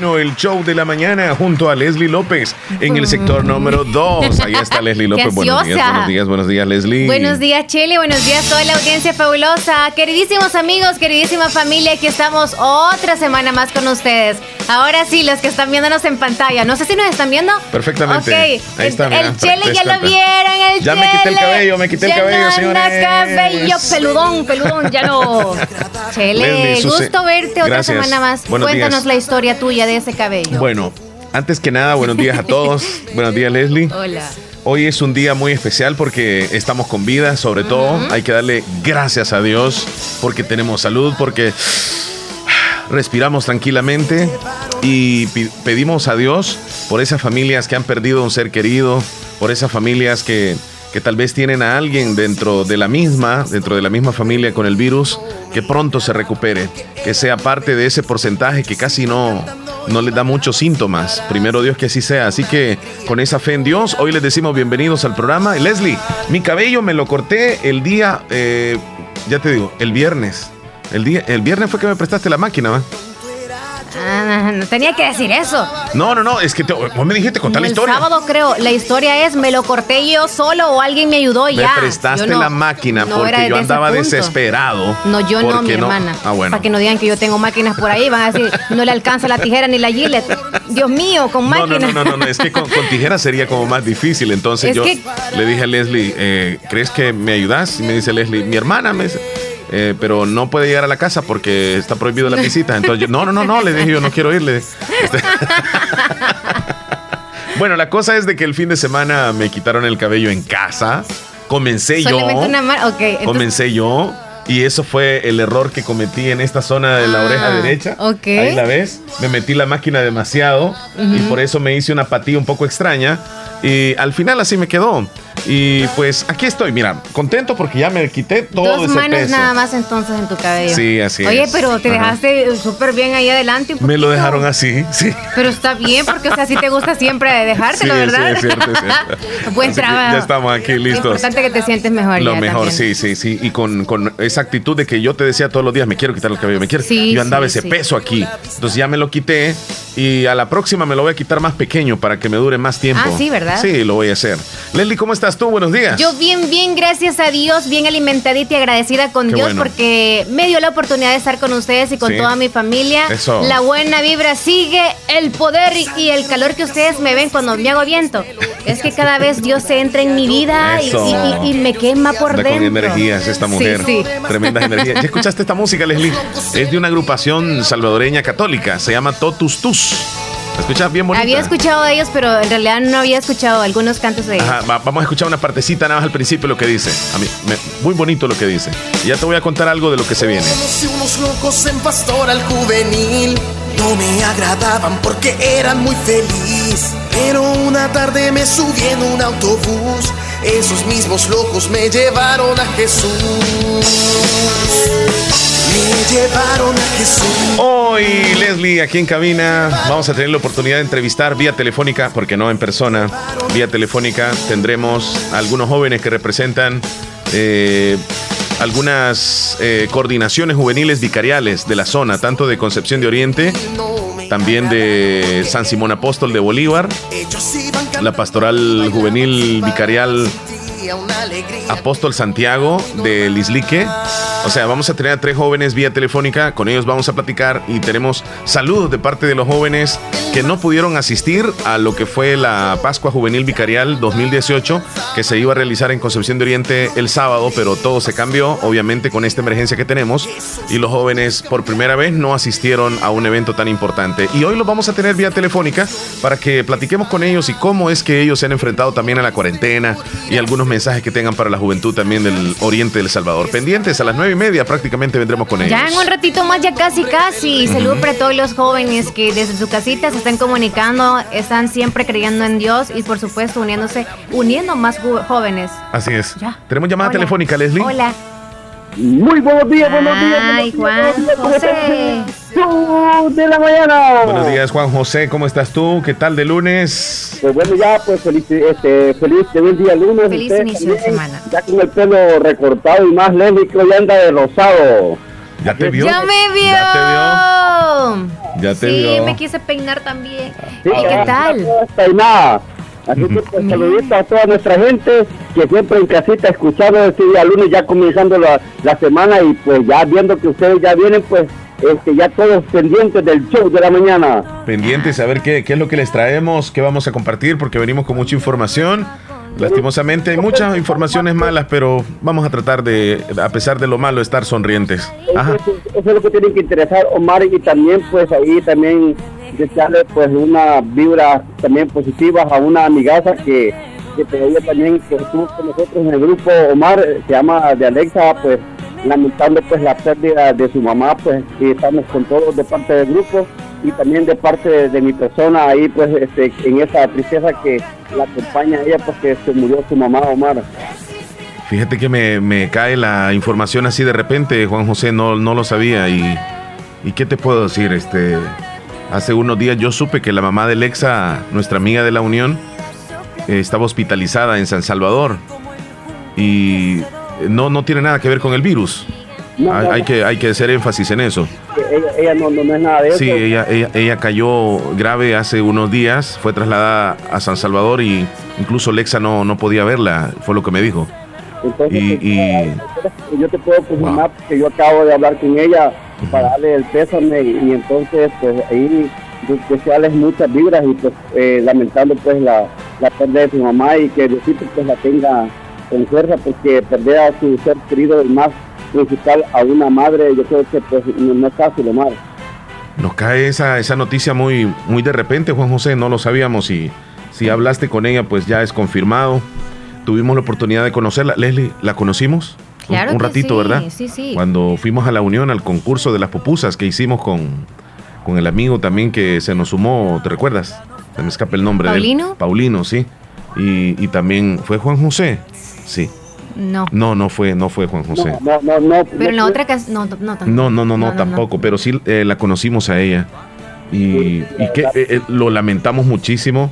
El show de la mañana junto a Leslie López en el sector número 2. Ahí está Leslie López. Buenos días, buenos días, buenos días, Leslie. Buenos días, Chele. Buenos días, toda la audiencia fabulosa. Queridísimos amigos, queridísima familia, aquí estamos otra semana más con ustedes. Ahora sí, los que están viéndonos en pantalla. No sé si nos están viendo. Perfectamente. Ok. Ahí está, el, Chele ya lo vieron. El ya me quité el cabello, me quité el cabello, señores. cabello, peludón, peludón, ya no. Chele, gusto verte otra semana más. Cuéntanos la historia tuya de ese cabello. Bueno, antes que nada, buenos días a todos. buenos días, Leslie. Hola. Hoy es un día muy especial porque estamos con vida, sobre todo. Hay que darle gracias a Dios porque tenemos salud, porque respiramos tranquilamente y pedimos a Dios por esas familias que han perdido un ser querido, por esas familias que que tal vez tienen a alguien dentro de la misma, dentro de la misma familia con el virus, que pronto se recupere, que sea parte de ese porcentaje que casi no, no les da muchos síntomas. Primero Dios que así sea. Así que con esa fe en Dios, hoy les decimos bienvenidos al programa. Leslie, mi cabello me lo corté el día, eh, ya te digo, el viernes. El, día, el viernes fue que me prestaste la máquina, ¿va? Ah, no tenía que decir eso. No, no, no, es que vos me dijiste contar la historia. El sábado creo, la historia es, me lo corté yo solo o alguien me ayudó y me ya. Me prestaste la máquina porque yo andaba desesperado. No, yo no, mi hermana. Ah, bueno. Para que no digan que yo tengo máquinas por ahí, van a decir, no le alcanza la tijera ni la Gillette. Dios mío, con máquinas. No, no, no, no, es que con, tijera sería como más difícil. Entonces yo le dije a Leslie, eh, ¿crees que me ayudas? Y me dice Leslie, mi hermana me dice, eh, pero no puede llegar a la casa porque está prohibido la visita. Entonces, yo, no, no, no, no, le dije yo, no quiero irle. bueno, la cosa es de que el fin de semana me quitaron el cabello en casa. Comencé yo. Comencé yo. Y eso fue el error que cometí en esta zona de la oreja ah, derecha. Ahí la ves. Me metí la máquina demasiado y por eso me hice una patilla un poco extraña. Y al final así me quedó. Y pues aquí estoy, mira, contento porque ya me quité todo Dos manos nada más entonces en tu cabello. Sí, así Oye, pero te dejaste súper bien ahí adelante. me lo dejaron así, sí. Pero está bien porque, o sea, sí te gusta siempre dejártelo, ¿verdad? Sí, es cierto, es cierto. Buen trabajo. Ya estamos aquí listos. Es importante que te sientes mejor. Lo mejor, sí, sí, sí. Y con, con, esa actitud de que yo te decía todos los días, me quiero quitar el cabello, me quiero. Sí, yo andaba ese peso aquí. Entonces ya me lo quité y a la próxima me lo voy a quitar más pequeño para que me dure más tiempo. Ah, sí, ¿verdad? Sí, lo voy a hacer. Leslie, ¿cómo estás tú? Buenos días. Yo bien, bien, gracias a Dios, bien alimentadita y agradecida con Dios porque me dio la oportunidad de estar con ustedes y con toda mi familia. Eso. La buena vibra sigue, el poder y el calor que ustedes me ven cuando me hago viento. Es que cada vez Dios se entra en mi vida y, me quema por dentro. Con energías esta mujer. Sí, Tremendas energías. ¿Ya escuchaste esta música, Leslie? Es de una agrupación salvadoreña católica. Se llama Totus Tus. ¿Escuchas bien bonita? Había escuchado de ellos, pero en realidad no había escuchado algunos cantos de ellos. vamos a escuchar una partecita nada más al principio lo que dice. A mí, muy bonito lo que dice. Y ya te voy a contar algo de lo que se viene. unos locos en pastoral juvenil no me agradaban porque eran muy feliz. Pero una tarde me subí en un autobús. Esos mismos locos me llevaron a Jesús Hoy, Leslie, aquí en cabina, vamos a tener la oportunidad de entrevistar vía telefónica, porque no en persona, vía telefónica tendremos algunos jóvenes que representan eh, algunas eh, coordinaciones juveniles vicariales de la zona, tanto de Concepción de Oriente, también de San Simón Apóstol de Bolívar, la pastoral juvenil vicarial Apóstol Santiago de Lislique. O sea, vamos a tener a tres jóvenes vía telefónica, con ellos vamos a platicar y tenemos saludos de parte de los jóvenes que no pudieron asistir a lo que fue la Pascua Juvenil Vicarial 2018, que se iba a realizar en Concepción de Oriente el sábado, pero todo se cambió, obviamente, con esta emergencia que tenemos, y los jóvenes por primera vez no asistieron a un evento tan importante. Y hoy los vamos a tener vía telefónica para que platiquemos con ellos y cómo es que ellos se han enfrentado también a la cuarentena y algunos mensajes que tengan para la juventud también del Oriente del Salvador. Pendientes a las nueve y media prácticamente vendremos con ellos. Ya en un ratito más, ya casi casi. Saludos para todos los jóvenes que desde su casita se están comunicando, están siempre creyendo en Dios y por supuesto uniéndose, uniendo más jóvenes. Así es. Ya. Tenemos llamada telefónica, Leslie. Hola. Muy buenos días, buenos días. Ay, Juan José. De la mañana. Buenos días, Juan José. ¿Cómo estás tú? ¿Qué tal de lunes? Pues bueno, ya, pues feliz, este, feliz, feliz día lunes. Feliz inicio de semana. Ya con el pelo recortado y más lénico y anda de rosado. ¿Ya te vio? ¡Ya me vio! ¿Ya te vio? Ya te sí, vio. me quise peinar también. Sí, ¿Y qué tal? Peinada. Así que pues, saludito a toda nuestra gente que siempre en casita escuchando este día lunes ya comenzando la, la semana y pues ya viendo que ustedes ya vienen pues este ya todos pendientes del show de la mañana. Pendientes a ver qué, qué es lo que les traemos, qué vamos a compartir, porque venimos con mucha información. Lastimosamente hay muchas informaciones malas, pero vamos a tratar de, a pesar de lo malo, estar sonrientes. Ajá. Eso, es lo que tiene que interesar Omar y también pues ahí también desearle pues una vibra también positiva a una amigaza que, que todavía también pues, estuvo con nosotros en el grupo Omar, eh, se llama de Alexa, pues lamentando pues la pérdida de su mamá, pues y estamos con todos de parte del grupo y también de parte de, mi persona ahí pues este, en esa tristeza que la acompaña a ella porque se murió su mamá Omar. Fíjate que me, me cae la información así de repente, Juan José, no, no lo sabía. Y, y qué te puedo decir? Este, hace unos días yo supe que la mamá de Lexa, nuestra amiga de la Unión, eh, estaba hospitalizada en San Salvador. Y no, no tiene nada que ver con el virus. No, hay, no, hay no. que, hay que hacer énfasis en eso. ella, ella no, es nada de eso. Sí, ella, ella, ella cayó grave hace unos días, fue trasladada a San Salvador y incluso Lexa no, no podía verla, fue lo que me dijo. Entonces, Y- y- yo te puedo confirmar Wow. que yo acabo de hablar con ella para darle el pésame y, y entonces pues ahí de- desearles muchas vibras y pues eh, lamentando pues la, la pérdida de su mamá y que Diosito pues la tenga con fuerza porque perder a su ser querido y más principal a una madre yo creo que pues no, es fácil Omar. Nos cae esa, esa noticia muy, muy de repente, Juan José, no lo sabíamos y si hablaste con ella, pues ya es confirmado. Tuvimos la oportunidad de conocerla. Leslie, ¿la conocimos? Un- Claro un, que ratito, sí, ¿verdad? sí, sí. Cuando fuimos a la unión, al concurso de las pupusas que hicimos con, con el amigo también que se nos sumó, ¿te recuerdas? Se me escapa el nombre de ¿Paulino? él. Paulino, sí. Y, y también fue Juan José. Sí. No. No, no fue, no fue Juan José. No, no, no, no, Pero en la no- otra casa, no, no, tampoco. No, no, no, no, tampoco, pero sí eh, la conocimos a ella. Y, y que eh, eh, lo lamentamos muchísimo.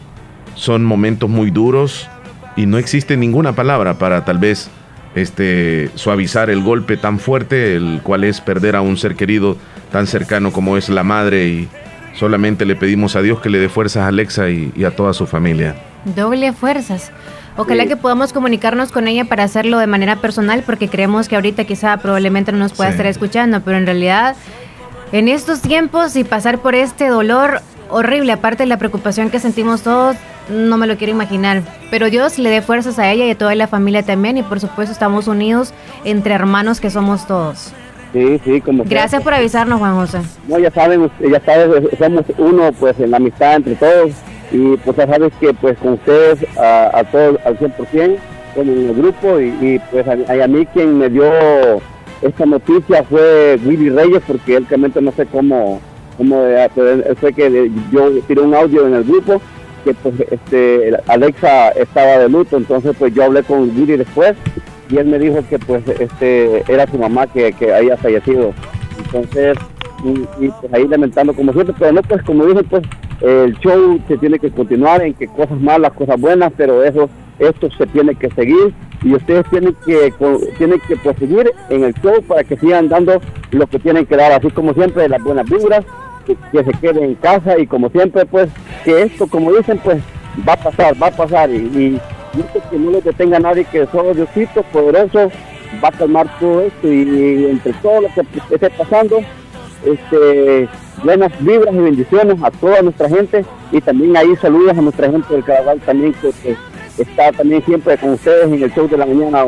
Son momentos muy duros y no existe ninguna palabra para tal vez este suavizar el golpe tan fuerte, el cual es perder a un ser querido tan cercano como es la madre y solamente le pedimos a Dios que le dé fuerzas a Alexa y, y a toda su familia. Doble fuerzas. Ojalá Sí. que podamos comunicarnos con ella para hacerlo de manera personal, porque creemos que ahorita quizá probablemente no nos pueda Sí. estar escuchando, pero en realidad en estos tiempos y pasar por este dolor horrible, aparte de la preocupación que sentimos todos, no me lo quiero imaginar. Pero Dios le dé fuerzas a ella y a toda la familia también, y por supuesto estamos unidos entre hermanos que somos todos. Sí, sí, como sea. Gracias por avisarnos, Juan José. No, ya saben, ya sabes, somos uno pues en la amistad entre todos y pues ya sabes que pues con ustedes a, a todos al 100% como en el grupo y, pues a, a mí quien me dio esta noticia fue Willy Reyes porque él realmente no sé cómo, cómo eh, fue que yo tiré un audio en el grupo que pues este Alexa estaba de luto, entonces pues yo hablé con Willy después y él me dijo que pues este era su mamá que, que había fallecido. Entonces, y, pues ahí lamentando como siempre, pero no pues como dije pues el show se tiene que continuar en que cosas malas, cosas buenas, pero eso esto se tiene que seguir y ustedes tienen que tienen que proseguir en el show para que sigan dando lo que tienen que dar, así como siempre las buenas vibras, que, se queden en casa y como siempre pues que esto como dicen pues va a pasar, va a pasar y, que no les detenga nadie que solo Diosito poderoso va a calmar todo esto y, y entre todo lo que esté pasando este, buenas vibras y bendiciones a toda nuestra gente y también ahí saludos a nuestra gente del Caraval también que, que está también siempre con ustedes en el show de la mañana.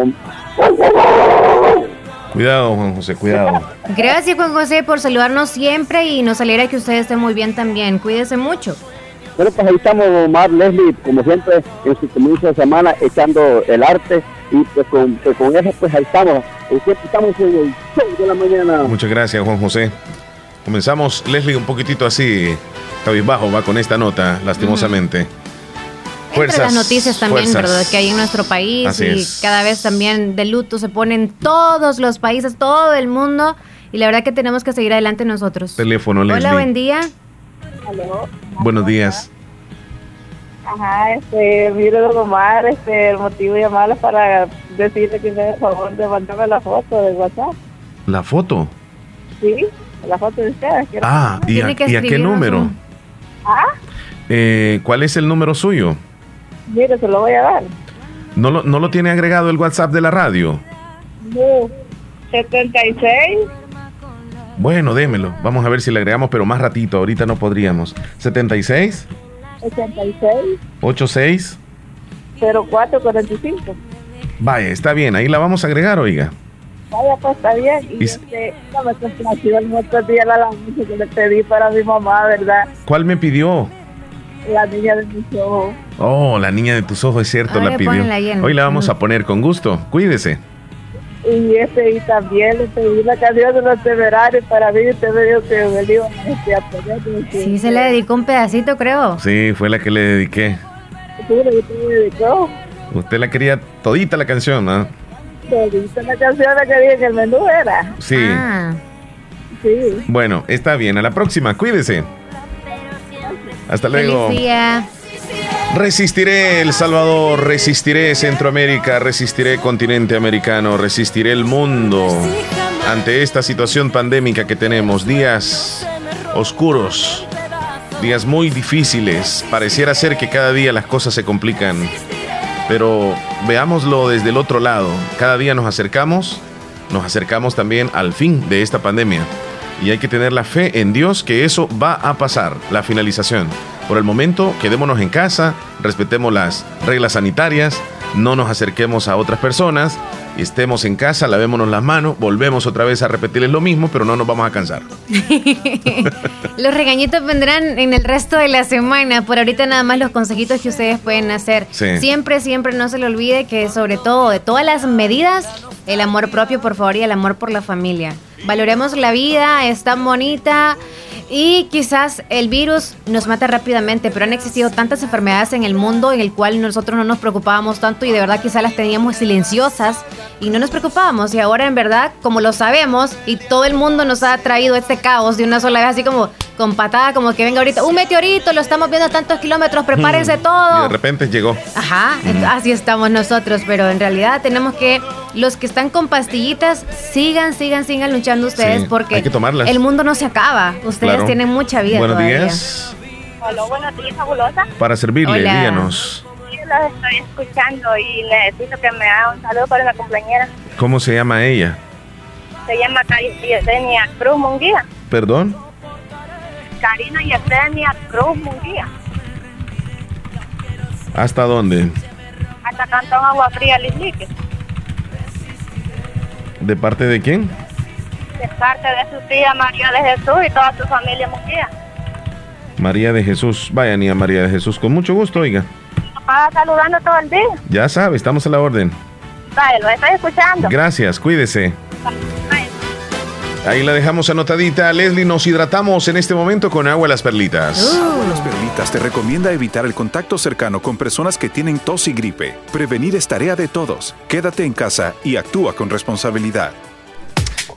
Cuidado, Juan José, cuidado. Gracias, Juan José, por saludarnos siempre y nos alegra que usted esté muy bien también. Cuídese mucho. Bueno, pues ahí estamos Omar, Leslie, como siempre en su comienzo de semana echando el arte y pues con, pues con eso pues ahí estamos. Y siempre estamos en el show de la mañana. Muchas gracias, Juan José. Comenzamos, Leslie, un poquito así, cabizbajo, va con esta nota, lastimosamente. Entre las noticias también, fuerzas. ¿verdad? Que hay en nuestro país Así y es. cada vez también de luto se ponen todos los países, todo el mundo. Y la verdad que tenemos que seguir adelante nosotros. Teléfono, Leslie. Hola, buen día. Aló. Buenos días. Ajá, este, mire, don Omar, este, el motivo de llamarles para decirle que me dé el favor de mandarme la foto de WhatsApp. La foto. Sí, la foto de ustedes. Ah, ¿y a, ¿y a qué número? ¿Ah? Eh, ¿Cuál es el número suyo? Mire, se lo voy a dar. ¿No lo, ¿No lo tiene agregado el WhatsApp de la radio? No. 76. Bueno, démelo. Vamos a ver si le agregamos, pero más ratito. Ahorita no podríamos. 76. 86. 86. 0445. Vaya, está bien. Ahí la vamos a agregar, oiga. Vaya, pues está bien. Y, Y- este, no me complació el otro día la alabanza que le pedí para mi mamá, ¿verdad? ¿Cuál me pidió? La niña de mis ojos. Oh, la niña de tus ojos, es cierto, Ahora la pidió. Hoy la vamos a poner con gusto. Cuídese. Y este, y también le pedí la canción de los temerarios para mí. y Usted me dijo que me iba este, a poner. porque- Sí, se le dedicó un pedacito, creo. Sí, fue la que le dediqué. Sí, le me dedicó. Usted la quería todita la canción, ¿no? Me dice la canción que dije que el menú era. Sí. Ah, Sí. Bueno, está bien. A la próxima. Cuídese. Hasta luego. Resistiré El Salvador, resistiré Centroamérica, resistiré continente americano, resistiré el mundo ante esta situación pandémica que tenemos. Días oscuros, días muy difíciles. Pareciera ser que cada día las cosas se complican. Pero veámoslo desde el otro lado. Cada día nos acercamos, nos acercamos también al fin de esta pandemia. Y hay que tener la fe en Dios que eso va a pasar, la finalización. Por el momento, quedémonos en casa, respetemos las reglas sanitarias, no nos acerquemos a otras personas, estemos en casa, lavémonos las manos, volvemos otra vez a repetirles lo mismo, pero no nos vamos a cansar. Los regañitos vendrán en el resto de la semana. Por ahorita nada más los consejitos que ustedes pueden hacer. Sí. Siempre, siempre no se le olvide que sobre todo de todas las medidas, el amor propio, por favor, y el amor por la familia. Valoremos la vida, es tan bonita. Y quizás el virus nos mata rápidamente, pero han existido tantas enfermedades en el mundo en el cual nosotros no nos preocupábamos tanto y de verdad quizás las teníamos silenciosas y no nos preocupábamos. Y ahora en verdad, como lo sabemos y todo el mundo nos ha traído este caos de una sola vez, así como con patada, como que venga ahorita un meteorito, lo estamos viendo a tantos kilómetros, prepárense Y de todo. repente llegó. Ajá, así estamos nosotros, pero en realidad tenemos que, los que están con pastillitas, sigan, sigan, sigan luchando ustedes Sí, porque hay que tomarlas. el mundo no se acaba. Ustedes Claro. tienen mucha vida Buenos todavía. días. Hola, buenos días, fabulosa. Para servirle, Hola. díganos. Yo los estoy escuchando y necesito que me haga un saludo para la compañera. ¿Cómo se llama ella? Se llama Yesenia Cruz Munguía. ¿Perdón? Karina Yesenia Cruz Munguía. ¿Hasta dónde? Hasta Cantón Agua Fría Lislique. ¿De parte de quién? De parte de su tía María de Jesús y toda su familia Munguía. María de Jesús. Vaya, niña María de Jesús. Con mucho gusto, oiga. Papá saludando todo el día. Ya sabe, estamos a la orden. Vale, lo estoy escuchando. Gracias, cuídese. Ahí la dejamos anotadita. Leslie, nos hidratamos en este momento con agua las perlitas. Agua Las Perlitas te recomienda evitar el contacto cercano con personas que tienen tos y gripe. Prevenir es tarea de todos. Quédate en casa y actúa con responsabilidad.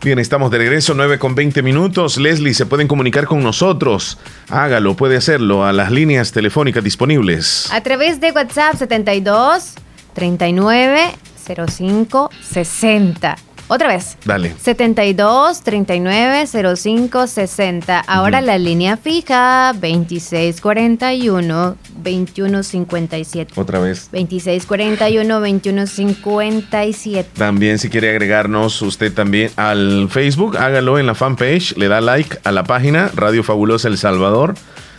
Bien, estamos de regreso, 9 con 20 minutos. Leslie, se pueden comunicar con nosotros. Hágalo, puede hacerlo a las líneas telefónicas disponibles. A través de WhatsApp 72 39 05 60. Otra vez. Dale. 72 39 05 60. Ahora la línea fija 26 41 21 57. Otra vez. 26 41 21 57. También si quiere agregarnos usted también al Facebook, hágalo en la fanpage, le da like a la página Radio Fabulosa El Salvador.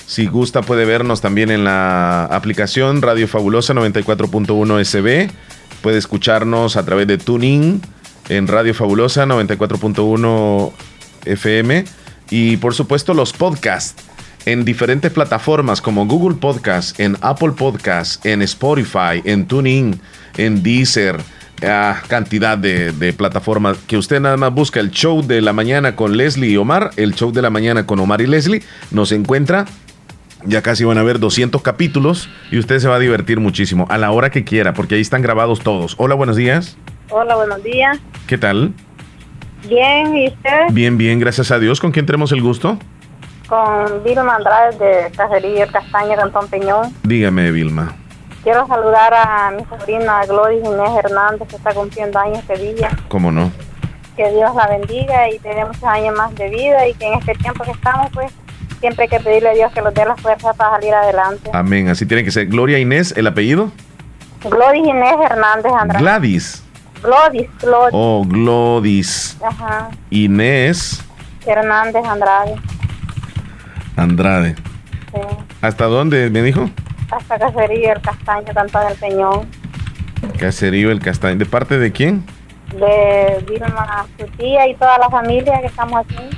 Si gusta puede vernos también en la aplicación Radio Fabulosa 94.1 SB. Puede escucharnos a través de Tuning en Radio Fabulosa 94.1 FM. Y por supuesto los podcasts en diferentes plataformas como Google Podcast, en Apple Podcast, en Spotify, en TuneIn, en Deezer, cantidad de, de plataformas que usted nada más busca el show de la mañana con Leslie y Omar, el show de la mañana con Omar y Leslie, nos encuentra. Ya casi van a ver 200 capítulos y usted se va a divertir muchísimo a la hora que quiera, porque ahí están grabados todos. Hola, buenos días. Hola, buenos días. ¿Qué tal? Bien, ¿y usted? Bien, bien, gracias a Dios. ¿Con quién tenemos el gusto? Con Vilma Andrade de Cacería Castaña, Cantón Peñón. Dígame, Vilma. Quiero saludar a mi sobrina Gloria Inés Hernández, que está cumpliendo años este día. ¿Cómo no? que Dios la bendiga y tenga muchos años más de vida y que en este tiempo que estamos, pues, siempre hay que pedirle a Dios que nos dé la fuerza para salir adelante. Amén, así tiene que ser. Gloria Inés, ¿el apellido? Glodis Inés Hernández Andrade. Gladys. Glodis, Glodis. Oh, Glodis. Ajá. Inés Hernández Andrade. Andrade. Sí. ¿Hasta dónde me dijo? Hasta Cacería, el Castaño, Cantón del Peñón. Caserío El Castaño. ¿De parte de quién? De Vilma, su tía y toda la familia que estamos aquí.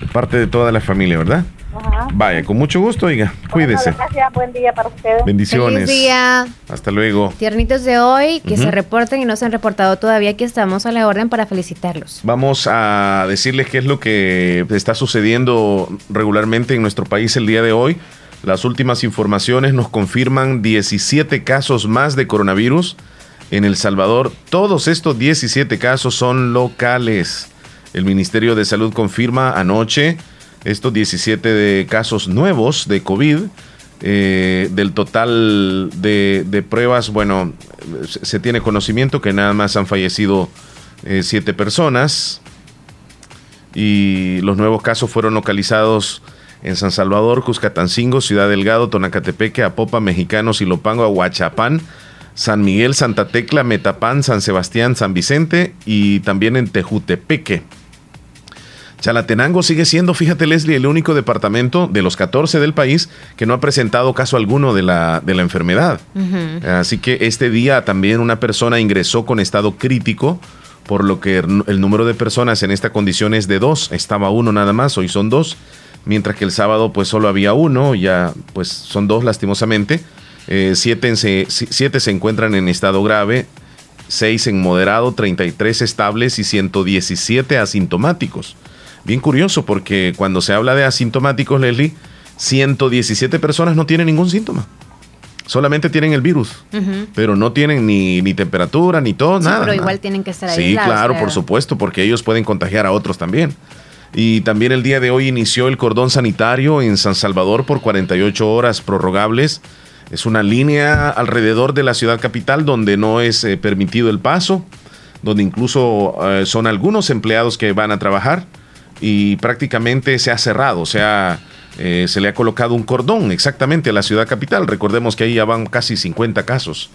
De parte de toda la familia, ¿verdad? Ajá. Vaya, con mucho gusto, oiga. Cuídese. Bueno, gracias, buen día para ustedes. Bendiciones. Feliz día. Hasta luego. Tiernitos de hoy que se reporten y no se han reportado todavía, aquí estamos a la orden para felicitarlos. Vamos a decirles qué es lo que está sucediendo regularmente en nuestro país el día de hoy. Las últimas informaciones nos confirman 17 casos más de coronavirus en El Salvador. Todos estos 17 casos son locales. El Ministerio de Salud confirma anoche estos 17 de casos nuevos de COVID. Eh, del total de, pruebas, bueno, se, se tiene conocimiento que nada más han fallecido eh, siete personas y los nuevos casos fueron localizados en San Salvador, Cuscatancingo, Ciudad Delgado, Tonacatepeque, Apopa, Mexicano, Silopango, Aguachapán, San Miguel, Santa Tecla, Metapán, San Sebastián, San Vicente y también en Tejutepeque. Chalatenango sigue siendo, fíjate Leslie, el único departamento de los 14 del país que no ha presentado caso alguno de la, de la enfermedad. Así que este día también una persona ingresó con estado crítico, por lo que el número de personas en esta condición es de dos. Estaba uno nada más, hoy son dos. Mientras que el sábado pues solo había uno, ya pues son dos lastimosamente. Eh, siete, se, si- siete se encuentran en estado grave, seis en moderado, 33 estables y 117 asintomáticos. Bien curioso porque cuando se habla de asintomáticos, Leslie, 117 personas no tienen ningún síntoma. Solamente tienen el virus, pero no tienen ni, ni temperatura, ni todo, Sí, nada. pero nada. igual tienen que estar Sí, aislados, claro, claro. por supuesto, porque ellos pueden contagiar a otros también. Y también el día de hoy inició el cordón sanitario en San Salvador por 48 horas prorrogables. Es una línea alrededor de la ciudad capital donde no es eh, permitido el paso, donde incluso eh, son algunos empleados que van a trabajar y prácticamente se ha cerrado, o sea, eh, se le ha colocado un cordón exactamente a la ciudad capital. Recordemos que ahí ya van casi 50 casos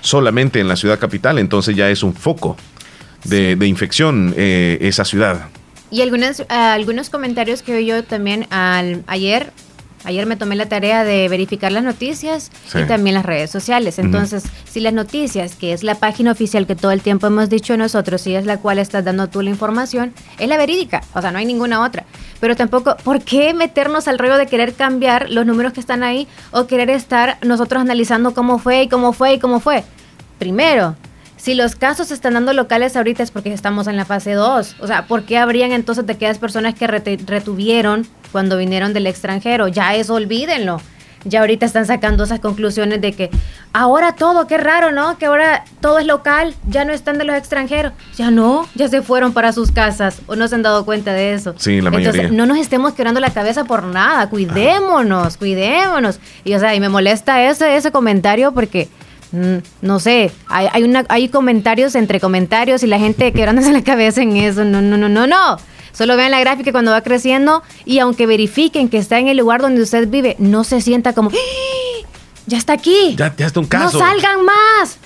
solamente en la ciudad capital, entonces ya es un foco de, de infección eh, esa ciudad. Y algunas, algunos comentarios que vi yo también al, ayer. Ayer me tomé la tarea de verificar las noticias Sí. y también las redes sociales. Entonces, si las noticias, que es la página oficial que todo el tiempo hemos dicho nosotros y es la cual estás dando tú la información, es la verídica. O sea, no hay ninguna otra. Pero tampoco, ¿por qué meternos al rollo de querer cambiar los números que están ahí o querer estar nosotros analizando cómo fue y cómo fue y cómo fue? Primero, si los casos se están dando locales ahorita es porque estamos en la fase 2. O sea, ¿por qué habrían entonces de aquellas personas que retuvieron cuando vinieron del extranjero? Ya eso olvídenlo. Ya ahorita están sacando esas conclusiones de que ahora todo, qué raro, ¿no? Que ahora todo es local, ya no están de los extranjeros. Ya no, ya se fueron para sus casas o no se han dado cuenta de eso. Sí, la Entonces, mayoría. no nos estemos quebrando la cabeza por nada, cuidémonos, cuidémonos. Y o sea, y me molesta ese, ese comentario porque, no sé, hay, hay, una, hay comentarios entre comentarios y la gente quebrándose la cabeza en eso. No, no, no, no, no. Solo vean la gráfica cuando va creciendo y aunque verifiquen que está en el lugar donde usted vive, no se sienta como, ¡Ah! ya está aquí. Ya, ya está un No caso. salgan más.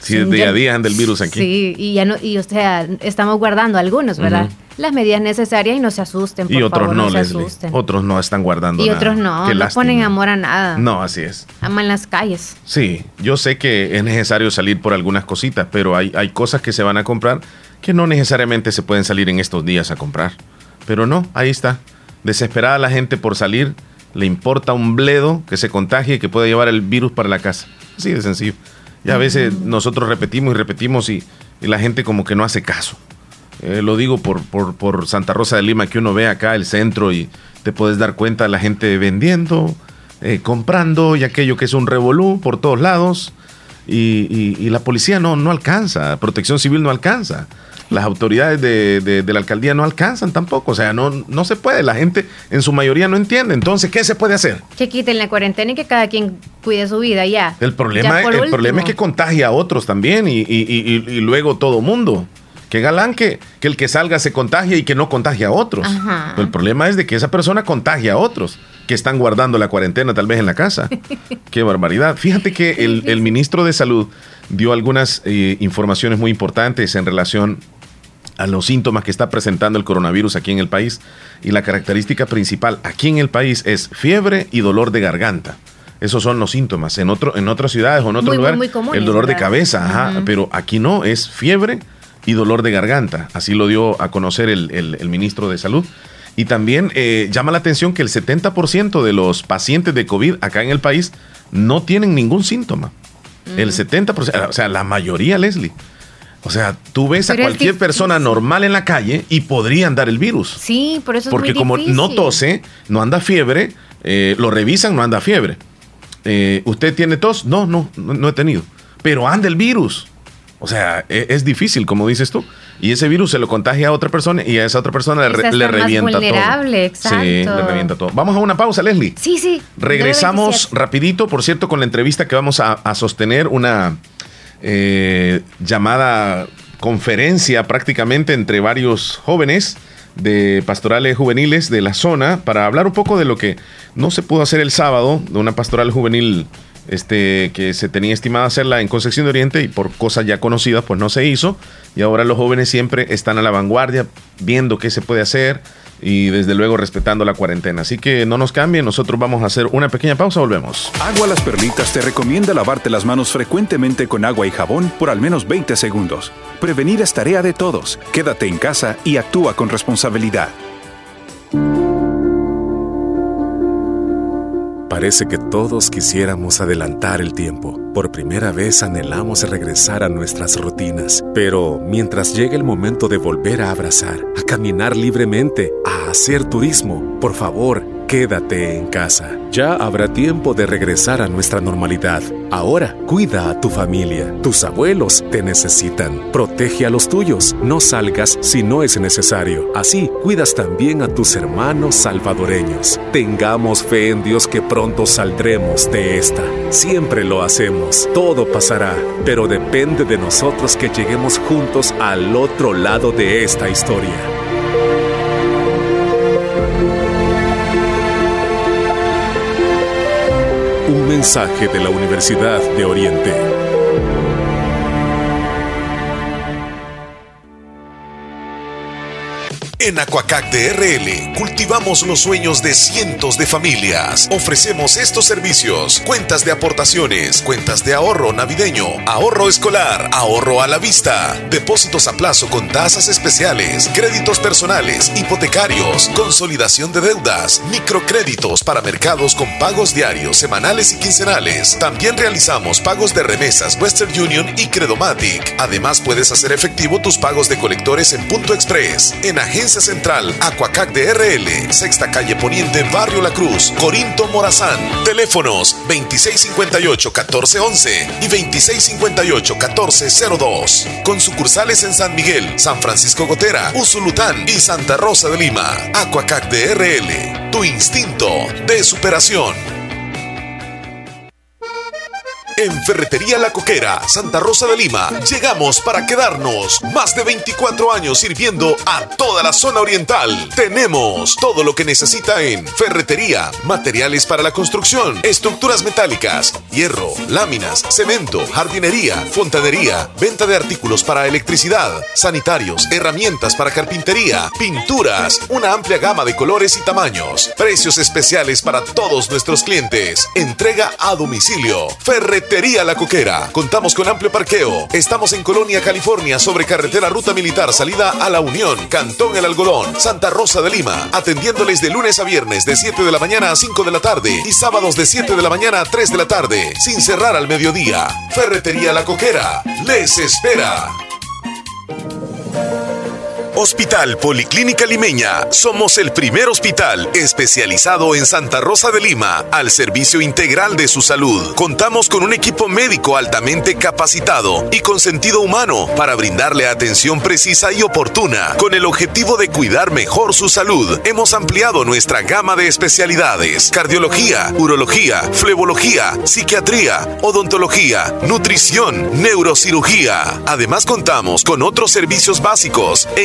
Sí, día a día anda el virus aquí. Sí, y ya no, y o sea, estamos guardando algunos, ¿verdad? Ujú. Las medidas necesarias y no se asusten, por Y otros favor, no, no se Leslie. asusten. Otros no están guardando Y nada. otros no, Qué no lástima. ponen amor a nada. No, así es. Aman las calles. Sí, yo sé que es necesario salir por algunas cositas, pero hay, hay cosas que se van a comprar que no necesariamente se pueden salir en estos días a comprar. Pero no, ahí está. Desesperada la gente por salir, le importa un bledo que se contagie y que pueda llevar el virus para la casa. Así de sencillo. Y a veces nosotros repetimos y repetimos y, y la gente como que no hace caso. Eh, lo digo por, por, por Santa Rosa de Lima, que uno ve acá el centro y te puedes dar cuenta de la gente vendiendo, eh, comprando y aquello que es un revolú por todos lados. Y, y- y la policía no, no alcanza, protección civil no alcanza. Las autoridades de, de- de la alcaldía no alcanzan tampoco. O sea, no, no se puede. La gente en su mayoría no entiende. Entonces, ¿qué se puede hacer? Que quiten la cuarentena y que cada quien cuide su vida ya. El problema, Ya el problema es que contagia a otros también y, y- y- y- y luego todo mundo. Que Qué galán que, que el que salga se contagie y que no contagie a otros. El problema es de que esa persona contagia a otros que están guardando la cuarentena tal vez en la casa. Qué barbaridad. Fíjate que el, ministro de Salud dio algunas eh, informaciones muy importantes en relación a los síntomas que está presentando el coronavirus aquí en el país. Y la característica principal aquí en el país es fiebre y dolor de garganta. Esos son los síntomas. En, otro, en otras ciudades o en otro lugar, el dolor de cabeza, pero aquí no, es fiebre y dolor de garganta. Así lo dio a conocer el, ministro de Salud. Y también eh, llama la atención que el 70% de los pacientes de COVID acá en el país no tienen ningún síntoma. El 70%, o sea, la mayoría, Leslie. O sea, tú ves a cualquier persona normal en la calle y podrían dar el virus. Sí, por eso es Porque como no tose, no anda fiebre, eh, lo revisan, no anda fiebre. Eh, ¿Usted tiene tos? No, no, no, he tenido. Pero anda el virus. O sea, e, es, difícil, como dices tú. Y ese virus se lo contagia a otra persona y a esa otra persona le, le revienta vulnerable, Exacto. Sí, le revienta todo. Vamos a una pausa, Leslie. Sí, sí. Regresamos rapidito, por cierto, con la entrevista que vamos a, sostener, una eh, llamada conferencia prácticamente entre varios jóvenes de pastorales juveniles de la zona para hablar un poco de lo que no se pudo hacer el sábado, de una pastoral juvenil este, que se tenía estimada hacerla en Concepción de Oriente y por cosas ya conocidas pues no se hizo y ahora los jóvenes siempre están a la vanguardia viendo qué se puede hacer y desde luego respetando la cuarentena. Así que no nos cambien, nosotros vamos a hacer una pequeña pausa, volvemos. Agua Las Perlitas te recomienda lavarte las manos frecuentemente con agua y jabón por al menos 20 segundos. Prevenir es tarea de todos. Quédate en casa y actúa con responsabilidad. Parece que todos quisiéramos adelantar el tiempo. Por primera vez anhelamos regresar a nuestras rutinas. Pero mientras llegue el momento de volver a abrazar, a caminar libremente, a hacer turismo, por favor, Quédate en casa. Ya habrá tiempo de regresar a nuestra normalidad. Ahora, cuida a tu familia. Tus abuelos te necesitan. Protege a los tuyos. No salgas si no es necesario. Así, cuidas también a tus hermanos salvadoreños. Tengamos fe en Dios que pronto saldremos de esta. Siempre lo hacemos. Todo pasará. Pero depende de nosotros que lleguemos juntos al otro lado de esta historia. Mensaje de la Universidad de Oriente. En Aquacac DRL cultivamos los sueños de cientos de familias. Ofrecemos estos servicios: cuentas de aportaciones, cuentas de ahorro navideño, ahorro escolar, ahorro a la vista, depósitos a plazo con tasas especiales, créditos personales, hipotecarios, consolidación de deudas, microcréditos para mercados con pagos diarios, semanales y quincenales. También realizamos pagos de remesas Western Union y Credomatic. Además, puedes hacer efectivo tus pagos de colectores en Punto Express, en agencia Central, Acuacac de RL, Sexta Calle Poniente, Barrio La Cruz, Corinto Morazán. Teléfonos 2658-1411 y 2658-1402. Con sucursales en San Miguel, San Francisco Gotera, Usulután y Santa Rosa de Lima. Acuacac de RL, tu instinto de superación. En Ferretería La Coquera, Santa Rosa de Lima, llegamos para quedarnos. Más de 24 años sirviendo a toda la zona oriental. Tenemos todo lo que necesita en ferretería, materiales para la construcción, estructuras metálicas, hierro, láminas, cemento, jardinería, fontanería, venta de artículos para electricidad, sanitarios, herramientas para carpintería, pinturas, una amplia gama de colores y tamaños. Precios especiales para todos nuestros clientes. Entrega a domicilio. Ferretería Ferretería La Coquera. Contamos con amplio parqueo. Estamos en Colonia, California, sobre carretera Ruta Militar, salida a La Unión, Cantón El Algodón, Santa Rosa de Lima. Atendiéndoles de lunes a viernes de 7 de la mañana a 5 de la tarde y sábados de 7 de la mañana a 3 de la tarde, sin cerrar al mediodía. Ferretería La Coquera. Les espera. Hospital Policlínica Limeña. Somos el primer hospital especializado en Santa Rosa de Lima al servicio integral de su salud. Contamos con un equipo médico altamente capacitado y con sentido humano para brindarle atención precisa y oportuna. Con el objetivo de cuidar mejor su salud, hemos ampliado nuestra gama de especialidades: cardiología, urología, flebología, psiquiatría, odontología, nutrición, neurocirugía. Además, contamos con otros servicios básicos e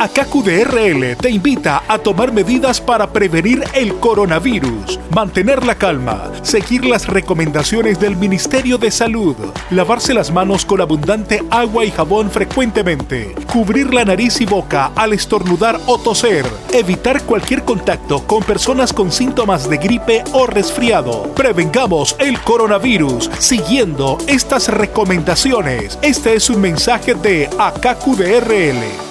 AKQDRL te invita a tomar medidas para prevenir el coronavirus, mantener la calma, seguir las recomendaciones del Ministerio de Salud, lavarse las manos con abundante agua y jabón frecuentemente, cubrir la nariz y boca al estornudar o toser, evitar cualquier contacto con personas con síntomas de gripe o resfriado. Prevengamos el coronavirus siguiendo estas recomendaciones. Este es un mensaje de AKQDRL.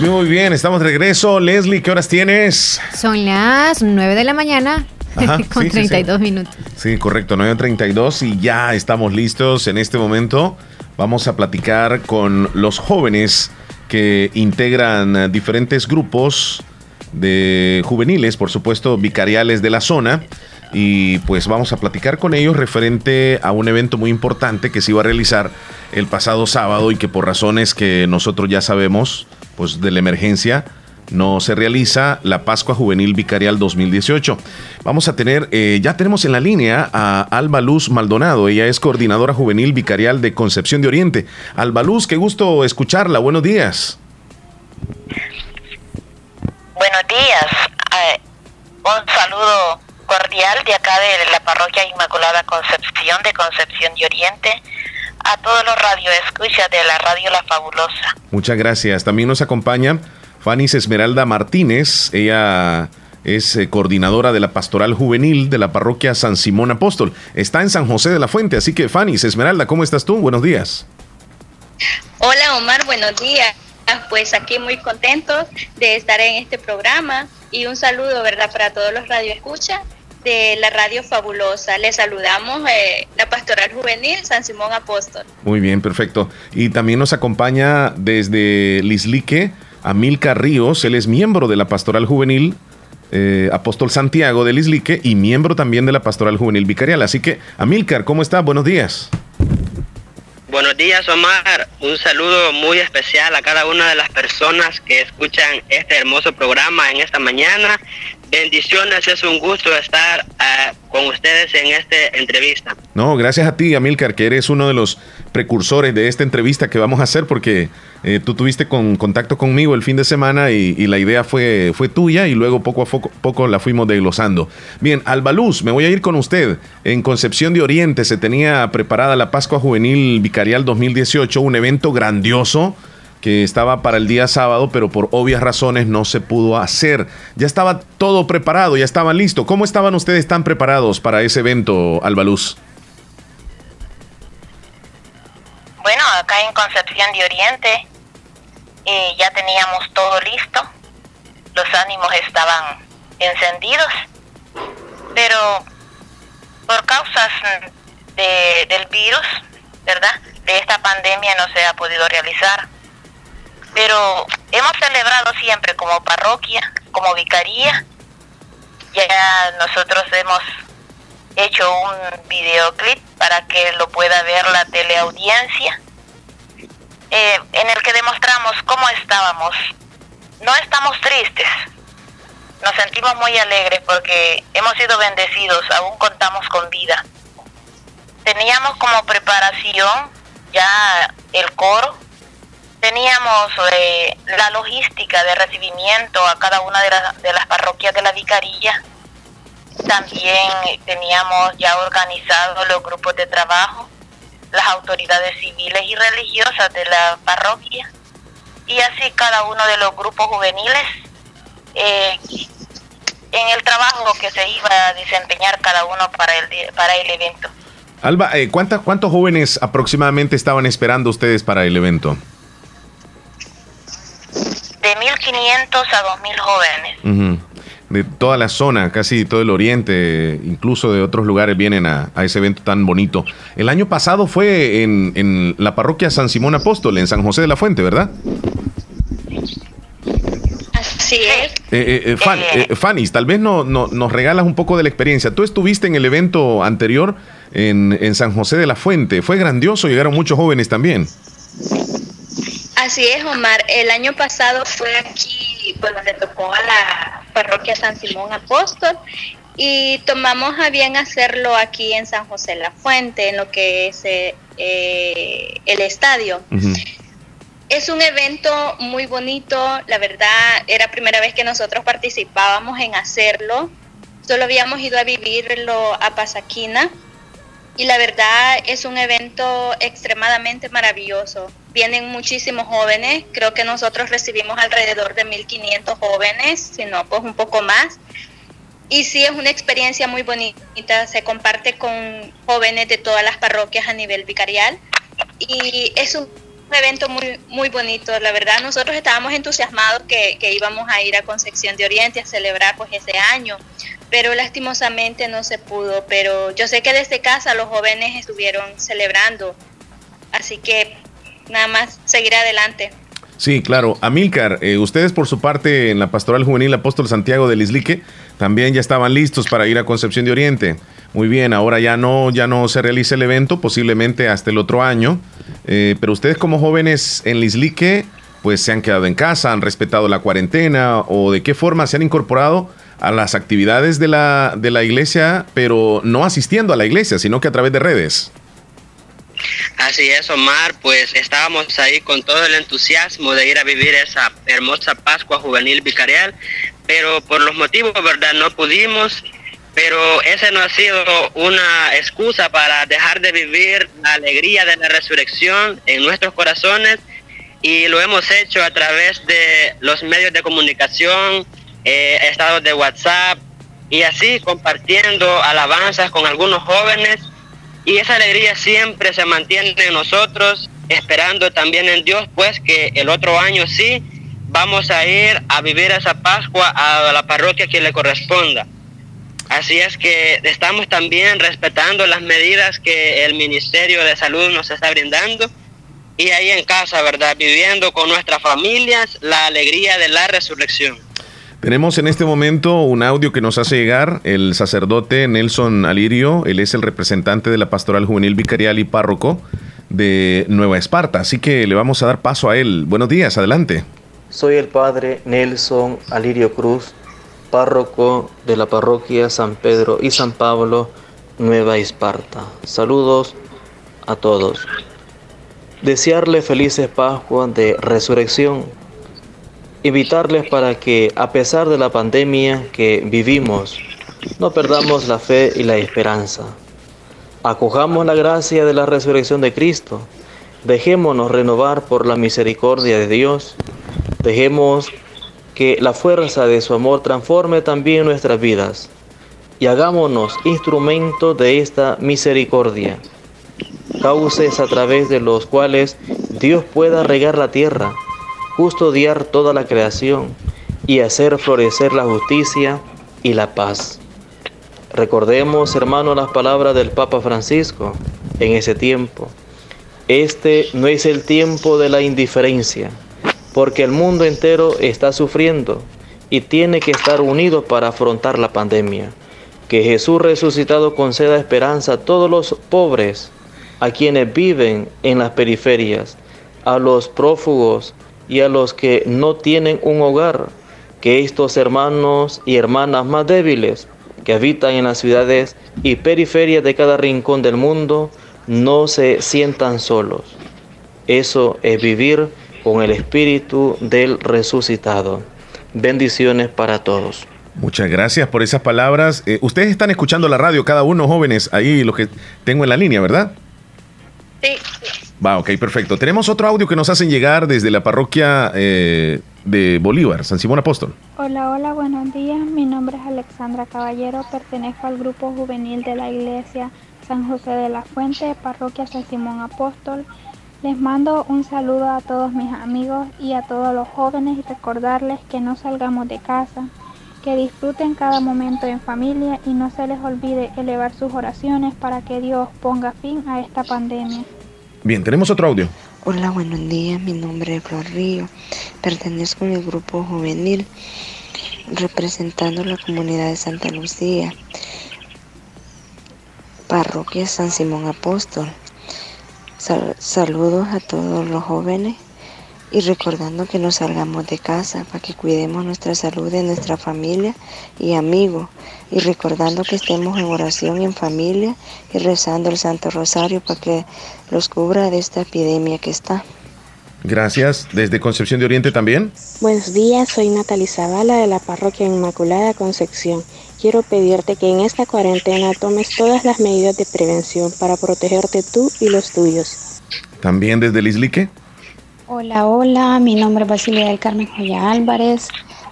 Muy bien, estamos de regreso. Leslie, ¿qué horas tienes? Son las 9 de la mañana. con 32 minutos. Sí, correcto, 9.32 y ya estamos listos en este momento. Vamos a platicar con los jóvenes que integran diferentes grupos de juveniles, por supuesto, vicariales de la zona. Y pues vamos a platicar con ellos referente a un evento muy importante que se iba a realizar el pasado sábado y que por razones que nosotros ya sabemos, pues de la emergencia no se realiza la Pascua Juvenil Vicarial 2018. Vamos a tener, eh, ya tenemos en la línea a Alba Luz Maldonado, ella es coordinadora juvenil vicarial de Concepción de Oriente. Alba Luz, qué gusto escucharla, buenos días. Buenos días, eh, un saludo cordial de acá de la parroquia Inmaculada Concepción de Concepción de Oriente a todos los radioescuchas de la radio La Fabulosa. Muchas gracias. También nos acompaña Fanis Esmeralda Martínez. Ella es eh, coordinadora de la Pastoral Juvenil de la parroquia San Simón Apóstol. Está en San José de la Fuente, así que Fanis Esmeralda, ¿cómo estás tú? Buenos días. Hola Omar, buenos días. Pues aquí muy contentos de estar en este programa y un saludo, ¿verdad?, para todos los radioescuchas de la Radio Fabulosa. Les saludamos eh, la Pastoral Juvenil San Simón Apóstol. Muy bien, perfecto. Y también nos acompaña desde Lislique Amilcar Ríos. Él es miembro de la Pastoral Juvenil eh, Apóstol Santiago de Lislique y miembro también de la Pastoral Juvenil Vicarial. Así que, Amilcar, ¿cómo está? Buenos días. Buenos días, Omar. Un saludo muy especial a cada una de las personas que escuchan este hermoso programa en esta mañana Bendiciones, es un gusto estar ah, con ustedes en esta entrevista. No, gracias a ti, Amilcar, que eres uno de los precursores de esta entrevista que vamos a hacer porque eh, tú tuviste con, contacto conmigo el fin de semana y, la idea fue, fue tuya y luego poco a poco, poco la fuimos desglosando. Bien, Albaluz, me voy a ir con usted. En Concepción de Oriente se tenía preparada la Pascua Juvenil Vicarial 2018, un evento grandioso que estaba para el día sábado, pero por obvias razones no se pudo hacer. Ya estaba todo preparado, ya estaba listo. ¿Cómo estaban ustedes tan preparados para ese evento, Albaluz? Bueno, acá en Concepción de Oriente eh, ya teníamos todo listo, los ánimos estaban encendidos, pero por causas del virus, ¿verdad? De esta pandemia no se ha podido realizar pero hemos celebrado siempre como parroquia, como vicaría. Ya nosotros hemos hecho un videoclip para que lo pueda ver la teleaudiencia, eh, en el que demostramos cómo estábamos. No estamos tristes, nos sentimos muy alegres porque hemos sido bendecidos, aún contamos con vida. Teníamos como preparación ya el coro, teníamos eh, la logística de recibimiento a cada una de, de, las parroquias de la vicaría. También teníamos ya organizados los grupos de trabajo, las autoridades civiles y religiosas de la parroquia y así cada uno de los grupos juveniles. Eh, en el trabajo que se iba a desempeñar cada uno para el, para el evento. Alba, eh, ¿cuántos jóvenes aproximadamente estaban esperando ustedes para el evento? De 1.500 a 2.000 jóvenes. De toda la zona, casi todo el oriente, incluso de otros lugares vienen a, ese evento tan bonito. El año pasado fue en, en la parroquia San Simón Apóstol, en San José de la Fuente, ¿verdad? Sí. Eh, eh, eh, Fanny, tal vez no, nos regalas un poco de la experiencia. Tú estuviste en el evento anterior en, San José de la Fuente. Fue grandioso, llegaron muchos jóvenes también. Así es, Omar. El año pasado fue aquí, bueno, le tocó a la parroquia San Simón Apóstol y tomamos a bien hacerlo aquí en San José la Fuente, en lo que es el estadio. Es un evento muy bonito, la verdad era primera vez que nosotros participábamos en hacerlo, solo habíamos ido a vivirlo a Pasaquina y la verdad es un evento extremadamente maravilloso. Vienen muchísimos jóvenes, creo que nosotros recibimos alrededor de 1.500 jóvenes, si no, pues un poco más. Y sí, es una experiencia muy bonita, se comparte con jóvenes de todas las parroquias a nivel vicarial y es un un evento muy, muy bonito, la verdad nosotros estábamos entusiasmados que, íbamos a ir a Concepción de Oriente a celebrar pues ese año, pero lastimosamente no se pudo, pero yo sé que desde casa los jóvenes estuvieron celebrando, así que nada más seguir adelante. Sí, claro. Amílcar, eh, ustedes por su parte en la Pastoral Juvenil Apóstol Santiago del Islique también ya estaban listos para ir a Concepción de Oriente. Muy bien, ahora ya no, ya no se realiza el evento, posiblemente hasta el otro año. Eh, pero ustedes como jóvenes en Lislique, pues se han quedado en casa, han respetado la cuarentena o de qué forma se han incorporado a las actividades de la, de la iglesia, pero no asistiendo a la iglesia, sino que a través de redes. Así es, Omar, pues estábamos ahí con todo el entusiasmo de ir a vivir esa hermosa Pascua Juvenil Vicarial, pero por los motivos, ¿verdad? No pudimos pero ese no ha sido una excusa para dejar de vivir la alegría de la resurrección en nuestros corazones y lo hemos hecho a través de los medios de comunicación, eh, estados de WhatsApp y así compartiendo alabanzas con algunos jóvenes y esa alegría siempre se mantiene en nosotros, esperando también en Dios pues que el otro año sí vamos a ir a vivir esa Pascua a la parroquia que le corresponda. Así es que estamos también respetando las medidas que el Ministerio de Salud nos está brindando y ahí en casa, ¿verdad? Viviendo con nuestras familias la alegría de la resurrección. Tenemos en este momento un audio que nos hace llegar el sacerdote Nelson Alirio, él es el representante de la Pastoral Juvenil Vicarial y Párroco de Nueva Esparta, así que le vamos a dar paso a él. Buenos días, adelante. Soy el padre Nelson Alirio Cruz, párroco de la parroquia San Pedro y San Pablo, Nueva Esparta. Saludos a todos. Desearles felices Pascuas de resurrección. Invitarles para que, a pesar de la pandemia que vivimos, no perdamos la fe y la esperanza. Acojamos la gracia de la resurrección de Cristo. Dejémonos renovar por la misericordia de Dios. Dejemos que la fuerza de su amor transforme también nuestras vidas y hagámonos instrumentos de esta misericordia, cauces a través de los cuales Dios pueda regar la tierra, custodiar toda la creación y hacer florecer la justicia y la paz. Recordemos, hermanos, las palabras del Papa Francisco en ese tiempo. Este no es el tiempo de la indiferencia, porque el mundo entero está sufriendo y tiene que estar unido para afrontar la pandemia. Que Jesús resucitado conceda esperanza a todos los pobres, a quienes viven en las periferias, a los prófugos y a los que no tienen un hogar. Que estos hermanos y hermanas más débiles que habitan en las ciudades y periferias de cada rincón del mundo no se sientan solos. Eso es vivir con el espíritu del resucitado. Bendiciones para todos. Muchas gracias por esas palabras. Eh, ustedes están escuchando la radio, cada uno jóvenes, ahí los que tengo en la línea, ¿verdad? Sí. Va, ok, perfecto. Tenemos otro audio que nos hacen llegar desde la parroquia eh, de Bolívar, San Simón Apóstol. Hola, hola, buenos días. Mi nombre es Alexandra Caballero, pertenezco al grupo juvenil de la iglesia San José de la Fuente, parroquia San Simón Apóstol. Les mando un saludo a todos mis amigos y a todos los jóvenes y recordarles que no salgamos de casa, que disfruten cada momento en familia y no se les olvide elevar sus oraciones para que Dios ponga fin a esta pandemia. Bien, tenemos otro audio. Hola, buenos días. Mi nombre es Flor Río. Pertenezco al grupo juvenil representando la comunidad de Santa Lucía, parroquia San Simón Apóstol. Saludos a todos los jóvenes y recordando que nos salgamos de casa para que cuidemos nuestra salud de nuestra familia y amigos y recordando que estemos en oración en familia y rezando el Santo Rosario para que los cubra de esta epidemia que está. Gracias. Desde Concepción de Oriente también. Buenos días, soy Natalie Zavala de la Parroquia Inmaculada Concepción. Quiero pedirte que en esta cuarentena tomes todas las medidas de prevención para protegerte tú y los tuyos. También desde el Islique. Hola, hola, mi nombre es Basilia del Carmen Joya Álvarez.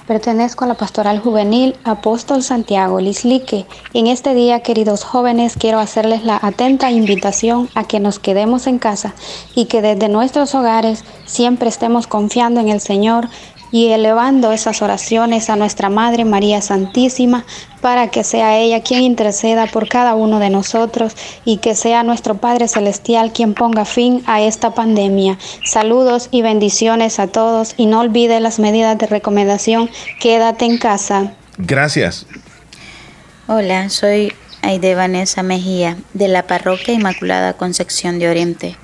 Pertenezco a la Pastoral Juvenil Apóstol Santiago Lislique. En este día, queridos jóvenes, quiero hacerles la atenta invitación a que nos quedemos en casa y que desde nuestros hogares siempre estemos confiando en el Señor y elevando esas oraciones a nuestra Madre María Santísima para que sea ella quien interceda por cada uno de nosotros y que sea nuestro Padre Celestial quien ponga fin a esta pandemia. Saludos y bendiciones a todos y no olvide las medidas de recomendación. Quédate en casa. Gracias. Hola, soy Aide Vanessa Mejía de la Parroquia Inmaculada Concepción de Oriente.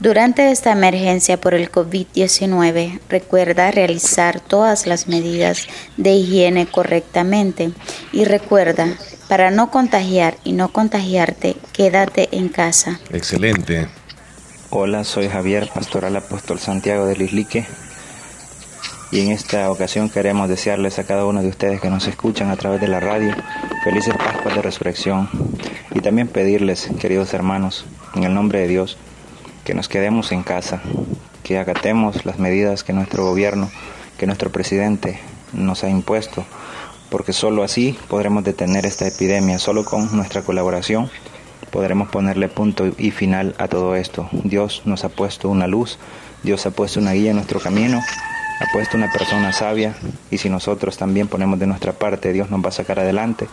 Durante esta emergencia por el COVID-19, recuerda realizar todas las medidas de higiene correctamente y recuerda, para no contagiar y no contagiarte, quédate en casa. Excelente. Hola, soy Javier, pastoral apóstol Santiago del Islique. Y en esta ocasión queremos desearles a cada uno de ustedes que nos escuchan a través de la radio felices Pascuas de Resurrección. Y también pedirles, queridos hermanos, en el nombre de Dios, que nos quedemos en casa, que acatemos las medidas que nuestro gobierno, que nuestro presidente nos ha impuesto, porque solo así podremos detener esta epidemia, solo con nuestra colaboración podremos ponerle punto y final a todo esto. Dios nos ha puesto una luz, Dios ha puesto una guía en nuestro camino, ha puesto una persona sabia y si nosotros también ponemos de nuestra parte, Dios nos va a sacar adelante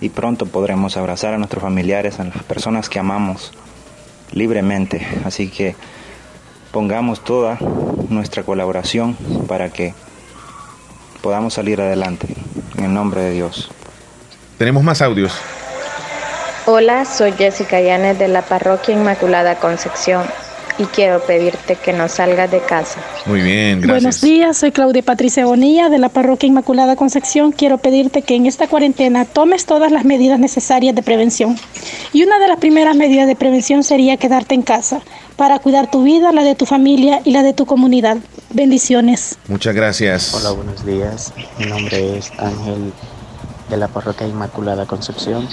y pronto podremos abrazar a nuestros familiares, a las personas que amamos libremente. Así que pongamos toda nuestra colaboración para que podamos salir adelante. En el nombre de Dios. Tenemos más audios. Hola, soy Jessica Llanes de la Parroquia Inmaculada Concepción y quiero pedirte que no salgas de casa. Muy bien, gracias. Buenos días, soy Claudia Patricia Bonilla de la Parroquia Inmaculada Concepción. Quiero pedirte que en esta cuarentena tomes todas las medidas necesarias de prevención. Y una de las primeras medidas de prevención sería quedarte en casa para cuidar tu vida, la de tu familia y la de tu comunidad. Bendiciones. Muchas gracias. Hola, buenos días. Mi nombre es Ángel de la Parroquia Inmaculada Concepción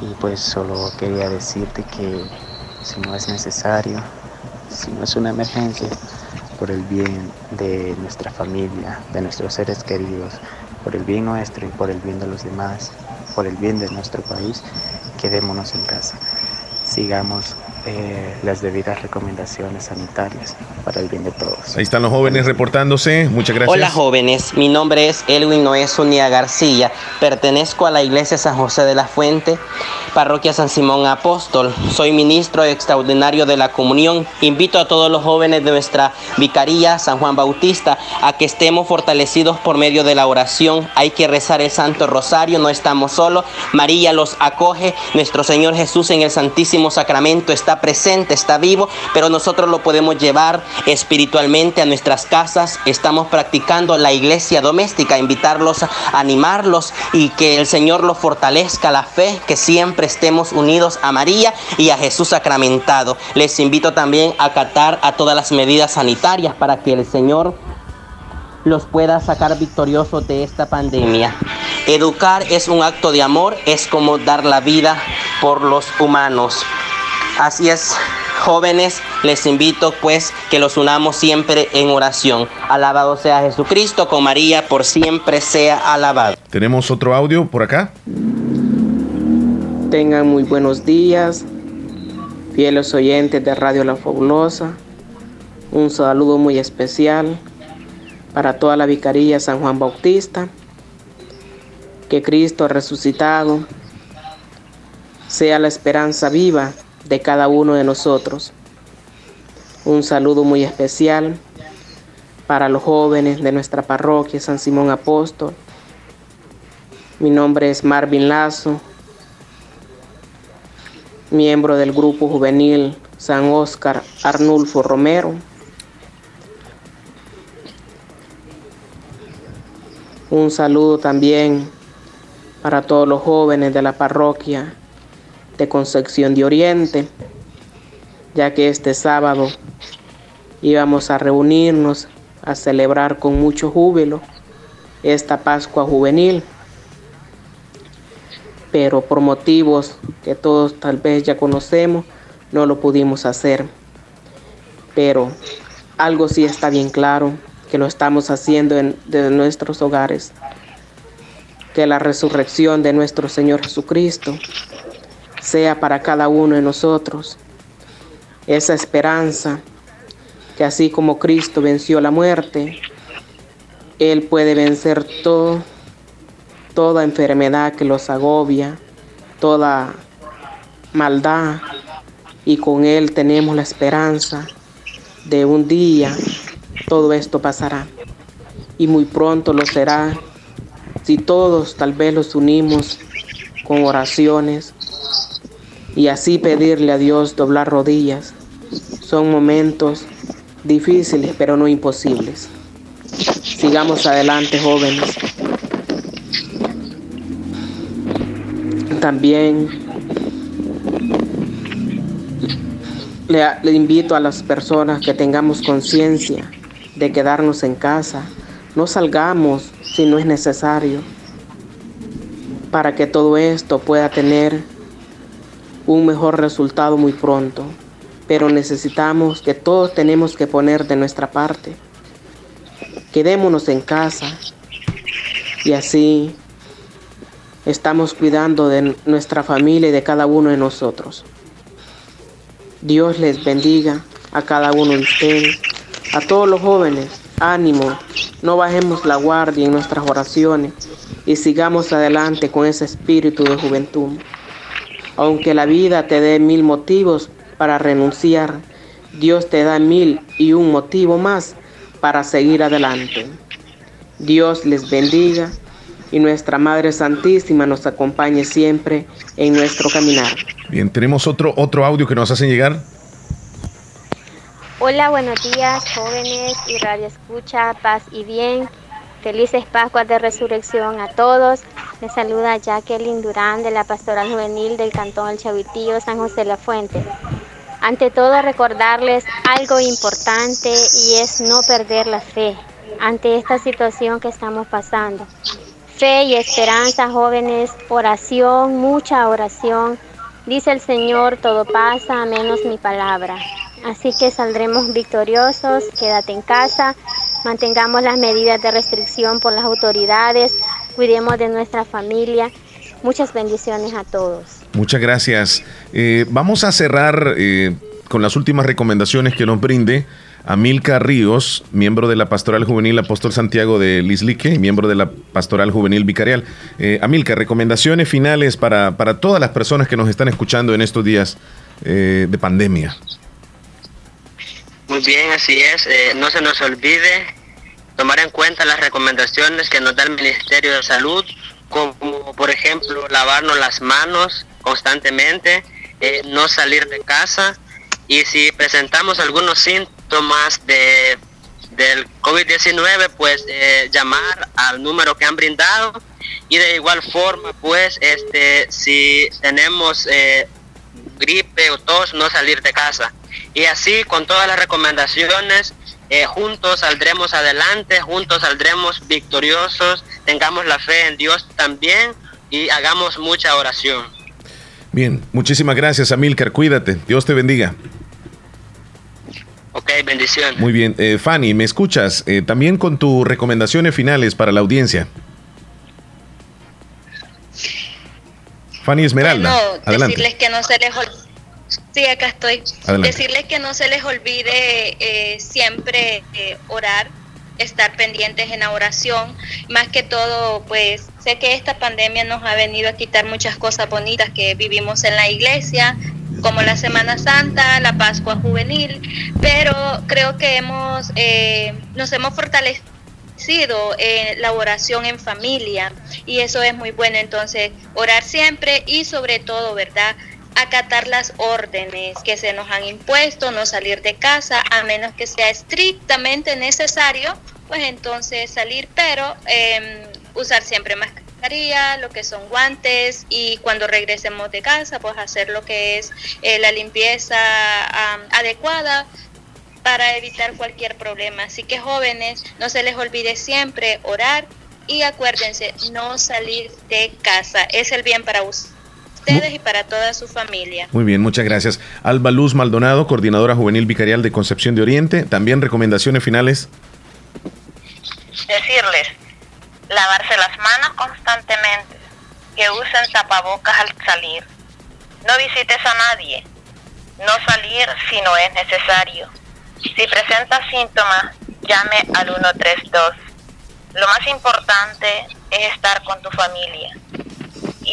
y pues solo quería decirte que si no es necesario, si no es una emergencia, por el bien de nuestra familia, de nuestros seres queridos, por el bien nuestro y por el bien de los demás, por el bien de nuestro país, quedémonos en casa. Sigamos eh, las debidas recomendaciones sanitarias para el bien de todos. Ahí están los jóvenes reportándose. Muchas gracias. Hola jóvenes, mi nombre es Elwin Noé Zúñiga García. Pertenezco a la iglesia San José de la Fuente, parroquia San Simón Apóstol. Soy ministro extraordinario de la comunión. Invito a todos los jóvenes de nuestra vicaría San Juan Bautista a que estemos fortalecidos por medio de la oración. Hay que rezar el Santo Rosario, no estamos solos. María los acoge. Nuestro Señor Jesús en el Santísimo Sacramento está presente, está vivo, pero nosotros lo podemos llevar espiritualmente a nuestras casas. Estamos practicando la iglesia doméstica, invitarlos, animarlos y que el Señor los fortalezca la fe, que siempre estemos unidos a María y a Jesús sacramentado. Les invito también a acatar a todas las medidas sanitarias para que el Señor los pueda sacar victoriosos de esta pandemia. Educar es un acto de amor, es como dar la vida por los humanos. Así es, jóvenes les invito pues que los unamos siempre en oración. Alabado sea Jesucristo, con María por siempre sea alabado. Tenemos otro audio por acá. Tengan muy buenos días, fieles oyentes de Radio La Fabulosa. Un saludo muy especial para toda la Vicaría San Juan Bautista. Que Cristo resucitado sea la esperanza viva de cada uno de nosotros. Un saludo muy especial para los jóvenes de nuestra parroquia San Simón Apóstol. Mi nombre es Marvin Lazo, miembro del grupo juvenil San Oscar Arnulfo Romero. Un saludo también para todos los jóvenes de la parroquia de Concepción de Oriente, ya que este sábado íbamos a reunirnos a celebrar con mucho júbilo esta Pascua juvenil, pero por motivos que todos tal vez ya conocemos, no lo pudimos hacer. Pero algo sí está bien claro, que lo estamos haciendo en, de nuestros hogares, que la resurrección de nuestro Señor Jesucristo sea para cada uno de nosotros esa esperanza que así como Cristo venció la muerte, Él puede vencer todo, toda enfermedad que los agobia, toda maldad, y con Él tenemos la esperanza de un día todo esto pasará. Y muy pronto lo será si todos tal vez los unimos con oraciones, y así pedirle a Dios doblar rodillas. Son momentos difíciles, pero no imposibles. Sigamos adelante, jóvenes. También le, invito a las personas que tengamos conciencia de quedarnos en casa. No salgamos si no es necesario para que todo esto pueda tener un mejor resultado muy pronto, pero necesitamos que todos tenemos que poner de nuestra parte. Quedémonos en casa y así estamos cuidando de nuestra familia y de cada uno de nosotros. Dios les bendiga a cada uno de ustedes, a todos los jóvenes. Ánimo, no bajemos la guardia en nuestras oraciones y sigamos adelante con ese espíritu de juventud. Aunque la vida te dé mil motivos para renunciar, Dios te da mil y un motivo más para seguir adelante. Dios les bendiga y nuestra Madre Santísima nos acompañe siempre en nuestro caminar. Bien, tenemos otro, otro audio que nos hacen llegar. Hola, buenos días, jóvenes y radio escucha, paz y bien. Felices Pascuas de Resurrección a todos. Les saluda Jacqueline Durán de la Pastoral Juvenil del Cantón El Chavitillo, San José La Fuente. Ante todo recordarles algo importante y es no perder la fe ante esta situación que estamos pasando. Fe y esperanza, jóvenes, oración, mucha oración. Dice el Señor, todo pasa menos mi palabra. Así que saldremos victoriosos, quédate en casa, mantengamos las medidas de restricción por las autoridades, cuidemos de nuestra familia. Muchas bendiciones a todos. Muchas gracias. Eh, vamos a cerrar eh, con las últimas recomendaciones que nos brinde Amilca Ríos, miembro de la Pastoral Juvenil Apóstol Santiago de Lislique y miembro de la Pastoral Juvenil Vicarial. Eh, Amilca, recomendaciones finales para, para, todas las personas que nos están escuchando en estos días eh, de pandemia. Muy bien, así es. Eh, no se nos olvide tomar en cuenta las recomendaciones que nos da el Ministerio de Salud, como por ejemplo lavarnos las manos constantemente, eh, no salir de casa y si presentamos algunos síntomas de del COVID-19, pues eh, llamar al número que han brindado y de igual forma, pues, este, si tenemos eh, gripe o tos, no salir de casa. Y así, con todas las recomendaciones, eh, juntos saldremos adelante, juntos saldremos victoriosos, tengamos la fe en Dios también y hagamos mucha oración. Bien, muchísimas gracias, Amilcar. Cuídate. Dios te bendiga. Ok, bendición. Muy bien. Eh, Fanny, ¿me escuchas? Eh, también con tus recomendaciones finales para la audiencia. Fanny Esmeralda. Bueno, Adelante. decirles que no se les olvide. Sí, acá estoy. Adelante. Decirles que no se les olvide eh, siempre eh, orar, estar pendientes en la oración. Más que todo, pues sé que esta pandemia nos ha venido a quitar muchas cosas bonitas que vivimos en la iglesia, como la Semana Santa, la Pascua Juvenil, pero creo que hemos, eh, nos hemos fortalecido en la oración en familia y eso es muy bueno. Entonces, orar siempre y sobre todo, ¿verdad? Acatar las órdenes que se nos han impuesto, no salir de casa a menos que sea estrictamente necesario, pues entonces salir, pero eh, usar siempre mascarilla, lo que son guantes y cuando regresemos de casa, pues hacer lo que es eh, la limpieza adecuada para evitar cualquier problema. Así que jóvenes, no se les olvide siempre orar y acuérdense, no salir de casa. Es el bien para ustedes y para toda su familia. Muy bien, muchas gracias. Alba Luz Maldonado, coordinadora juvenil vicarial de Concepción de Oriente. También recomendaciones finales. Decirles, lavarse las manos constantemente, que usen tapabocas al salir. No visites a nadie, no salir si no es necesario. Si presenta síntomas, llame al 132. Lo más importante es estar con tu familia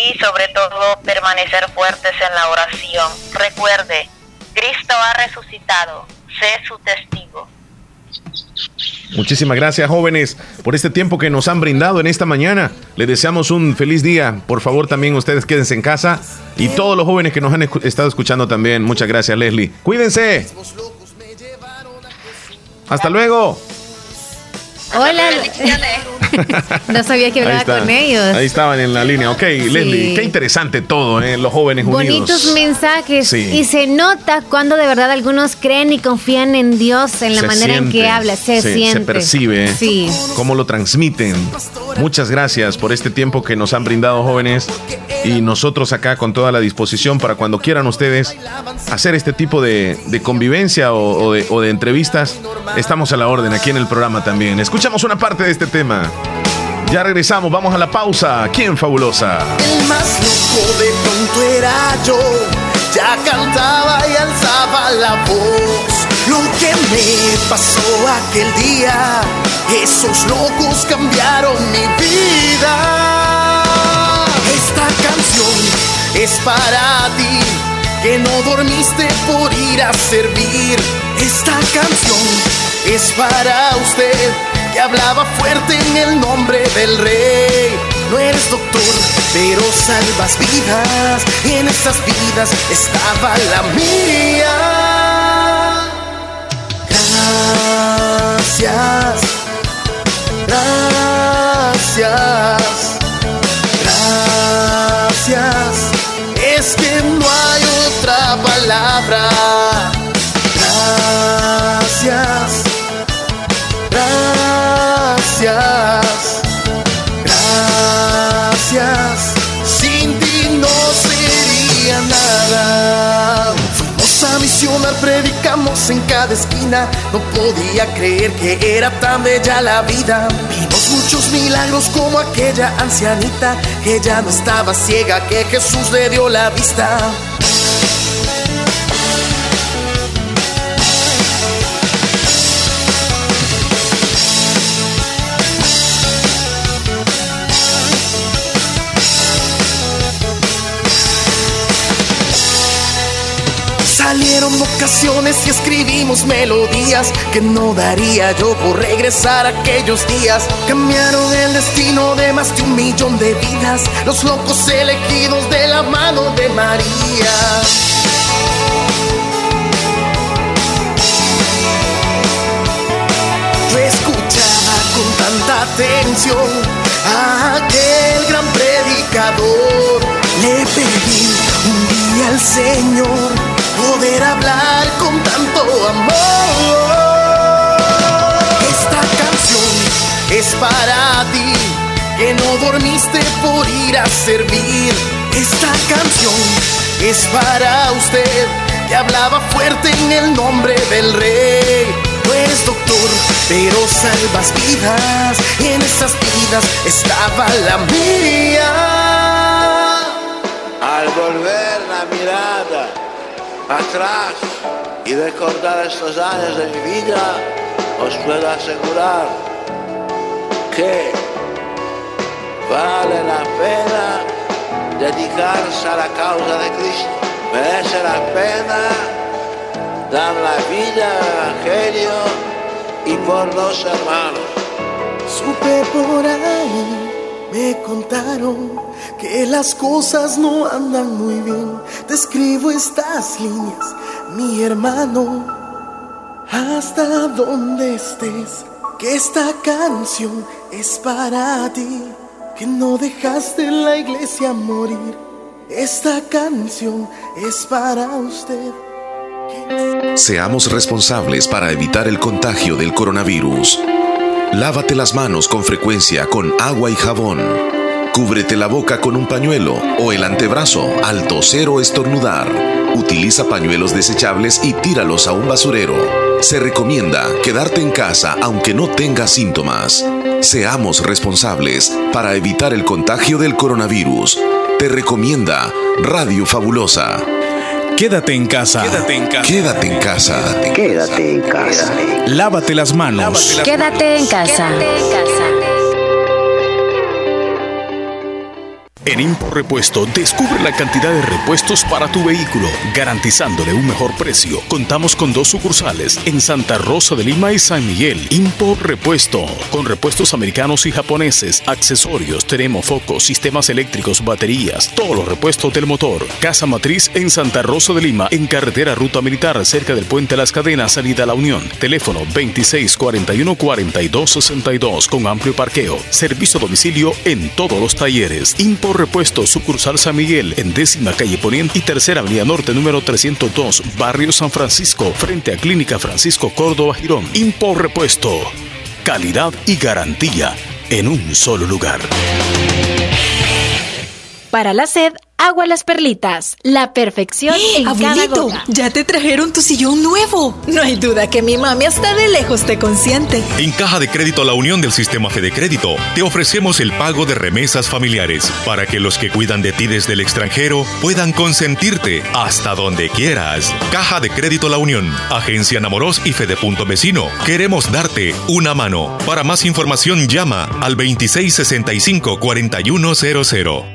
y sobre todo permanecer fuertes en la oración. Recuerde, Cristo ha resucitado, sé su testigo. Muchísimas gracias jóvenes por este tiempo que nos han brindado en esta mañana. Les deseamos un feliz día. Por favor también ustedes quédense en casa y todos los jóvenes que nos han escu- estado escuchando también. Muchas gracias Leslie. Cuídense. Hasta luego. Hola. no sabía que hablaba con ellos. Ahí estaban en la línea. Ok, Leslie, qué interesante todo, ¿eh? los jóvenes unidos. Bonitos mensajes Sí. y se nota cuando de verdad algunos creen y confían en Dios en la Se manera en que habla, se, se, siente. se percibe Sí. cómo lo transmiten. Muchas gracias por este tiempo que nos han brindado jóvenes y nosotros acá con toda la disposición para cuando quieran ustedes hacer este tipo de, de convivencia o, o de, o de entrevistas. Estamos a la orden aquí en el programa también. Escuchamos una parte de este tema. Ya regresamos, vamos a la pausa. ¿Quién fabulosa? El más loco de pronto era yo, ya cantaba y alzaba la voz. Lo que me pasó aquel día, esos locos cambiaron mi vida. Esta canción es para ti, que no dormiste por ir a servir. Esta canción es para usted que hablaba fuerte en el nombre del rey. No eres doctor, pero salvas vidas. Y en esas vidas estaba la mía. Gracias, gracias, gracias. En cada esquina. No podía creer que era tan bella la vida. Vimos muchos milagros como aquella ancianita que ya no estaba ciega, que Jesús le dio la vista. Vocaciones y escribimos melodías que no daría yo por regresar aquellos días. Cambiaron el destino de más de un millón de vidas, los locos elegidos de la mano de María. Yo escuchaba con tanta atención a aquel gran predicador. Le pedí un día al Señor poder hablar con tanto amor. Esta canción es para ti, que no dormiste por ir a servir. Esta canción es para usted, que hablaba fuerte en el nombre del rey. No es doctor, pero salvas vidas. En esas vidas estaba la mía. Atrás y recordar estos años de mi vida, os puedo asegurar que vale la pena dedicarse a la causa de Cristo. Merece la pena dar la vida al Evangelio y por los hermanos. Supe por ahí, me contaron que las cosas no andan muy bien. Te escribo estas líneas, mi hermano, hasta donde estés, que esta canción es para ti, que no dejaste la iglesia morir. Esta canción es para usted. Seamos responsables para evitar el contagio del coronavirus. Lávate las manos con frecuencia con agua y jabón. Cúbrete la boca con un pañuelo o el antebrazo al toser o estornudar. Utiliza pañuelos desechables y tíralos a un basurero. Se recomienda quedarte en casa aunque no tengas síntomas. Seamos responsables para evitar el contagio del coronavirus. Te recomienda Radio Fabulosa. Quédate en casa. Quédate en casa. Quédate en casa. Quédate en casa. Lávate las manos. Quédate en casa. En Impor Repuesto, descubre la cantidad de repuestos para tu vehículo, garantizándole un mejor precio. Contamos con dos sucursales en Santa Rosa de Lima y San Miguel. Impor Repuesto, con repuestos americanos y japoneses, accesorios, tenemos focos, sistemas eléctricos, baterías, todos los repuestos del motor. Casa Matriz en Santa Rosa de Lima, en carretera Ruta Militar, cerca del Puente Las Cadenas, salida a la Unión. Teléfono 2641-4262, con amplio parqueo. Servicio a domicilio en todos los talleres. Impor Repuesto, sucursal San Miguel, en décima calle Poniente y tercera avenida norte, número 302, barrio San Francisco, frente a Clínica Francisco Córdoba Girón. Impor Repuesto. Calidad y garantía en un solo lugar. Para la sed, agua las perlitas. La perfección en cada Abuelito, gota. ya te trajeron tu sillón nuevo. No hay duda que mi mami hasta de lejos te consiente. En Caja de Crédito La Unión del Sistema Fede Crédito te ofrecemos el pago de remesas familiares para que los que cuidan de ti desde el extranjero puedan consentirte hasta donde quieras. Caja de Crédito La Unión, Agencia Namoros y Fede Punto Vecino. Queremos darte una mano. Para más información llama al 2665 4100.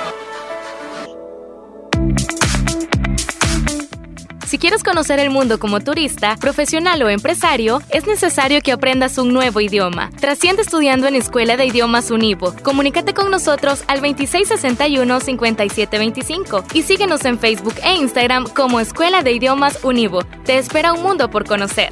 Quieres conocer el mundo como turista, profesional o empresario, es necesario que aprendas un nuevo idioma. Trasciende estudiando en Escuela de Idiomas Univo. Comunícate con nosotros al 2661-5725 y síguenos en Facebook e Instagram como Escuela de Idiomas Univo. Te espera un mundo por conocer.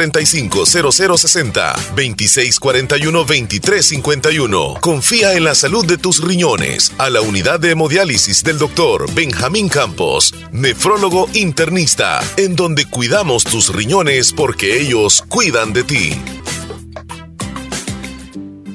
7745-0060, 2641-2351. Confía en la salud de tus riñones a la unidad de hemodiálisis del doctor Benjamín Campos, nefrólogo internista, en donde cuidamos tus riñones porque ellos cuidan de ti.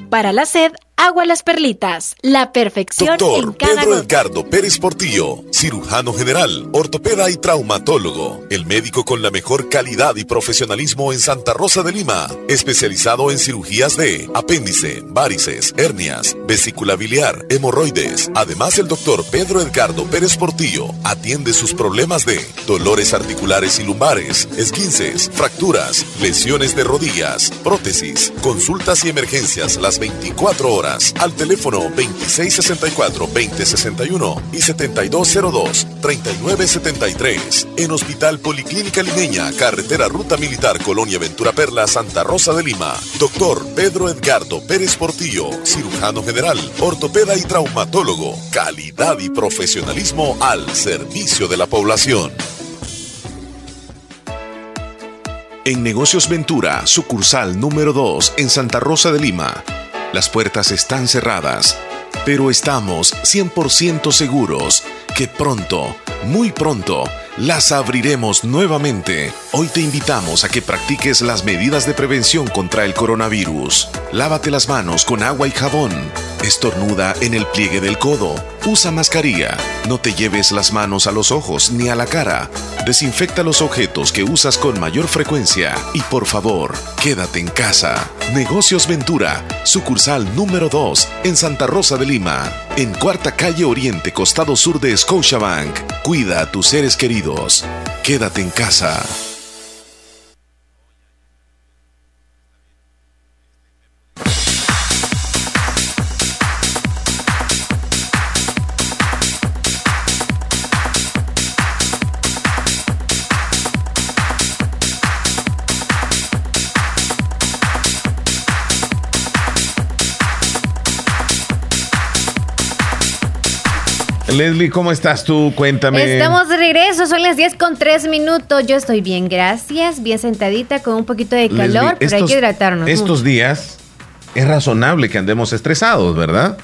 Para la sed, agua las perlitas. La perfección en cada Pedro Edgardo Pérez Portillo, cirujano general, ortopeda y traumatólogo. El médico con la mejor calidad y profesionalismo en Santa Rosa de Lima. Especializado en cirugías de apéndice, varices, hernias, vesícula biliar, hemorroides. Además, el doctor Pedro Edgardo Pérez Portillo atiende sus problemas de dolores articulares y lumbares, esguinces, fracturas, lesiones de rodillas, prótesis, consultas y emergencias las 24 horas al teléfono 2664-2061 y 7202-3973 en Hospital Policlínica Limeña, Carretera Ruta Militar Colonia Ventura Perla, Santa Rosa de Lima. Doctor Pedro Edgardo Pérez Portillo, cirujano general, ortopeda y traumatólogo. Calidad y profesionalismo al servicio de la población. En Negocios Ventura, sucursal número 2 en Santa Rosa de Lima. Las puertas están cerradas, pero estamos 100% seguros que pronto, muy pronto, las abriremos nuevamente. Hoy te invitamos a que practiques las medidas de prevención contra el coronavirus. Lávate las manos con agua y jabón. Estornuda en el pliegue del codo. Usa mascarilla. No te lleves las manos a los ojos ni a la cara. Desinfecta los objetos que usas con mayor frecuencia. Y por favor, quédate en casa. Negocios Ventura, sucursal número 2 en Santa Rosa de Lima. En Cuarta Calle Oriente, costado sur de Scotiabank. Cuida a tus seres queridos. Quédate en casa. Leslie, ¿cómo estás tú? Cuéntame. Estamos de regreso, son las 10 con 3 minutos. Yo estoy bien, gracias. Bien sentadita, con un poquito de calor, Leslie, pero hay que hidratarnos. Estos días es razonable que andemos estresados, ¿verdad?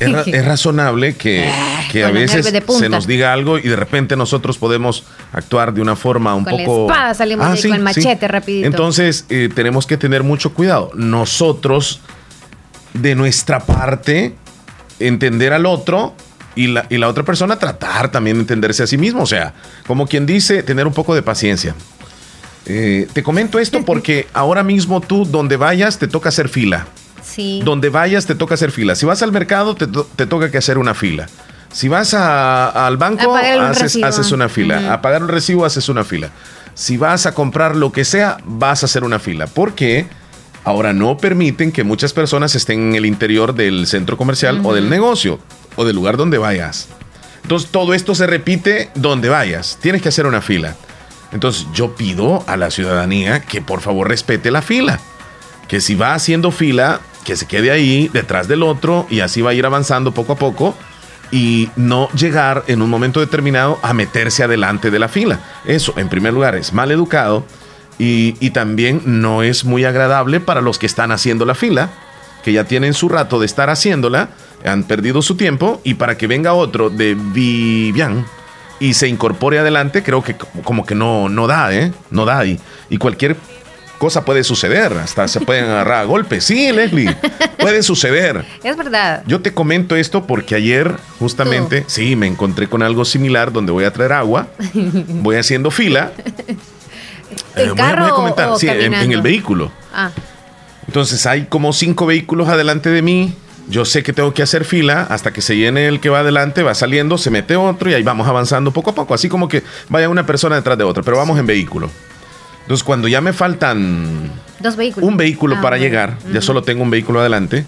Es, ra- es razonable que, que a veces se nos diga algo y de repente nosotros podemos actuar de una forma un Con la poco... espada salimos ahí, con el machete rapidito. Entonces eh, tenemos que tener mucho cuidado. Nosotros, de nuestra parte, entender al otro y la, y la otra persona tratar también de entenderse a sí mismo. O sea, como quien dice, tener un poco de paciencia. Eh, te comento esto porque ahora mismo tú, donde vayas, te toca hacer fila. Sí. Donde vayas, te toca hacer fila. Si vas al mercado, te, to- te toca que hacer una fila. Si vas a- al banco, haces, haces una fila. A pagar un recibo, haces una fila. Si vas a comprar lo que sea, vas a hacer una fila. Porque ahora no permiten que muchas personas estén en el interior del centro comercial o del negocio o del lugar donde vayas. Entonces todo esto se repite donde vayas. Tienes que hacer una fila. Entonces yo pido a la ciudadanía que por favor respete la fila. Que si va haciendo fila, que se quede ahí detrás del otro y así va a ir avanzando poco a poco y no llegar en un momento determinado a meterse adelante de la fila. Eso, en primer lugar, es mal educado y, y también no es muy agradable para los que están haciendo la fila, que ya tienen su rato de estar haciéndola, han perdido su tiempo y para que venga otro de Vivian y se incorpore adelante, creo que como- que no, no da, ¿eh? No da. Y, y cualquier cosa puede suceder, hasta se pueden agarrar a golpes. Sí, Leslie, puede suceder. Es verdad. Yo te comento esto porque ayer justamente, sí, me encontré con algo similar donde voy a traer agua, voy haciendo fila. ¿En Eh, voy, a, carro voy a comentar, o sí, en- en, el vehículo. Ah, Entonces hay como cinco vehículos adelante de mí. Yo sé que tengo que hacer fila hasta que se llene el que va adelante, va saliendo, se mete otro y ahí vamos avanzando poco a poco, así como que vaya una persona detrás de otra, pero vamos en vehículo. Entonces cuando ya me faltan dos vehículos. un vehículo Ah, para bueno. llegar, ya solo tengo un vehículo adelante,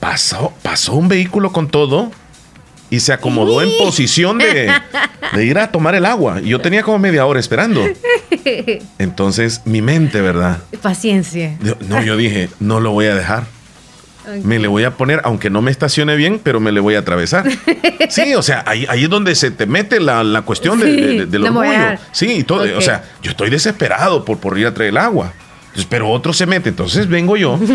pasó, pasó un vehículo con todo y se acomodó en posición de, de ir a tomar el agua. Y yo tenía como media hora esperando. Entonces mi mente, ¿verdad? Paciencia. No, yo dije, no lo voy a dejar. Ok. Me le voy a poner, aunque no me estacione bien, pero me le voy a atravesar. Sí, o sea, ahí, ahí es donde se te mete la, la cuestión de- Sí, de- de- del orgullo. Sí, y todo. Ok. O sea, yo estoy desesperado por, por ir a traer el agua. Entonces, pero otro se mete. Entonces vengo yo.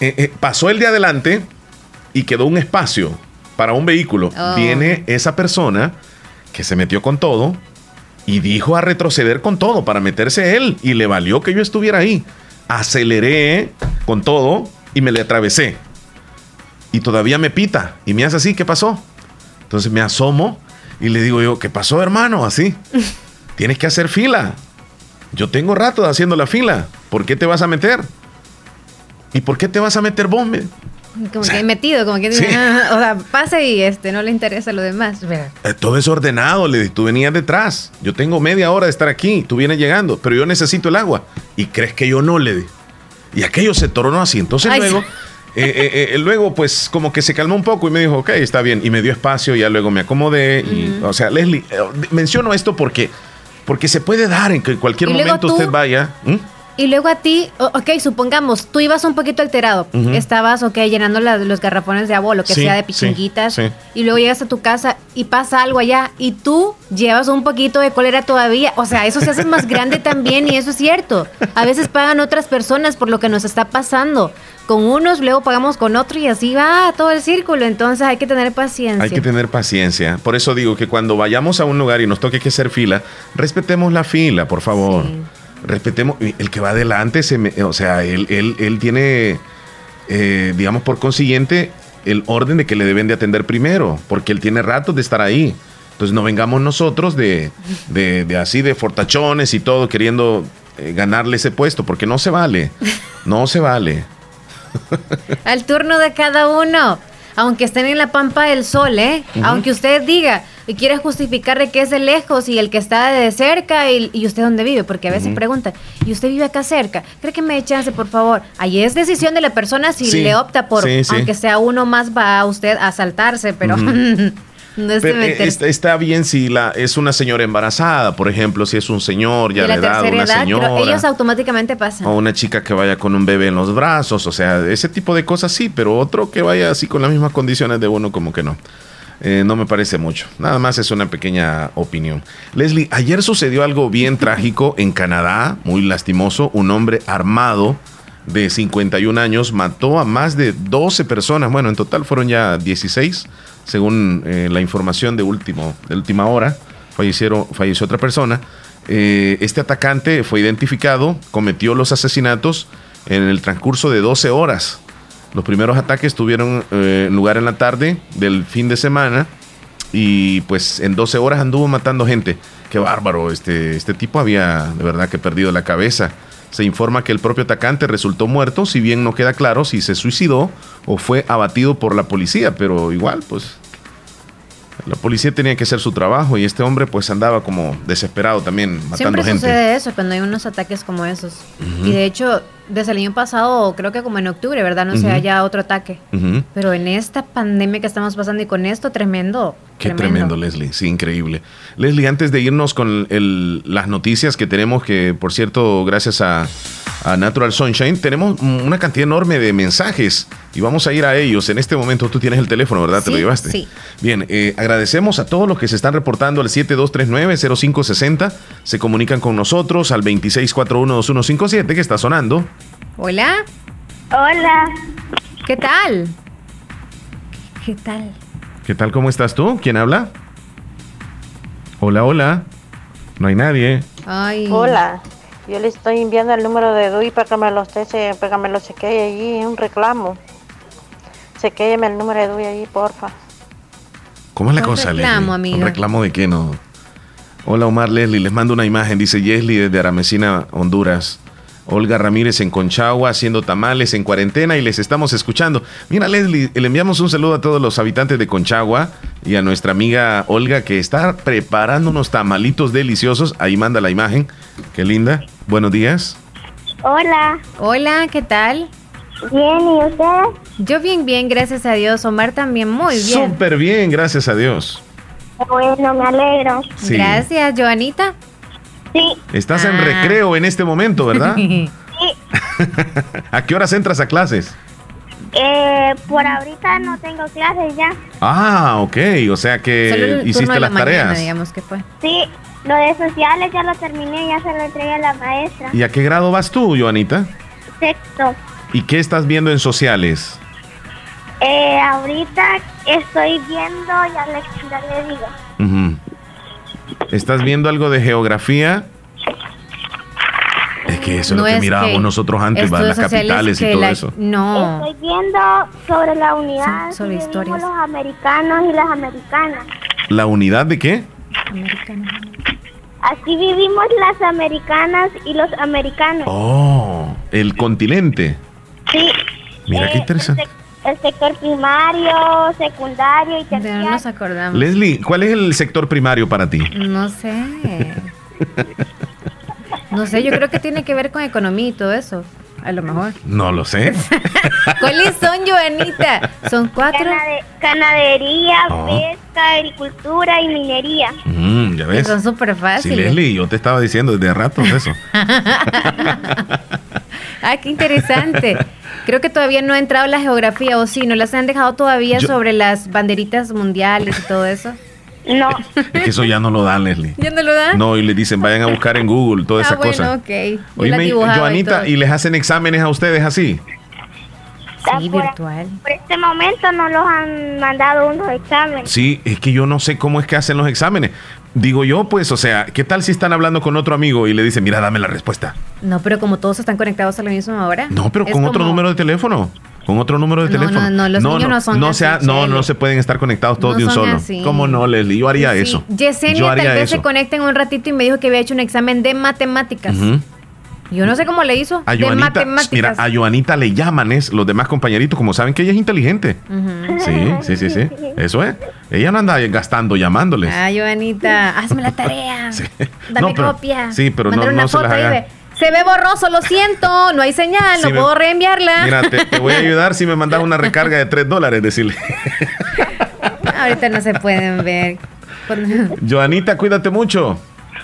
Eh, eh, pasó el de adelante y quedó un espacio para un vehículo. Oh. Viene esa persona que se metió con todo y dijo a retroceder con todo para meterse él y le valió que yo estuviera ahí. Aceleré con todo y me le atravesé. Y todavía me pita y me hace así, ¿qué pasó? Entonces me asomo y le digo yo, ¿qué pasó hermano? Así. Tienes que hacer fila. Yo tengo rato haciendo la fila. ¿Por qué te vas a meter? ¿Y por qué te vas a meter vos? Como que he metido, como que ah, o sea, pase y este no le interesa lo demás. Eh, todo es ordenado, le tú venías detrás. Yo tengo media hora de estar aquí, tú vienes llegando, pero yo necesito el agua. Y crees que yo no le di. Y aquello se tornó así. Entonces luego, eh, eh, luego, pues como que se calmó un poco y me dijo, ok, está bien. Y me dio espacio, y ya luego me acomodé. y, o sea, Leslie, menciono esto porque, porque se puede dar en que en cualquier momento usted vaya. Y luego a ti, ok, supongamos, tú ibas un poquito alterado, estabas, ok, llenando los garrafones de agua, lo que sea de pichinguitas, y luego llegas a tu casa y pasa algo allá, y tú llevas un poquito de cólera todavía. O sea, eso se hace más grande también, y eso es cierto. A veces pagan otras personas por lo que nos está pasando. Con unos, luego pagamos con otro, y así va todo el círculo. Entonces hay que tener paciencia. Hay que tener paciencia. Por eso digo que cuando vayamos a un lugar y nos toque que hacer fila, respetemos la fila, por favor respetemos, el que va adelante, se o sea, él, él, él tiene, eh, digamos, por consiguiente, el orden de que le deben de atender primero, porque él tiene ratos de estar ahí. Entonces no vengamos nosotros de, de, así, de fortachones y todo, queriendo eh, ganarle ese puesto, porque no se vale, no se vale. Al turno de cada uno, aunque estén en la pampa del sol, ¿eh? Aunque usted diga, y quiere justificar de que es de lejos y el que está de cerca y, usted dónde vive, porque a veces preguntan, ¿y usted vive acá cerca? ¿Cree que me dé chance, por favor? Ahí es decisión de la persona si le opta por, aunque sea uno más, va a usted a saltarse, pero... No eh, está, bien si la es una señora embarazada, por ejemplo, si es un señor ya de, edad, una señora. ellos automáticamente pasan. O una chica que vaya con un bebé en los brazos, o sea, ese tipo de cosas sí, pero otro que vaya así con las mismas condiciones de uno, como que no. Eh, no me parece mucho. Nada más es una pequeña opinión. Leslie, ayer sucedió algo bien trágico en Canadá, muy lastimoso. Un hombre armado de 51 años mató a más de 12 personas. Bueno, en total fueron ya 16, según eh, la información de, último, última hora. Fallecieron, falleció otra persona. Eh, este atacante fue identificado, cometió los asesinatos en el transcurso de 12 horas. Los primeros ataques tuvieron eh, lugar en la tarde del fin de semana y pues en 12 horas anduvo matando gente. Qué bárbaro, este, este tipo había de verdad que perdido la cabeza. Se informa que el propio atacante resultó muerto, si bien no queda claro si se suicidó o fue abatido por la policía, pero igual pues la policía tenía que hacer su trabajo y este hombre pues andaba como desesperado también matando Siempre gente. sucede eso cuando hay unos ataques como esos. Y de hecho, desde el año pasado, creo que como en octubre, ¿verdad? No se haya otro ataque. Pero en esta pandemia que estamos pasando y con esto, tremendo. Qué tremendo. Leslie. Sí, increíble. Leslie, antes de irnos con las noticias que tenemos, que por cierto, gracias a, Natural Sunshine, tenemos una cantidad enorme de mensajes y vamos a ir a ellos. En este momento tú tienes el teléfono, ¿verdad? ¿Te lo llevaste? Sí. Bien, eh, agradecemos a todos los que se están reportando al 7239-0560. Se comunican con nosotros al 2641-2157 que está sonando. Hola. Hola. ¿Qué tal? ¿Qué tal? ¿Qué tal? ¿Cómo estás tú? ¿Quién habla? Hola, hola. No hay nadie. Ay. Hola. Yo le estoy enviando el número de DUI para que me lo, para que me lo chequee allí, un reclamo. Chequéeme el número de DUI allí, porfa. ¿Cómo es la cosa, reclamo, Amigo. ¿Un reclamo de qué no? Hola, Omar Leslie. Les mando una imagen. Dice Yesli desde Aramecina, Honduras. Olga Ramírez en Conchagua haciendo tamales en cuarentena y les estamos escuchando. Mira, Leslie, le enviamos un saludo a todos los habitantes de Conchagua y a nuestra amiga Olga que está preparando unos tamalitos deliciosos. Ahí manda la imagen. Qué linda. Buenos días. Hola. Hola, ¿qué tal? Bien, ¿y usted? Yo bien, bien, gracias a Dios. Omar también muy bien. Súper bien, gracias a Dios. Bueno, me alegro. Gracias, Joanita. Sí. Estás en ah. recreo en este momento, ¿verdad? sí. ¿A qué horas entras a clases? Eh, por ahorita no tengo clases ya. Ah, ok. O sea que hiciste las tareas. digamos que fue. Sí, lo de sociales ya lo terminé, ya se lo entregué a la maestra. ¿Y a qué grado vas tú, Joanita? Sexto. ¿Y qué estás viendo en sociales? Eh, ahorita estoy viendo, ya le, ya le digo. ¿Estás viendo algo de geografía? Es que eso es lo que mirábamos nosotros antes, va, las capitales y todo eso. No. Estoy viendo sobre la unidad sobre que historias. los americanos y las americanas. ¿La unidad de qué? Así vivimos las americanas y los americanos. Oh, el continente. Sí. Mira qué Eh, interesante. El, sec- el sector primario, secundario y No terciario. nos acordamos. Leslie, ¿cuál es el sector primario para ti? No sé. No sé, yo creo que tiene que ver con economía y todo eso. A lo mejor. No lo sé. ¿Cuáles son, Joanita? Son cuatro. Ganadería, Oh. pesca, agricultura y minería. Mm, ya ves. Son súper Sí, fáciles. Leslie, yo te estaba diciendo desde rato eso. ah, qué interesante. Creo que todavía no ha entrado la geografía, o sí, no las han dejado todavía Yo- sobre las banderitas mundiales y todo eso. No. Es que eso ya no lo dan, Leslie. ¿Ya no lo dan? No, y le dicen, vayan a buscar en Google toda ah, esa bueno, cosa. ok. Oíme, y Joanita. ¿y les hacen exámenes a ustedes así? Sí, virtual. Por este momento no los han mandado unos exámenes. Sí, es que yo no sé cómo es que hacen los exámenes. Digo yo, pues, o sea, ¿qué tal si están hablando con otro amigo y le dicen, mira, dame la respuesta? No, pero como todos están conectados a la misma hora. No, pero con otro como- número de teléfono. Con otro número de No, teléfono. no, no, los niños no son no, así, sea- no, no se pueden estar conectados todos No de un solo. así. ¿Cómo no, Leslie? Yo haría Sí. eso. Yesenia Yo tal vez eso. se conecta en un ratito y me dijo que había hecho un examen de matemáticas. Yo no sé cómo le hizo. A Joanita, mira, a Joanita le llaman es los demás compañeritos, como saben que ella es inteligente. Sí, sí, sí, sí. Eso es. Ella no anda gastando llamándoles. Ah, Joanita, hazme la tarea. Dame No, pero- copia. sí, pero no- se las haga. Se ve borroso, lo siento, no hay señal, no me- puedo reenviarla. Mira, te, te voy a ayudar si me mandas una recarga de 3 dólares, decirle. Ahorita no se pueden ver. Joanita, cuídate mucho.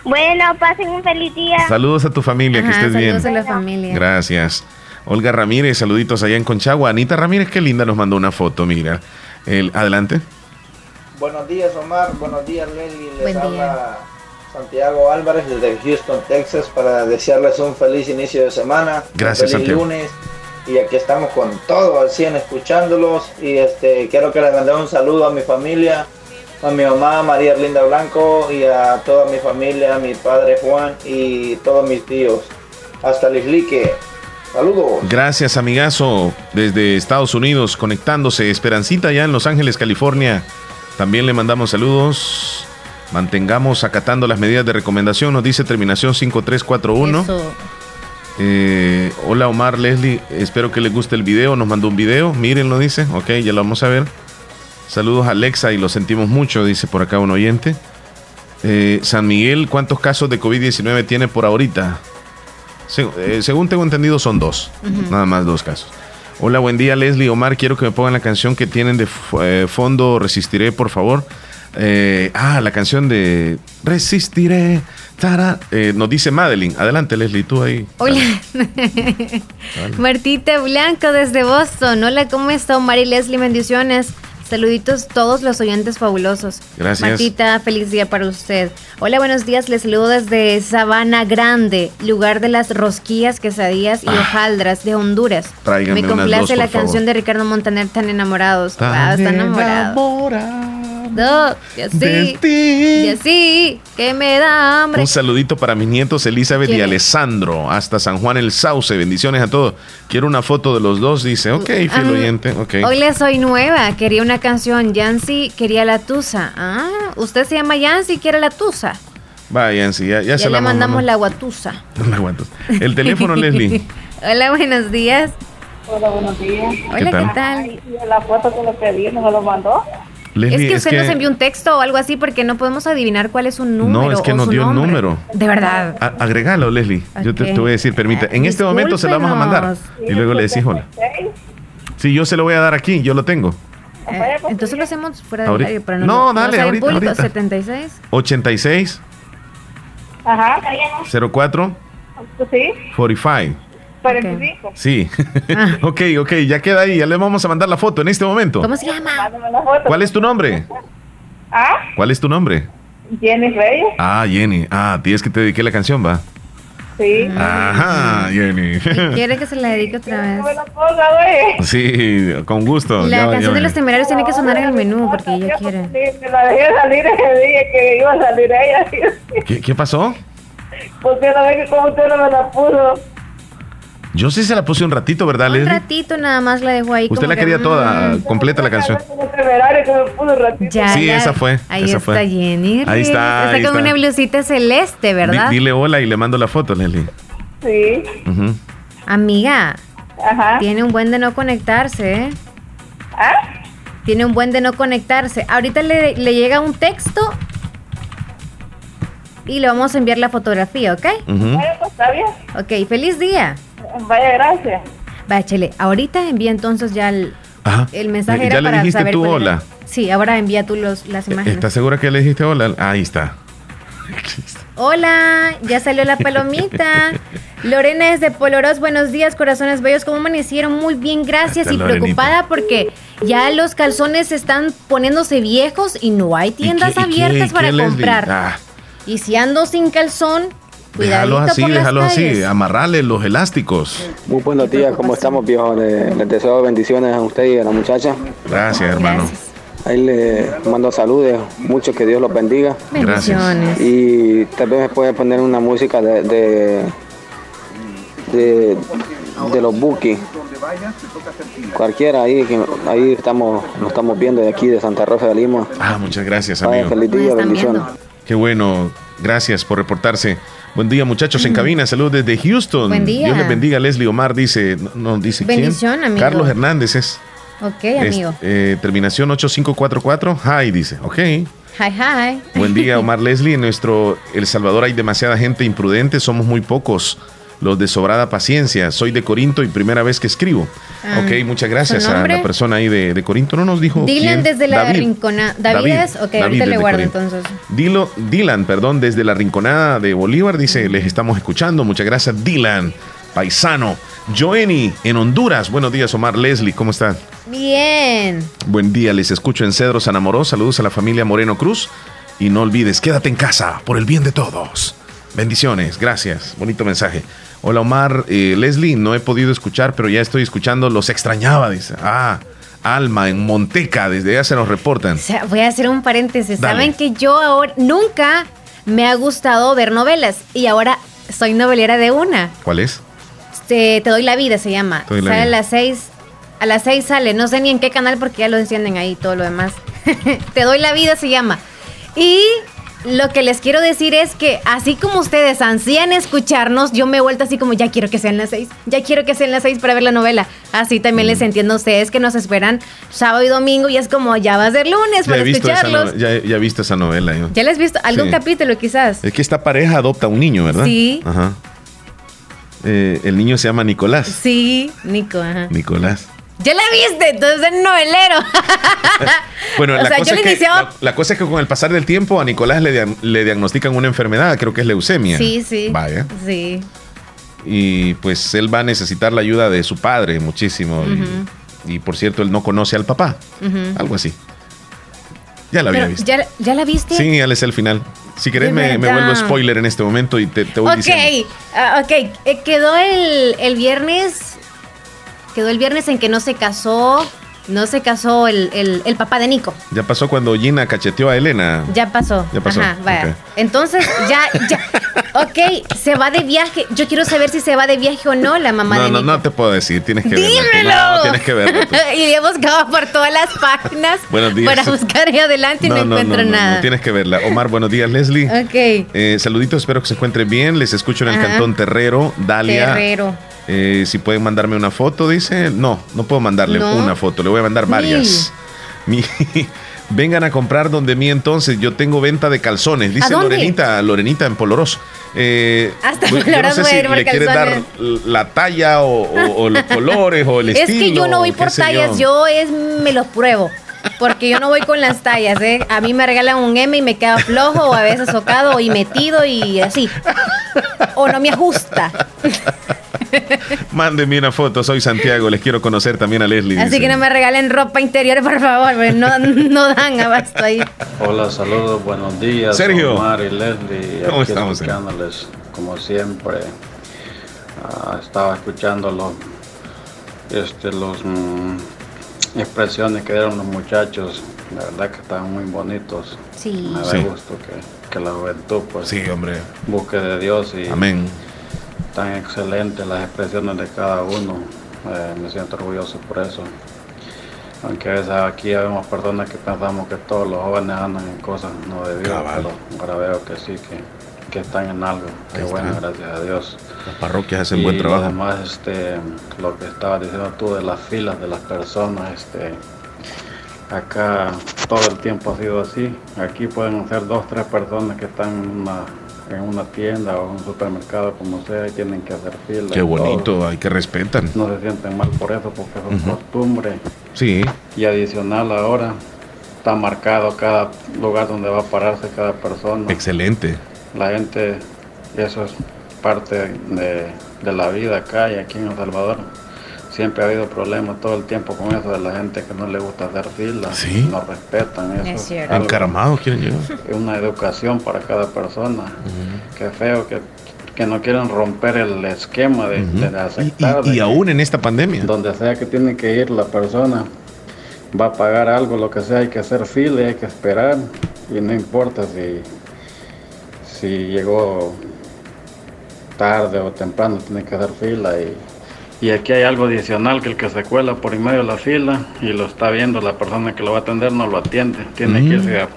Bueno, pasen un feliz día. Saludos a tu familia, que estés bien. saludos a la familia. Gracias. Olga Ramírez, saluditos allá en Conchagua. Anita Ramírez, qué linda nos mandó una foto, mira. El, adelante. Buenos días, Omar. Buenos días, Leslie. Les Buen habla día. Santiago Álvarez desde Houston, Texas, para desearles un feliz inicio de semana. Gracias, un feliz Santiago. lunes. Y aquí estamos con todo al 100 escuchándolos. Y este quiero que les mande un saludo a mi familia, a mi mamá María Erlinda Blanco y a toda mi familia, a mi padre Juan y todos mis tíos. Hasta Lislique. Saludos. Gracias, amigazo, desde Estados Unidos, conectándose. Esperancita, allá en Los Ángeles, California. También le mandamos saludos. Mantengamos acatando las medidas de recomendación, nos dice terminación 5341. Eso. Eh, hola Omar, Leslie, espero que les guste el video. Nos mandó un video, miren, lo dice. Ok, ya lo vamos a ver. Saludos a Alexa y lo sentimos mucho, dice por acá un oyente. Eh, San Miguel, ¿cuántos casos de COVID-19 tiene por ahorita? Se- eh, según tengo entendido, son dos. Nada más dos casos. Hola, buen día, Leslie. Omar, quiero que me pongan la canción que tienen de eh, fondo. Resistiré, por favor. Ah, la canción de Resistiré. Tara. Nos dice Madeline. Adelante, Leslie, tú ahí. Hola. Martita Blanco desde Boston. Hola, ¿cómo está Omar y Leslie? Bendiciones. Saluditos todos los oyentes fabulosos. Gracias. Martita, feliz día para usted. Hola, buenos días. Les saludo desde Sabana Grande, lugar de las rosquillas, quesadillas y hojaldras de Honduras. Ah. Me complace dos, la canción de Ricardo Montaner, Tan enamorados. Tan Wow, está enamorado. No, ya sí. de ti. Ya sí, que me da hambre. Un saludito para mis nietos Elizabeth y. Alessandro, hasta San Juan el Sauce. Bendiciones a todos. Quiero una foto de los dos, dice. Ok, fiel Ah, oyente. Ok. Hoy le soy nueva, quería una canción. Yancy quería la tusa. Ah, usted se llama Yancy, quiere la tusa. Vayan, sí, ya, ya Ya, se le la mandamos mandar. la guatusa. La aguanto. El teléfono, Leslie. Hola, buenos días. Hola, buenos días. Hola, tal? ¿qué tal? Ay, y la foto que le pedí, ¿no me lo mandó? Leslie, es que usted nos envió un texto o algo así porque no podemos adivinar cuál es su número. No, es que o nos su dio el nombre. número. De verdad. A- agregalo, Leslie. Yo te, voy a decir, permita. En este momento se lo vamos a mandar. Y luego le decís hola. Sí, yo se lo voy a dar aquí, yo lo tengo. Eh, entonces lo hacemos fuera del Ahorita. aire para No, no dale, ahorita, público, ahorita. 76. 86 Ajá. 04 Sí, 45. 45. Sí. ok, ok, ya queda ahí. Ya le vamos a mandar la foto en este momento. ¿Cómo se llama? ¿Cuál es tu nombre? Ah, ¿Cuál es tu nombre? Jenny Reyes. Ah, Jenny. Ah, tienes que te dediqué la canción, va. Sí. Ajá, Jenny. ¿Quiere que se la dedique otra vez? Sí, con gusto. La Ya- canción ya- de los temerarios tiene que sonar en el menú porque ella quiere. Sí, me la dejé salir ese día que iba a salir ella. ¿Qué, qué pasó? Porque la vez que como usted no me la puso. Yo sí se la puse un ratito, ¿verdad, Un Leslie? ratito nada más la dejó ahí. Usted como la que, quería toda, mm, completa la canción. Ya, Sí, ya. esa fue, Ahí esa está fue. Jenny. Ahí está, ahí Está con está. una blusita celeste, Di- ¿verdad? dile hola y le mando la foto, Leslie. Sí. Ujú. Amiga. Ajá. Tiene un buen de no conectarse, ¿eh? ¿Ah? Tiene un buen de no conectarse. Ahorita le, le llega un texto y le vamos a enviar la fotografía, ¿ok? Ujú. Pues está bien. Ok, feliz día. Vaya, gracias. Vaya, Chele, ahorita envía entonces ya el, Ajá. el mensaje ¿Ya era le para dijiste saber tú era. hola? Sí, ahora envía tú los, las imágenes. ¿Estás segura que le dijiste hola? Ahí está. Hola, ya salió la palomita. Lorena es de Poloros, buenos días, corazones bellos. ¿Cómo amanecieron? Muy bien, gracias. Y Lorenita. preocupada porque ya los calzones están poniéndose viejos y no hay tiendas qué- y qué- abiertas y para qué, comprar. Ah. Y si ando sin calzón, cuidadito Déjalos así, déjalos así, amarrarle los elásticos. Muy buenos días, ¿cómo estamos, viejo? Le- Les deseo bendiciones a usted y a la muchacha. Gracias, hermano. Ahí le mando saludos, mucho que Dios los bendiga. Bendiciones. Y tal vez me puede poner una música de, de, de, de los Buki. Cualquiera ahí, que ahí estamos, nos estamos viendo de aquí, de Santa Rosa de Lima. Ah, muchas gracias, Vaya, amigo. feliz día, bendiciones. Qué bueno, gracias por reportarse. Buen día, muchachos en cabina. Saludos desde Houston. Buen día. Dios les bendiga. Leslie Omar dice, no, dice quién? Bendición, amigo. Carlos Hernández es. Ok, es, amigo. eh, terminación 8544. Hi, dice. Ok. Hi, hi. Buen día, Omar Leslie. En nuestro El Salvador hay demasiada gente imprudente, somos muy pocos. Los de sobrada paciencia. Soy de Corinto y primera vez que escribo. Ah, ok, muchas gracias ¿su a la persona ahí de, de Corinto. No nos dijo. Dylan quién. desde la David. rincona. ¿David, es? Ok, David ahorita le guardo Corinto. entonces. Dilo, Dylan, perdón, desde la rinconada de Bolívar, dice, les estamos escuchando. Muchas gracias, Dylan, paisano. Joenny, en Honduras. Buenos días, Omar Leslie, ¿cómo están? Bien. Buen día, les escucho en Cedro San Amorós. Saludos a la familia Moreno Cruz. Y no olvides, quédate en casa por el bien de todos. Bendiciones, gracias. Bonito mensaje. Hola Omar, eh, Leslie, no he podido escuchar, pero ya estoy escuchando. Los extrañaba, dice. Ah, Alma, en Monteca, desde allá se nos reportan. O sea, voy a hacer un paréntesis. Dale. Saben que yo ahora nunca me ha gustado ver novelas y ahora soy novelera de una. ¿Cuál es? Te, Te doy la vida se llama. Sale vida. a las seis. A las seis sale. No sé ni en qué canal porque ya lo encienden ahí todo lo demás. Te doy la vida se llama. Y lo que les quiero decir es que así como ustedes ansían escucharnos, yo me he vuelto así como ya quiero que sean las seis. Ya quiero que sean las seis para ver la novela. Así también Mm. les entiendo a ustedes que nos esperan sábado y domingo y es como ya va a ser lunes Ya para he, visto esa escucharlos. no- ya, ya he visto esa novela. yo. ¿Ya les has visto? ¿Algún Sí. capítulo quizás? Es que esta pareja adopta un niño, ¿verdad? Sí. Ajá. Eh, el niño se llama Nicolás. Sí, Nico, ajá. Nicolás. ¿Ya la viste? Entonces es novelero. Bueno, la, sea, cosa es le que, iniciaba- la, la cosa es que con el pasar del tiempo a Nicolás le, le diagnostican una enfermedad, creo que es leucemia. Sí, sí. Vaya. Sí. Y pues él va a necesitar la ayuda de su padre muchísimo. y- por cierto, él no conoce al papá. Algo así. Ya la había visto. ¿ya, ¿Ya la viste? Sí, él es el final. Si querés, me, me vuelvo spoiler en este momento y te, te voy Ok, diciendo. ah, ok. Eh, quedó el, el viernes. Quedó el viernes en que no se casó. No se casó el, el- el papá de Nico. Ya pasó cuando Gina cacheteó a Elena. Ya pasó. Ya pasó, Ajá, vaya. Entonces, ya, ya. Ok, se va de viaje. Yo quiero saber si se va de viaje o no la mamá No, de no, Nico. no te puedo decir. Tienes que verlo. ¡Dímelo! No, tienes que verlo. tú. y he buscado por todas las páginas Buenos días. para buscar ahí adelante y no, encuentro no, no, nada. tienes que verla. Omar, buenos días, Leslie. Ok. Eh, saluditos, espero que se encuentre bien. Les escucho en el Ajá. cantón Terrero, Dalia. Terrero. Eh, si pueden mandarme una foto, dice. No, no puedo mandarle No. una foto, le voy a mandar varias. Mi- vengan a comprar donde mí entonces. Yo tengo venta de calzones. Dice. Lorenita, Lorenita en Poloros. Eh, Hasta yo- yo no sé si le quieres dar calzones. la talla o, o- o los colores o el Es estilo. que yo no voy por tallas, yo. es me los pruebo. Porque yo no voy con las tallas, ¿eh? A mí me regalan un M y me queda flojo, o a veces socado y metido y así. O no me ajusta. Mándenme una foto, soy Santiago, les quiero conocer también a Leslie. Así dice. que no me regalen ropa interior, por favor, no, no dan abasto ahí. Hola, saludos, buenos días. Sergio. Omar y Leslie. ¿Cómo aquí estamos, como siempre. Ah, estaba escuchando los, este, los mm, expresiones que dieron los muchachos. La verdad que estaban muy bonitos. Sí. Me da Sí. gusto que, que la juventud pues, Sí, hombre. busque de Dios y, Amén. Están excelentes las expresiones de cada uno. Eh, me siento orgulloso por eso. Aunque a veces aquí vemos personas que pensamos que todos los jóvenes andan en cosas no debidas, pero ahora veo que sí, que, que están en algo. Qué bueno, gracias a Dios. Las parroquias hacen Y buen trabajo. Además, este, lo que estabas diciendo tú de las filas de las personas, este, acá todo el tiempo ha sido así. Aquí pueden ser dos, tres personas que están en una, en una tienda o en un supermercado, como sea, y tienen que hacer fila. Qué bonito, todo. hay que respetan. No se sienten mal por eso, porque es Ujú. costumbre. Sí, Y adicional ahora está marcado cada lugar donde va a pararse cada persona. excelente. La gente, eso es parte de, de la vida acá y aquí en El Salvador. Siempre ha habido problemas todo el tiempo con eso de la gente que no le gusta hacer fila, Sí. no respetan eso. Es cierto. algo- Encaramados quieren llegar. Es una educación para cada persona. Qué feo que, que no quieren romper el esquema de, de Y, aceptar. y de aún en esta pandemia. donde sea que tiene que ir la persona, va a pagar algo, lo que sea, hay que hacer fila y hay que esperar. Y no importa si, si llegó tarde o temprano, tiene que hacer fila. Y, y aquí hay algo adicional, que el que se cuela por en medio de la fila y lo está viendo la persona que lo va a atender, no lo atiende. Tiene Mm. que irse a-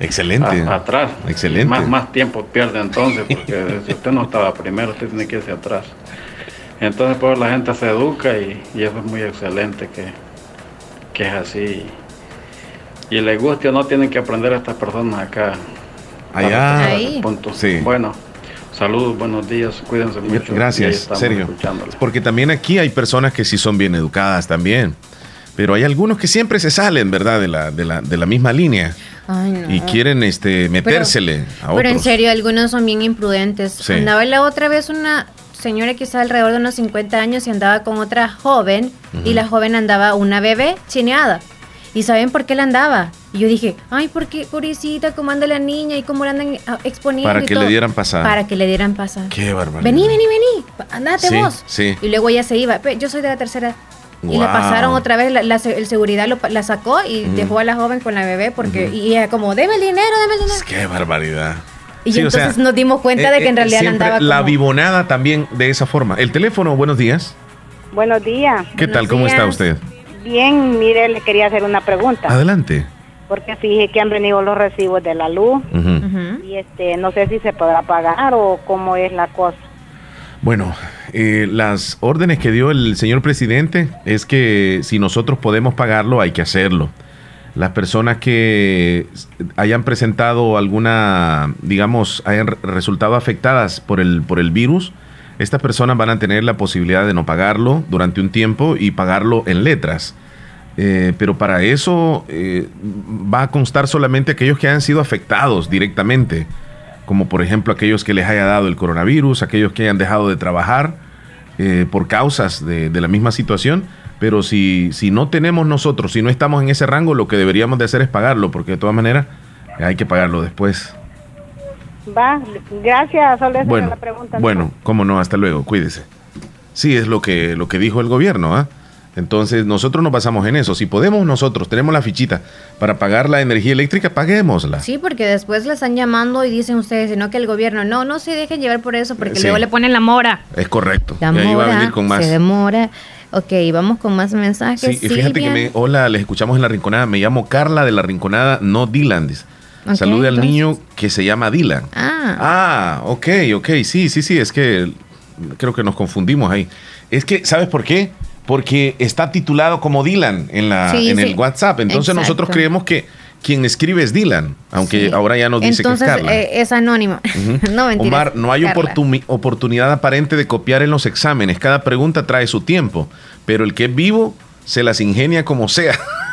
Excelente. a- atrás. Excelente. Más, más tiempo pierde entonces, porque si usted no estaba primero, usted tiene que irse atrás. Entonces, pues la gente se educa y, y eso es muy excelente que, que es así. Y le guste o no, tienen que aprender a estas personas acá. Allá. Ahí. punto. Sí. Bueno, saludos, buenos días, cuídense mucho. Gracias, Sergio. Porque también aquí hay personas que sí son bien educadas también. Pero hay algunos que siempre se salen, ¿verdad? De la, de la, de la misma línea. Ay, no. Y quieren este, metérsele a otros. Pero en serio, algunos son bien imprudentes. Sí. Andaba la otra vez una señora quizá alrededor de unos 50 años y andaba con otra joven y la joven andaba una bebé chineada. ¿Y saben por qué la andaba? Y yo dije, ay, ¿por qué, pobrecita, cómo anda la niña y cómo la andan ah, exponiendo? Para y que le todo?" dieran pasada. Para que le dieran pasada. Qué barbaridad. Vení, vení, vení, andate Sí, vos. sí. Y luego ella se iba. "Pe, Yo soy de la tercera. Y la pasaron otra vez, la, la se- el seguridad lo la sacó y dejó a la joven con la bebé porque y ella como, deme el dinero, deme el dinero. Qué barbaridad. Y Sí, o entonces sea, nos dimos cuenta de que en eh, realidad andaba La como... vivonada también de esa forma. El teléfono, buenos días. Buenos días. ¿Qué tal? ¿Cómo está usted? Bien, mire, le quería hacer una pregunta. Adelante. Porque fije que han venido los recibos de la luz y este no sé si se podrá pagar o cómo es la cosa. Bueno, eh, las órdenes que dio el señor presidente es que si nosotros podemos pagarlo, hay que hacerlo. Las personas que hayan presentado alguna, digamos, hayan re- resultado afectadas por el, por el virus, estas personas van a tener la posibilidad de no pagarlo durante un tiempo y pagarlo en letras. Eh, pero para eso eh, va a constar solamente aquellos que hayan sido afectados directamente, como por ejemplo aquellos que les haya dado el coronavirus, aquellos que hayan dejado de trabajar eh, por causas de, de la misma situación. Pero si, si no tenemos nosotros, si no estamos en ese rango, lo que deberíamos de hacer es pagarlo, porque de todas maneras hay que pagarlo después. Va, gracias, solo esa era Bueno, la pregunta. bueno, cómo no, hasta luego, cuídese. Sí, es lo que, lo que dijo el gobierno, ¿ah? Entonces nosotros nos basamos en eso. Si podemos nosotros, tenemos la fichita para pagar la energía eléctrica, paguémosla. Sí, porque después le están llamando y dicen ustedes, sino que el gobierno, no, no se dejen llevar por eso, porque Sí. luego le ponen la mora. Es correcto. La y ahí va a mora venir con más. se demora. Ok, vamos con más mensajes. Sí, y fíjate que me, hola, les escuchamos en la rinconada. Me llamo Carla de la rinconada, no Dylan. dice. Ok, Salude al entonces- niño que se llama Dylan. Ah, Ah, ok, ok, sí, sí, sí, es que creo que nos confundimos ahí. Es que, ¿sabes por qué? Porque está titulado como Dylan en, la, Sí, en sí. el WhatsApp. Entonces Exacto. nosotros creemos que quien escribe es Dylan, aunque sí. ahora ya nos dice Entonces, que es Carla. eh, es anónimo. Ujú. no, mentira. Omar, no hay oportunidad aparente de copiar en los exámenes. Cada pregunta trae su tiempo, pero el que es vivo se las ingenia como sea.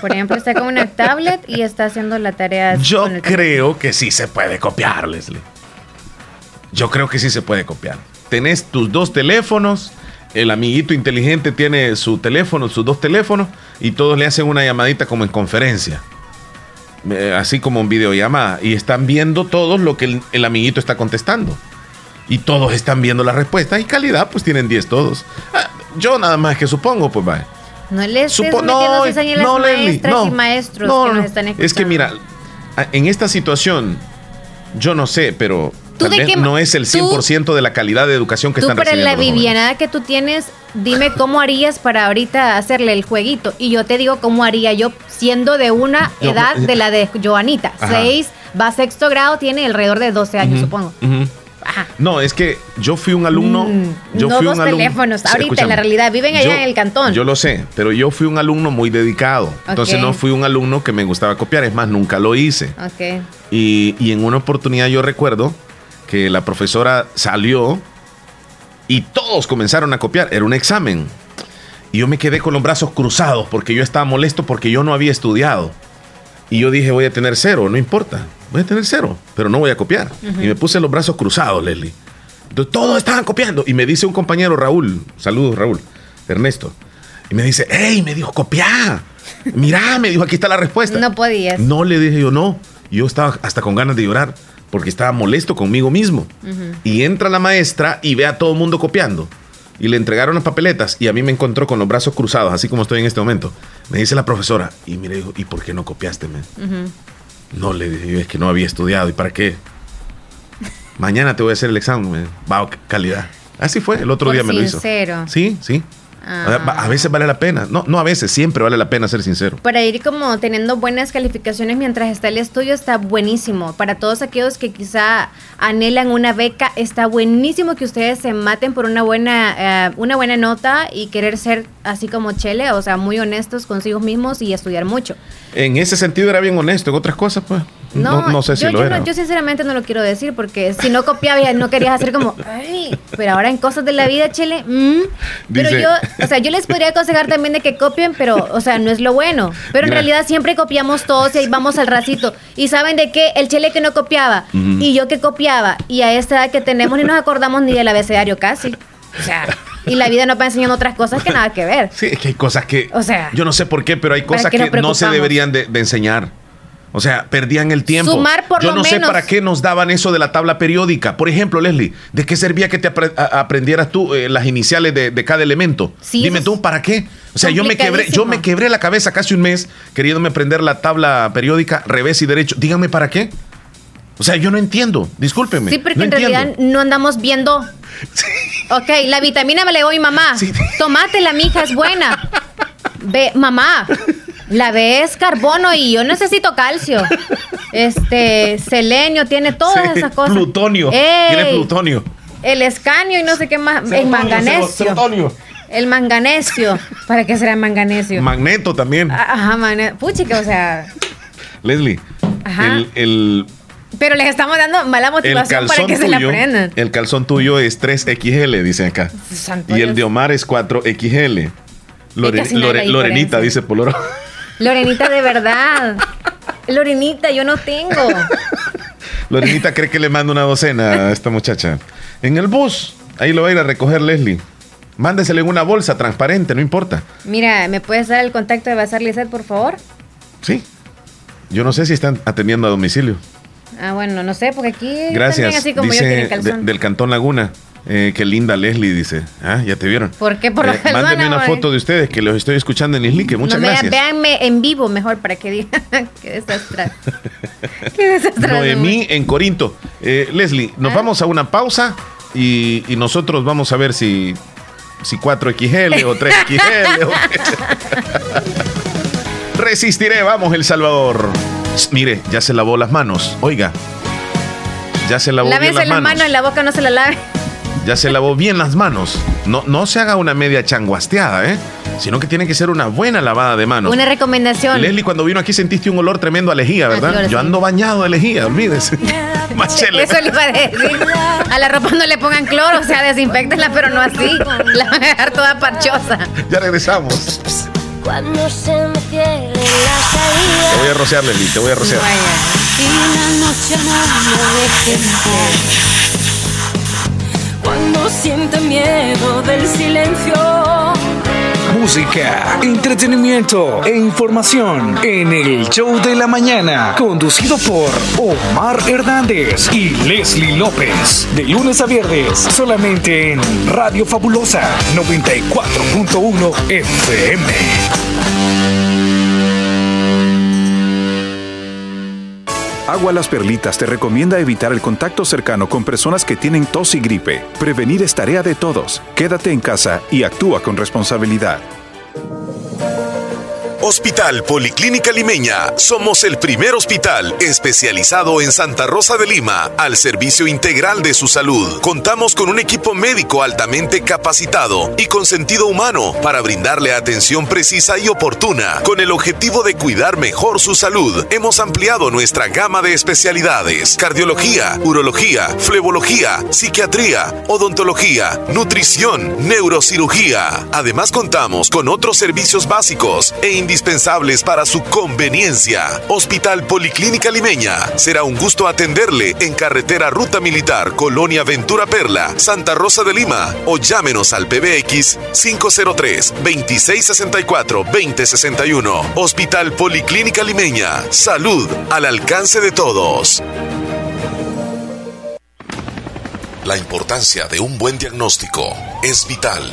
Por ejemplo, está con una tablet y está haciendo la tarea. Yo creo que sí se puede copiar, Leslie. Yo creo que sí se puede copiar. Tenés tus dos teléfonos, el amiguito inteligente tiene su teléfono, sus dos teléfonos, y todos le hacen una llamadita como en conferencia. Eh, así como en videollamada. Y están viendo todos lo que el, el amiguito está contestando. Y todos están viendo la respuesta. Y calidad, pues tienen 10 todos. Ah, yo nada más que supongo, pues vaya. No le estés Supo- metiendo no, las no, Leslie, maestras no. y maestros No, que no. nos están escuchando. Es que mira, en esta situación, Yo no sé, pero ¿Tú tal de vez qué ma- no es el tú- 100% de la calidad de educación que Tú están recibiendo la vivianada que tú tienes, dime cómo harías para ahorita hacerle el jueguito. Y yo te digo cómo haría yo siendo de una edad de la de Joanita. Ajá. Seis, va a sexto grado, tiene alrededor de 12 años, supongo. No, es que yo fui un alumno. yo Mm, no fui dos un alumno. teléfonos, ahorita en la realidad, viven allá Yo- en el cantón. Yo lo sé, pero yo fui un alumno muy dedicado. Entonces no fui un alumno que me gustaba copiar, es más, nunca lo hice. Ok. Y, y en una oportunidad yo recuerdo que la profesora salió y todos comenzaron a copiar. Era un examen. Y yo me quedé con los brazos cruzados porque yo estaba molesto porque yo no había estudiado. Y yo dije, voy a tener cero, no importa. Voy a tener cero, pero no voy a copiar. Ujú. Y me puse los brazos cruzados, Leslie. Entonces todos estaban copiando. Y me dice un compañero, Raúl, saludos Raúl, Ernesto. Y me dice, hey, me dijo, copiá. Mirá, me dijo, aquí está la respuesta. No podías. No le dije yo no. Yo estaba hasta con ganas de llorar porque estaba molesto conmigo mismo. Ujú. Y entra la maestra y ve a todo el mundo copiando. Y le entregaron las papeletas y a mí me encontró con los brazos cruzados, así como estoy en este momento. Me dice la profesora, y mire, dijo, ¿y por qué no copiaste? Ujú. No, le dije es que no había estudiado. ¿Y para qué? Mañana te voy a hacer el examen. men. Va, calidad. Así fue, el otro Por día me lo hizo. Sí, sí. Ah. A, veces vale la pena. No, no a veces, siempre vale la pena ser sincero. Para ir como teniendo buenas calificaciones mientras está el estudio está buenísimo. Para todos aquellos que quizá anhelan una beca, está buenísimo que ustedes se maten por una buena, eh, una buena nota y querer ser así como Chele, o sea, muy honestos consigo mismos y estudiar mucho. En ese sentido era bien honesto. En otras cosas, pues, no, no sé si yo, lo yo era. no- yo sinceramente no lo quiero decir porque si no copiabas no querías hacer como, ay, pero ahora en cosas de la vida, Chele, mm, pero yo, o sea, yo les podría aconsejar también de que copien, pero, o sea, no es lo bueno. Pero en realidad siempre copiamos todos y ahí vamos al racito. Y saben de qué, el Chele que no copiaba y yo que copiaba y a esta edad que tenemos ni nos acordamos ni del abecedario casi. O sea, y la vida nos va enseñando otras cosas que nada que ver. Sí, es que hay cosas que. O sea, yo no sé por qué, pero hay ¿para cosas que no se deberían de, de enseñar. O sea, perdían el tiempo. Sumar por yo lo no sé para qué nos daban eso de la tabla periódica. Por ejemplo, Leslie, ¿de qué servía que te apre- aprendieras tú eh, las iniciales de, de cada elemento? Sí, Dime tú, ¿para qué? O sea, yo me quebré, yo me quebré la cabeza casi un mes queriéndome aprender la tabla periódica, revés y derecho. Díganme para qué. O sea, yo no entiendo. Discúlpeme. Sí, porque no en entiendo. realidad no andamos viendo. Ok, la vitamina me la dio mi mamá. Tomátela, mija, es buena. Ve, mamá, la B es carbono y yo necesito calcio. Este, selenio, tiene todas Sí, esas cosas. Plutonio. Ey, Tiene plutonio. El escanio y no sé qué más. El manganesio. serotonio. El manganesio. ¿Para qué será manganesio? Magneto también. Ajá, man. Puchica, o sea. Leslie, Ajá. el, el, Pero les estamos dando mala el motivación para que se la aprendan. el calzón tuyo es 3XL, dice acá. Santo Y el de Omar es 4XL. Lore- casi nada Lore- la Lorenita, dice Poloro. Lorenita, de verdad. Lorenita, yo no tengo. Lorenita cree que le manda una docena a esta muchacha. En el bus, ahí lo va a ir a recoger Leslie. Mándesele en una bolsa transparente, no importa. Mira, ¿me puedes dar el contacto de Bazar Lizeth, por favor? Sí. Yo no sé si están atendiendo a domicilio. Ah, bueno, no sé, porque aquí Gracias. así como yo dice de- del Cantón Laguna. Eh, qué linda Leslie, dice. Ah, ya te vieron. ¿Por qué por la Eh, mándenme una foto de ustedes que los estoy escuchando en Islique. Muchas no, gracias. Véanme en vivo mejor para que digan. Qué desastre. Qué desastre. Noemí en Corinto. Eh, Leslie, Ah. nos vamos a una pausa y, y nosotros vamos a ver si, si 4XL o 3XL. o. Resistiré, vamos, El Salvador. Mire, ya se lavó las manos. Oiga, ya se lavó bien Lávense las la manos. mano en la boca, no se la lave. Ya se lavó bien las manos. No, no se haga una media changuasteada, ¿eh? Sino que tiene que ser una buena lavada de manos. Una recomendación. Leslie, cuando vino aquí sentiste un olor tremendo a lejía, ¿verdad? Yo sí. ando bañado de lejía, olvídese. Machele. Eso le iba a decir. A la ropa no le pongan cloro, o sea, desinfectenla, pero no así. La van a dejar toda parchosa. Ya regresamos. Cuando se me cierre la salida Te voy a rociar, Leslie, te voy a rociar. y la noche no me. Cuando sienta miedo del silencio. Música, entretenimiento e información en el show de la mañana, conducido por Omar Hernández y Leslie López. De lunes a viernes, solamente en Radio Fabulosa 94.1 FM. Agua Las Perlitas te recomienda evitar el contacto cercano con personas que tienen tos y gripe. Prevenir es tarea de todos. Quédate en casa y actúa con responsabilidad. Hospital Policlínica Limeña. Somos el primer hospital especializado en Santa Rosa de Lima al servicio integral de su salud. Contamos con un equipo médico altamente capacitado y con sentido humano para brindarle atención precisa y oportuna. Con el objetivo de cuidar mejor su salud, hemos ampliado nuestra gama de especialidades: cardiología, urología, flebología, psiquiatría, odontología, nutrición, neurocirugía. Además contamos con otros servicios básicos e indispensables para su conveniencia. Hospital Policlínica Limeña. Será un gusto atenderle en carretera Ruta Militar, Colonia Ventura Perla, Santa Rosa de Lima o llámenos al PBX 503-2664-2061. Hospital Policlínica Limeña. Salud al alcance de todos. La importancia de un buen diagnóstico es vital.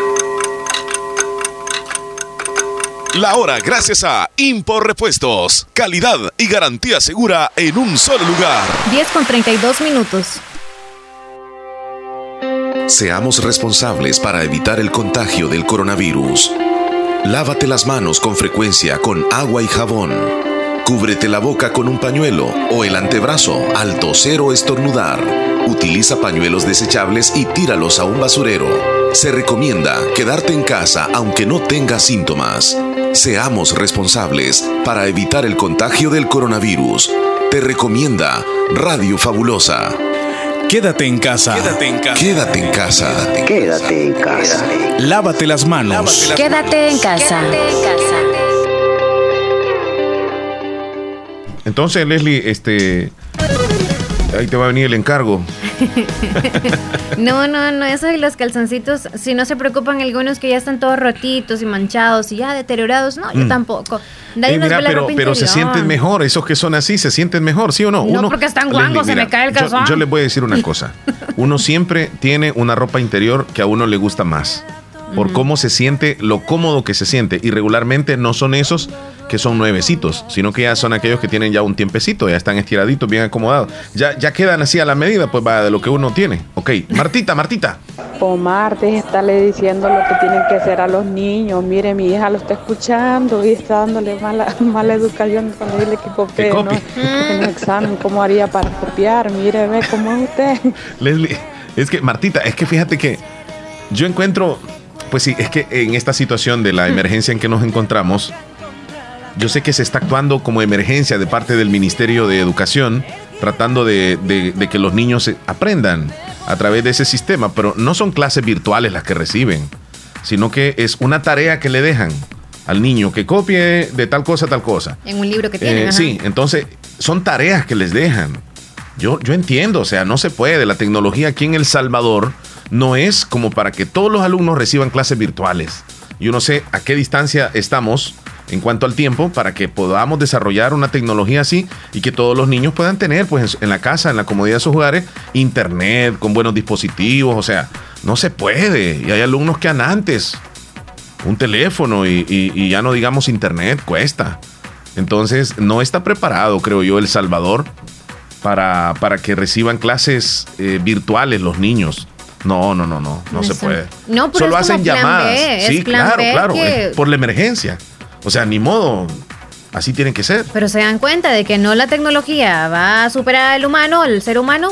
La hora gracias a Impor Repuestos. Calidad y garantía segura en un solo lugar. 10 con 32 minutos. Seamos responsables para evitar el contagio del coronavirus. Lávate las manos con frecuencia con agua y jabón. Cúbrete la boca con un pañuelo o el antebrazo al toser o estornudar. Utiliza pañuelos desechables y tíralos a un basurero. Se recomienda quedarte en casa aunque no tengas síntomas. Seamos responsables para evitar el contagio del coronavirus. Te recomienda Radio Fabulosa. Quédate en casa. Quédate en casa. Quédate en casa. Quédate en casa. Lávate las manos. Quédate en casa. Entonces, Leslie, este. Ahí te va a venir el encargo. no, no, no, eso de los calzoncitos, si no se preocupan algunos que ya están todos rotitos y manchados y ya deteriorados, no, yo Mm. tampoco. Eh, mira, pero, pero se sienten mejor, esos que son así, se sienten mejor, ¿sí o no? No, porque están guangos, se me cae el yo- calzón. Yo, les voy a decir una cosa. Uno siempre tiene una ropa interior que a uno le gusta más. Por cómo se siente, lo cómodo que se siente. Y regularmente no son esos que son nuevecitos, sino que ya son aquellos que tienen ya un tiempecito, ya están estiraditos, bien acomodados. Ya, ya quedan así a la medida, pues va de lo que uno tiene. Ok, Martita, Martita. Omar, deje de estarle diciendo lo que tienen que hacer a los niños. Mire, mi hija lo está escuchando y está dándole mala, mala educación para decirle que copie, ¿no? en un examen. ¿Cómo haría para copiar? Mire, ve cómo es usted. Leslie, es que Martita, es que fíjate que yo encuentro, pues sí, es que en esta situación de la emergencia en que nos encontramos, yo sé que se está actuando como emergencia de parte del Ministerio de Educación, tratando de, de- de que los niños aprendan a través de ese sistema, pero no son clases virtuales las que reciben, sino que es una tarea que le dejan al niño que copie de tal cosa a tal cosa. En un libro que tienen. Eh, sí, entonces son tareas que les dejan. Yo, yo entiendo, o sea, no se puede. La tecnología aquí en El Salvador no es como para que todos los alumnos reciban clases virtuales. Yo no sé a qué distancia estamos en cuanto al tiempo para que podamos desarrollar una tecnología así y que todos los niños puedan tener, pues en la casa, en la comodidad de sus hogares, internet con buenos dispositivos. O sea, no se puede. Y hay alumnos que han antes un teléfono y, y- y ya no digamos internet, cuesta. Entonces, no está preparado, creo yo, El Salvador para, para que reciban clases eh, virtuales los niños. No, no, no, no, no se puede. No, pero Solo es como hacen plan llamadas. B, sí, plan claro, B claro, que- por la emergencia. O sea, ni modo, así tienen que ser. Pero se dan cuenta de que no la tecnología va a superar al humano, al ser humano.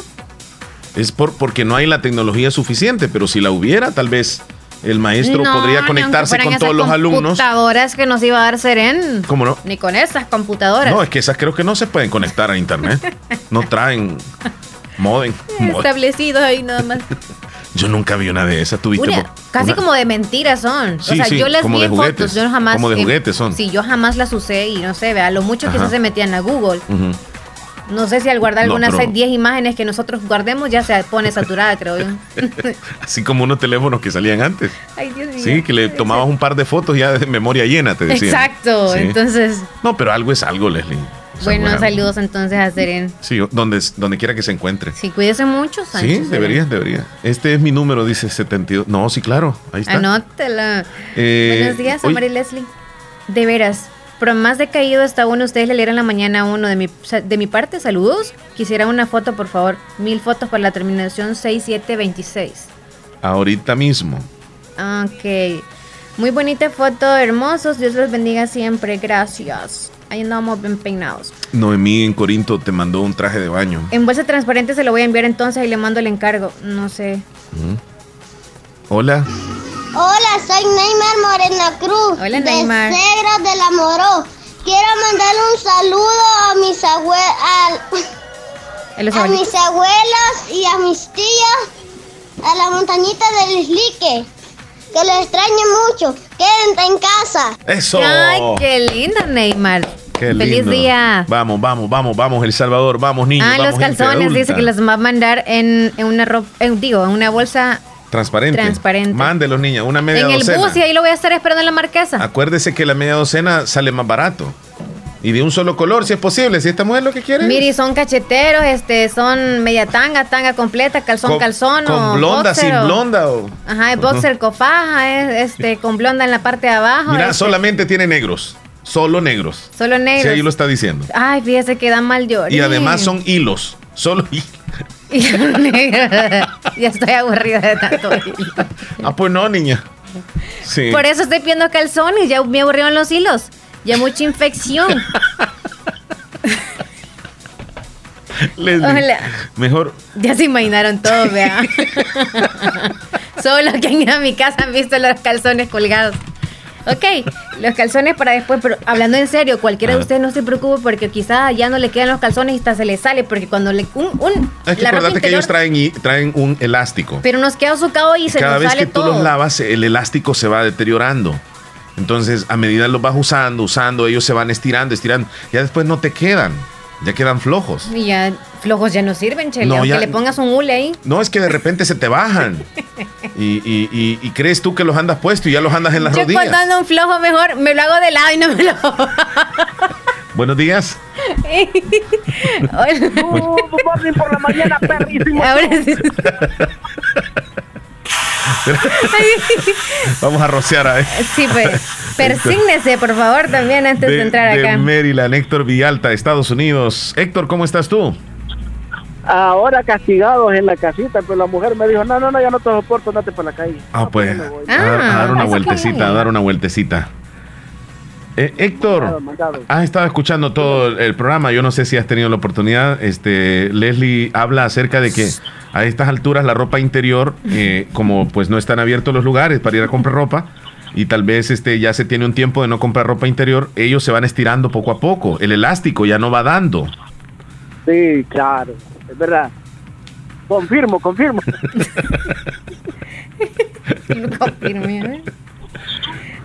Es por, porque no hay la tecnología suficiente, pero si la hubiera, tal vez el maestro No, podría conectarse con todos los alumnos. computadoras que nos iba a dar Seren. ¿Cómo no? Ni con esas computadoras. No, es que esas creo que no se pueden conectar a internet. No traen modem. Establecidos ahí nada más. Yo nunca vi una de esas. ¿Tuviste? Una- casi una- como de mentiras son. Sí, o sea, sí, yo las vi en fotos, yo jamás. como de juguetes son. Sí, yo jamás las usé y no sé, vea, lo mucho que Ajá. se metían a Google. Ujú. No sé si al guardar No, algunas pero- 10 imágenes que nosotros guardemos ya se pone saturada, creo yo. Así como unos teléfonos que salían antes. Ay, Dios mío. Sí, que le tomabas un par de fotos ya de memoria llena, te decían. Exacto, Sí. entonces, No, pero algo es algo, Leslie. Bueno, saludos entonces a Seren. Sí, donde, donde quiera que se encuentre. Sí, cuídese mucho, Sí, Sánchez. Seren. debería, debería. Este es mi número, dice 72. No, sí, claro. Ahí está. Anótela. Eh, Buenos días, oye, Amari Leslie. De veras, por más decaído está uno, ustedes le leyeron en la mañana a uno de mi, de mi parte, saludos. Quisiera una foto, por favor. Mil fotos para la terminación 6726. Ahorita mismo. Ok. Muy bonita foto, hermosos. Dios los bendiga siempre. Gracias. Ahí andamos bien peinados. Noemí en Corinto te mandó un traje de baño. En bolsa transparente se lo voy a enviar entonces y le mando el encargo. No sé. Ujú. Hola. Hola, soy Neymar Morena Cruz. Hola, de Neymar. De la Moró. Quiero mandarle un saludo a mis abuelos, A mis abuelas y a mis tías, a la montañita del Islique. Que les extrañe mucho. Quédense en casa. Eso. Ay, qué lindo, Neymar. Qué Feliz lindo. día. Vamos, vamos, vamos, vamos, El Salvador. Vamos, niños. Ah, los vamos, calzones, dice que los va a mandar en, en una ropa, digo, en una bolsa Transparente. Transparente. Mándelos, niña. Una media en el docena. bus y ahí lo voy a estar esperando en la marquesa. Acuérdese que la media docena sale más barato. Y de un solo color, si es posible. Si esta mujer lo que quiere. Miri, son cacheteros, este, son media tanga, tanga completa, calzón, Con- calzón Con o blonda, boxer sin blonda. O... Ajá, es boxer es, este, con blonda en la parte de abajo. Mira, este, solamente tiene negros. Solo negros. Solo Sí, negros. ahí lo está diciendo. Ay, fíjese que da mal llorar. Y además son hilos. Solo hilos. ya estoy aburrida de tanto hilo. Ah, pues no, niña. Sí. Por eso estoy pidiendo calzones, ya me aburrieron los hilos. Ya mucha infección. Leslie, Hola. Mejor. Ya se imaginaron todo, vea. Solo los que han ido a mi casa han visto los calzones colgados. Ok, los calzones para después, pero hablando en serio, cualquiera de ustedes no se preocupe porque quizás ya no le quedan los calzones y hasta se le sale, porque cuando le... Un, un, Es que acordate que ellos traen, y- traen un elástico. Pero nos queda socado y se Cada nos vez sale que tú los lavas, el elástico se va deteriorando. Entonces, a medida los vas usando, usando, ellos se van estirando, estirando. Ya después no te quedan. Ya quedan flojos. Y ya flojos ya no sirven, Chele. No, aunque ya- le pongas un hule ahí. No, es que de repente se te bajan. Y, y- y- y crees tú que los andas puesto y ya los andas en las Yo rodillas. cuando ando un flojo mejor me lo hago de lado y no me lo... Buenos días. Hola. por la mañana, perrísimo. Ahora sí. Vamos a rociar a Sí, pues. Persígnese, por favor, también antes de, de, entrar de acá. Maryland, Héctor Villalta, Estados Unidos. Héctor, ¿cómo estás tú? Ahora castigados en la casita, pero la mujer me dijo, no, no, no, ya no te soporto, andate por la calle. Ah, pues. voy. a, dar- a Ah, dar una vueltecita, a dar una vueltecita. Eh, Héctor, Mandado, mandado. has estado escuchando todo el, programa. Yo no sé si has tenido la oportunidad. Este, Leslie habla acerca de que a estas alturas la ropa interior, eh, como pues no están abiertos los lugares para ir a comprar ropa, y tal vez este ya se tiene un tiempo de no comprar ropa interior, ellos se van estirando poco a poco. El elástico ya no va dando. Sí, claro, es verdad. Confirmo, confirmo. Confirme, a ver.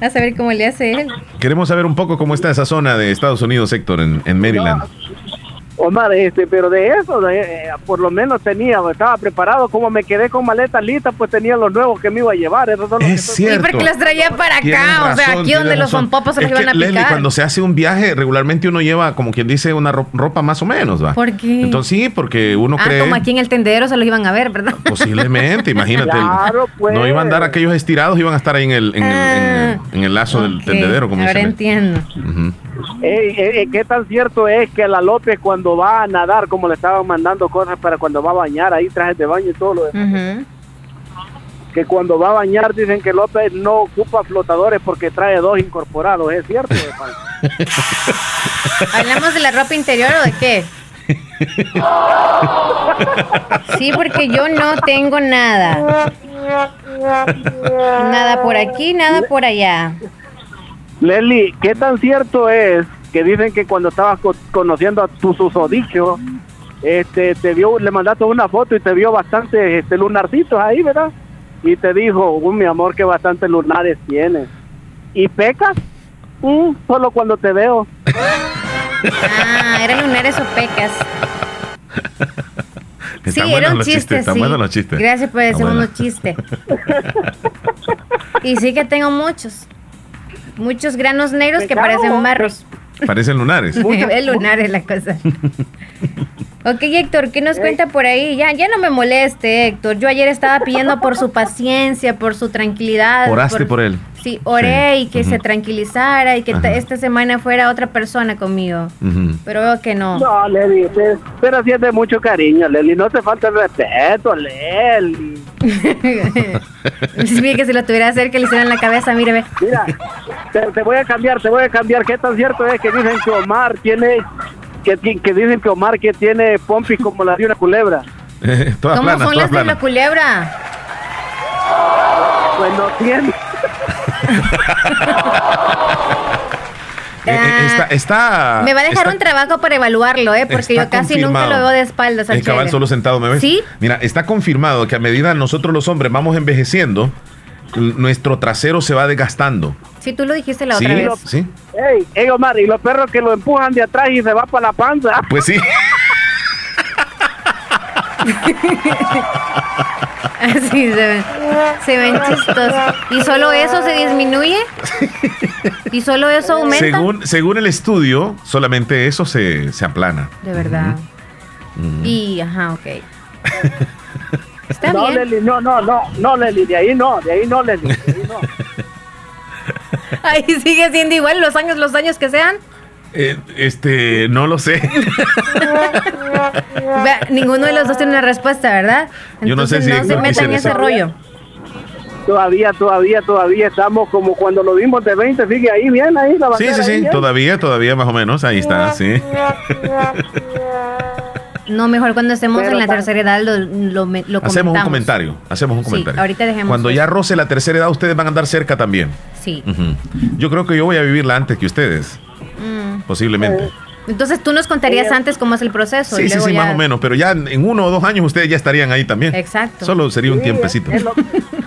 A saber cómo le hace él. Queremos saber un poco cómo está esa zona de Estados Unidos, Héctor, en, en Maryland. Omar, este, pero de eso, de, eh, por lo menos tenía, estaba preparado, como me quedé con maletas listas, pues tenía los nuevos que me iba a llevar. Eso son los que estoy- Y porque los traía para Tienes acá, o sea, aquí donde los razón. pompopos se los Es iban a Leslie, picar. cuando se hace un viaje, regularmente uno lleva, como quien dice, una ro- ropa más o menos, ¿va? ¿Por qué? Entonces sí, porque uno ah, cree... como aquí en el tendedero se los iban a ver, ¿verdad? Posiblemente, imagínate. Claro, pues. No iban a andar aquellos estirados, iban a estar ahí en el, en el, en el- en el lazo del tendedero, como Ahora entiendo. Ey, ey, ey, ¿Qué tan cierto es que la López cuando va a nadar, como le estaban mandando cosas para cuando va a bañar, ahí trajes de baño y todo lo demás, Ujú. que cuando va a bañar dicen que López no ocupa flotadores porque trae dos incorporados, ¿es cierto? ¿Hablamos de la ropa interior o de qué? Sí, porque yo no tengo nada. Nada por aquí, nada por allá. Leslie, ¿qué tan cierto es que dicen que cuando estabas co- conociendo a tu susodicho, este, te vio, le mandaste una foto y te vio bastante este, lunarcitos ahí, ¿verdad? Y te dijo, "Uh, mi amor, que bastantes lunares tienes. ¿Y pecas? Mm, solo cuando te veo. Ah, eran lunares o pecas. Sí, era un los chiste, chistes, están sí. buenos los chistes. Gracias por Están decir buenos. unos chistes. y sí que tengo muchos. Muchos granos negros que parecen marros. Parecen lunares. es lunar es la cosa. ok, Héctor, ¿qué nos cuenta por ahí? Ya, ya no me moleste, Héctor. Yo ayer estaba pidiendo por su paciencia, por su tranquilidad. Oraste por él. Sí, oré Sí. y que se tranquilizara y que esta semana fuera otra persona conmigo. Pero veo que no. No, Leslie, te- pero sí es de mucho cariño, Leslie. No te falta el respeto, Leslie. Mire que si lo tuviera cerca le hicieran la cabeza, mire, ve. Mira, te, te voy a cambiar, te voy a cambiar. ¿Qué tan cierto es que dicen que Omar tiene, que, dicen que Omar que tiene pompis como la de una culebra? ¿Cómo planas, son las de la culebra? Pues no tiene. Eh, eh, está, está- Me va a dejar está- un trabajo para evaluarlo, ¿eh? Porque yo casi nunca lo veo de espaldas al El cabal solo sentado, ¿me ves? ¿Sí? Mira, está confirmado que a medida nosotros los hombres vamos envejeciendo, nuestro trasero se va desgastando. Sí, tú lo dijiste la Sí, otra vez. sí. Ey, ey, Omar, y los perros que lo empujan de atrás y se va para la panza. Pues sí. Así se ven. Se ven chistosos. ¿Y solo eso se disminuye? ¿Y solo eso aumenta? Según, según el estudio, solamente eso se, se aplana. De verdad. Y, ajá, ok. Está no, bien. Leslie, no, no, no, no, Leslie, de ahí no, de ahí no, Leslie. de ahí no. Ahí sigue siendo igual los años, los años que sean. Eh, este, no lo sé. Ninguno de los dos tiene una respuesta, ¿verdad? Yo no sé Entonces si no se metan en ese rollo. Todavía, todavía, todavía estamos como cuando lo vimos de 20, sigue ahí bien, ahí la Sí, sí, sí, bien. todavía, todavía más o menos, ahí está, sí. No, mejor cuando estemos Pero en la tercera edad lo, lo, Hacemos un comentamos. comentario, hacemos un Sí, comentario. ahorita dejemos Cuando eso. ya roce la tercera edad, ustedes van a andar cerca también. Sí. Yo creo que yo voy a vivirla antes que ustedes. Posiblemente. Entonces tú nos contarías antes cómo es el proceso. Sí, sí, luego sí, ya- más o menos, pero ya en uno o dos años ustedes ya estarían ahí también. Exacto. Solo sería un Sí, tiempecito. es lo-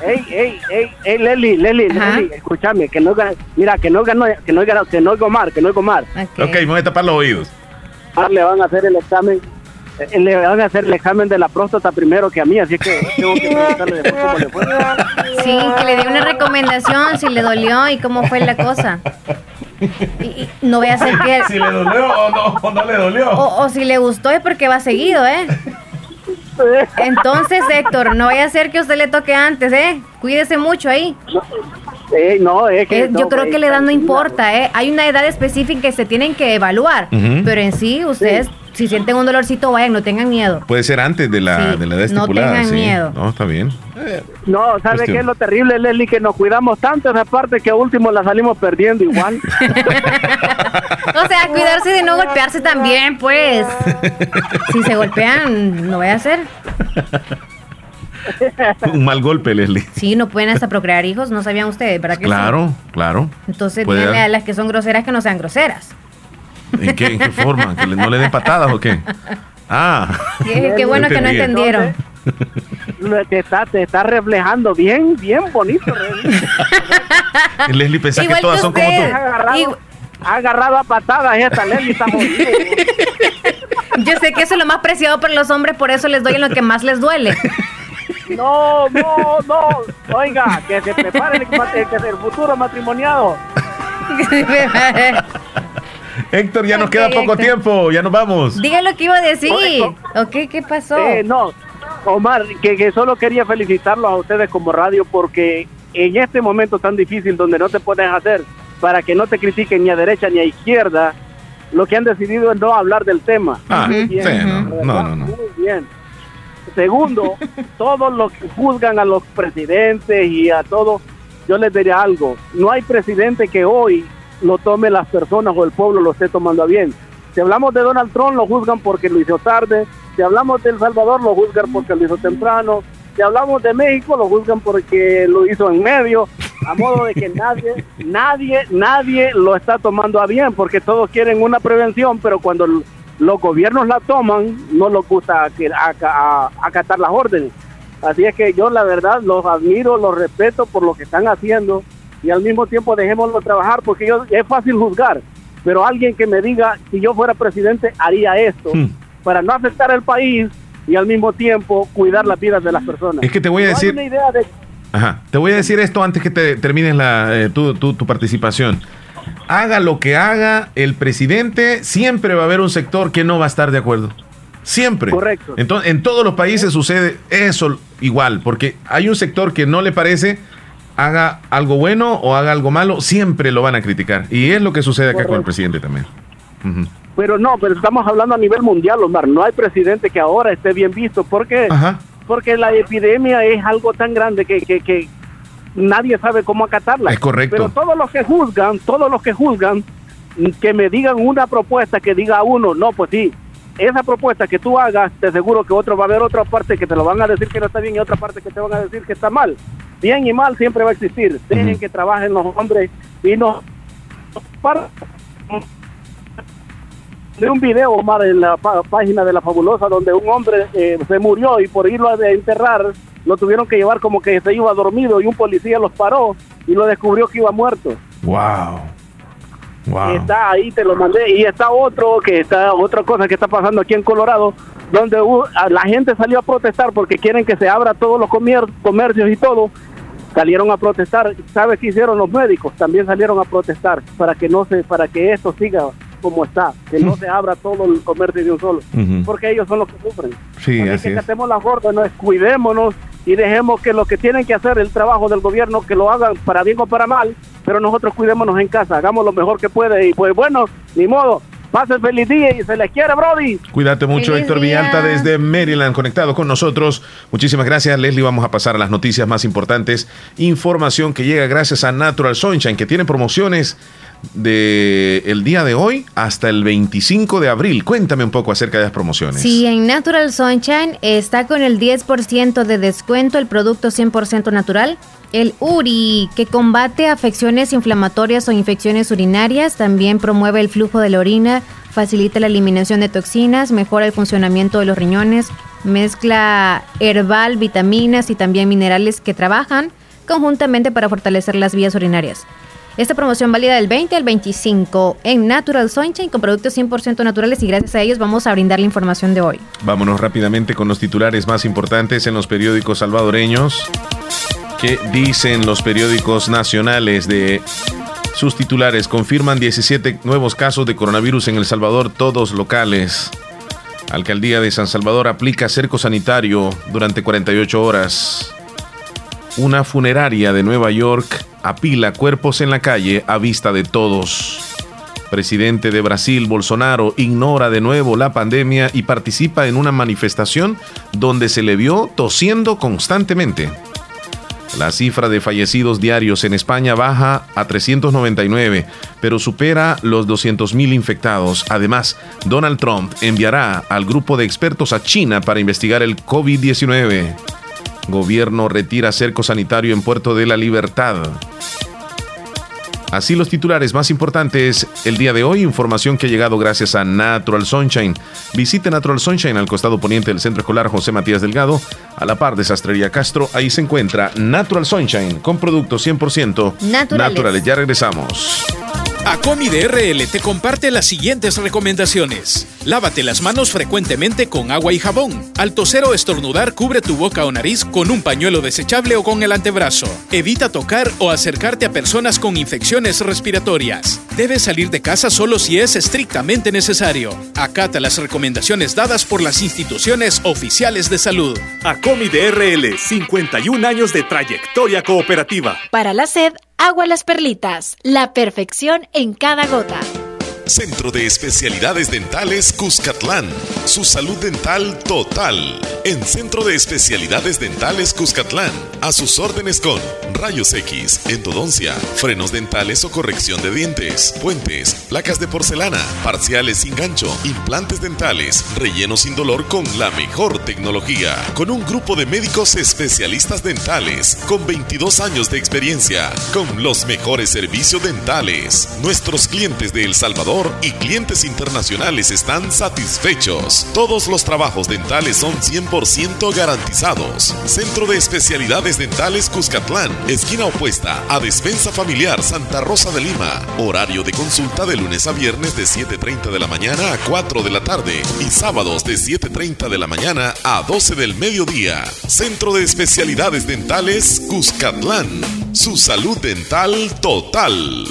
ey, ey, ey, ey, Leslie, Ajá. Leslie, escúchame, que no, oiga- mira, que no, oiga- no, que no, oiga- que no oiga Omar, que no oiga Omar. Ok, me voy a tapar los oídos. Omar le van a hacer el examen, eh, le van a hacer el examen de la próstata primero que a mí, así que tengo que preguntarle después cómo le fue. Sí, que le dé una recomendación si le dolió y cómo fue la cosa. Y, y no voy a hacer que... Si le dolió o no, o no le dolió. O, o si le gustó es porque va seguido, ¿eh? Entonces, Héctor, no vaya a ser que usted le toque antes, ¿eh? Cuídese mucho ahí. Eh, no, es que Eh, no, yo creo eh, que la edad no importa, ¿eh? Hay una edad específica que se tienen que evaluar. Pero en sí, ustedes, si sienten un dolorcito, vayan, no tengan miedo. Puede ser antes de la, Sí, de la edad no estipulada. tengan sí. miedo. No, está bien. No, ¿sabe Cuestión. qué es lo terrible, Leslie? Que nos cuidamos tanto esa parte que a último la salimos perdiendo igual. O sea, cuidarse de no golpearse también, pues. Si se golpean, no voy a hacer. Un mal golpe, Leslie. Sí, no pueden hasta procrear hijos, no sabían ustedes, ¿verdad que sí? Claro, claro. Entonces, díganle a las que son groseras que no sean groseras. ¿En qué, en qué forma? ¿Que no le den patadas o qué? Ah. Qué, qué bueno que no entendieron. Te, está, te está reflejando bien, bien bonito. Leslie. Pensás Igual que todas que son como tú. Ha agarrado, Igu- ha agarrado a patadas esta Leslie, está jodido. Yo sé que eso es lo más preciado para los hombres, por eso les doy en lo que más les duele. No, no, no. Oiga, que se prepare el, el futuro matrimoniado. Héctor, ya nos queda poco Héctor. tiempo, ya nos vamos. Diga lo que iba a decir. Ok, ¿qué pasó? Eh, no, Omar, que, que solo quería felicitarlos a ustedes como radio porque en este momento tan difícil donde no te puedes hacer para que no te critiquen ni a derecha ni a izquierda, lo que han decidido es no hablar del tema. Ah, Muy sí, bien, no, no, no, no. Muy bien. Segundo, todos los que juzgan a los presidentes y a todos, yo les diría algo, no hay presidente que hoy lo tome las personas o el pueblo lo esté tomando a bien. Si hablamos de Donald Trump, lo juzgan porque lo hizo tarde. Si hablamos de El Salvador, lo juzgan porque lo hizo temprano. si hablamos de México, lo juzgan porque lo hizo en medio, a modo de que nadie, nadie, nadie lo está tomando a bien, porque todos quieren una prevención, pero cuando los gobiernos la toman, no les gusta acatar las órdenes. Así es que yo la verdad los admiro, los respeto por lo que están haciendo y al mismo tiempo dejémoslo trabajar porque yo, es fácil juzgar, pero alguien que me diga si yo fuera presidente haría esto para no afectar al país y al mismo tiempo cuidar las vidas de las personas. Es que te voy a No hay decir- una idea de Ajá. Te voy a decir esto antes que te termines la, eh, tu, tu- tu participación. Haga lo que haga el presidente, siempre va a haber un sector que no va a estar de acuerdo. Siempre. Correcto. Entonces, en todos los países sucede eso igual, porque hay un sector que no le parece, haga algo bueno o haga algo malo, siempre lo van a criticar. Y es lo que sucede acá con el presidente también. Pero no, pero estamos hablando a nivel mundial, Omar. No hay presidente que ahora esté bien visto. ¿Por qué? Porque la epidemia es algo tan grande que, que, que nadie sabe cómo acatarla. Es correcto. Pero todos los que juzgan, todos los que juzgan, que me digan una propuesta que diga uno, no, pues sí, esa propuesta que tú hagas, te aseguro que otro va a haber otra parte que te lo van a decir que no está bien y otra parte que te van a decir que está mal. Bien y mal siempre va a existir. Dejen que trabajen los hombres y no para de un video, Omar, en la página de La Fabulosa, donde un hombre eh, se murió y por irlo a enterrar, lo tuvieron que llevar como que se iba dormido y un policía los paró y lo descubrió que iba muerto. Wow. Wow. Está ahí, te lo mandé. Y está otro, que está otra cosa que está pasando aquí en Colorado, donde la gente salió a protestar porque quieren que se abra todos los comier- comercios y todo. Salieron a protestar. ¿Sabes qué hicieron los médicos? También salieron a protestar para que no se, para que esto siga como está, que no se abra todo el comercio de un solo, porque ellos son los que sufren. Sí, Así así que es. catemos las órdenes, cuidémonos y dejemos que lo que tienen que hacer el trabajo del gobierno, que lo hagan para bien o para mal, pero nosotros cuidémonos en casa, hagamos lo mejor que puede y pues bueno, ni modo, pasen feliz día y se les quiere, Brody. Cuídate mucho, Feliz Héctor día. Villalta, desde Maryland, conectado con nosotros. Muchísimas gracias, Leslie. Vamos a pasar a las noticias más importantes. Información que llega gracias a Natural Sunshine, que tiene promociones de el día de hoy hasta el 25 de abril. Cuéntame un poco acerca de las promociones. Sí, en Natural Sunshine está con el 10% de descuento el producto 100% natural. El URI, que combate afecciones inflamatorias o infecciones urinarias, también promueve el flujo de la orina, facilita la eliminación de toxinas, mejora el funcionamiento de los riñones, mezcla herbal, vitaminas y también minerales que trabajan conjuntamente para fortalecer las vías urinarias. Esta promoción válida del 20 al 25 en Natural Sunshine con productos 100% naturales y gracias a ellos vamos a brindar la información de hoy. Vámonos rápidamente con los titulares más importantes en los periódicos salvadoreños. ¿Qué dicen los periódicos nacionales de sus titulares? Confirman 17 nuevos casos de coronavirus en El Salvador, todos locales. Alcaldía de San Salvador aplica cerco sanitario durante 48 horas. Una funeraria de Nueva York apila cuerpos en la calle a vista de todos. Presidente de Brasil, Bolsonaro, ignora de nuevo la pandemia y participa en una manifestación donde se le vio tosiendo constantemente. La cifra de fallecidos diarios en España baja a 399, pero supera los 200.000 infectados. Además, Donald Trump enviará al grupo de expertos a China para investigar el COVID-19. Gobierno retira cerco sanitario en Puerto de la Libertad. Así los titulares más importantes el día de hoy, información que ha llegado gracias a Natural Sunshine. Visite Natural Sunshine al costado poniente del Centro Escolar José Matías Delgado, a la par de Sastrería Castro. Ahí se encuentra Natural Sunshine con productos 100% Naturales. Ya regresamos. Acomi de RL te comparte las siguientes recomendaciones. Lávate las manos frecuentemente con agua y jabón. Al toser o estornudar, cubre tu boca o nariz con un pañuelo desechable o con el antebrazo. Evita tocar o acercarte a personas con infecciones respiratorias. Debes salir de casa solo si es estrictamente necesario. Acata las recomendaciones dadas por las instituciones oficiales de salud. Acomi de RL, 51 años de trayectoria cooperativa. Para la sed, agua las perlitas. La perfección en cada gota. Centro de Especialidades Dentales Cuscatlán. Su salud dental total. En Centro de Especialidades Dentales Cuscatlán. A sus órdenes con rayos X, endodoncia, frenos dentales o corrección de dientes, puentes, placas de porcelana, parciales sin gancho, implantes dentales, relleno sin dolor con la mejor tecnología. Con un grupo de médicos especialistas dentales con 22 años de experiencia, con los mejores servicios dentales. Nuestros clientes de El Salvador y clientes internacionales están satisfechos. Todos los trabajos dentales son 100% garantizados. Centro de Especialidades Dentales Cuscatlán, esquina opuesta a Despensa Familiar Santa Rosa de Lima. Horario de consulta de lunes a viernes de 7.30 de la mañana a 4 de la tarde y sábados de 7.30 de la mañana a 12 del mediodía. Centro de Especialidades Dentales Cuscatlán. Su salud dental total.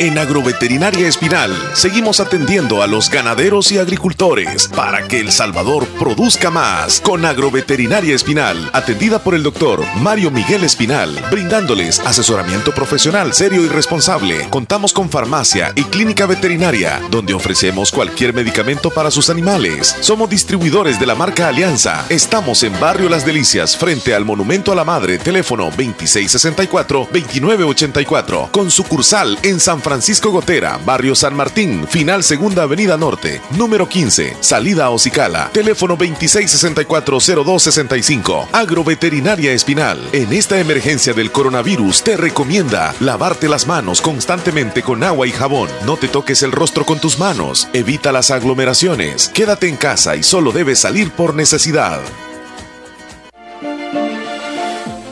En Agroveterinaria Espinal seguimos atendiendo a los ganaderos y agricultores para que El Salvador produzca más. Con Agroveterinaria Espinal, atendida por el doctor Mario Miguel Espinal, brindándoles asesoramiento profesional serio y responsable. Contamos con farmacia y clínica veterinaria, donde ofrecemos cualquier medicamento para sus animales. Somos distribuidores de la marca Alianza. Estamos en Barrio Las Delicias, frente al Monumento a la Madre, teléfono 2664-2984, con sucursal en San Francisco Gotera, Barrio San Martín, Final Segunda Avenida Norte, número 15, salida a Ocicala, teléfono 26640265. Agroveterinaria Espinal. En esta emergencia del coronavirus te recomienda lavarte las manos constantemente con agua y jabón. No te toques el rostro con tus manos. Evita las aglomeraciones. Quédate en casa y solo debes salir por necesidad.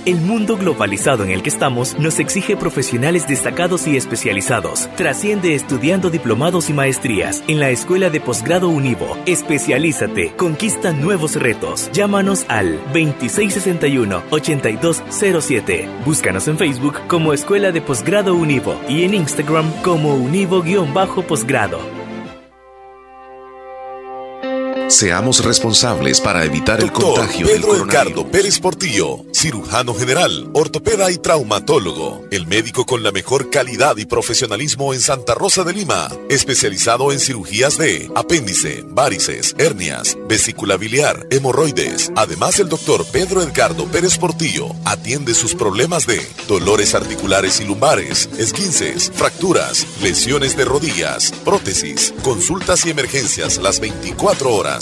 El mundo globalizado en el que estamos nos exige profesionales destacados y especializados. Trasciende estudiando diplomados y maestrías en la Escuela de Posgrado Univo. Especialízate, conquista nuevos retos. Llámanos al 2661-8207. Búscanos en Facebook como Escuela de Posgrado Univo y en Instagram como Univo-Posgrado. Seamos responsables para evitar el contagio del Pedro coronavirus. Edgardo Pérez Portillo, cirujano general, ortopeda y traumatólogo. El médico con la mejor calidad y profesionalismo en Santa Rosa de Lima. Especializado en cirugías de apéndice, varices, hernias, vesícula biliar, hemorroides. Además, el doctor Pedro Edgardo Pérez Portillo atiende sus problemas de dolores articulares y lumbares, esguinces, fracturas, lesiones de rodillas, prótesis, consultas y emergencias las 24 horas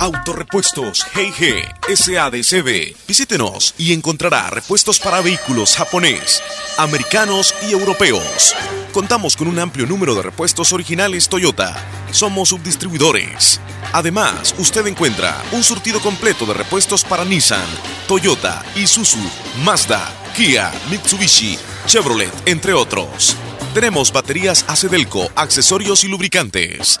Autorepuestos GG SADCB. Visítenos y encontrará repuestos para vehículos japonés, americanos y europeos. Contamos con un amplio número de repuestos originales Toyota. Somos subdistribuidores. Además, usted encuentra un surtido completo de repuestos para Nissan, Toyota, Isuzu, Mazda, Kia, Mitsubishi, Chevrolet, entre otros. Tenemos baterías Acedelco, accesorios y lubricantes.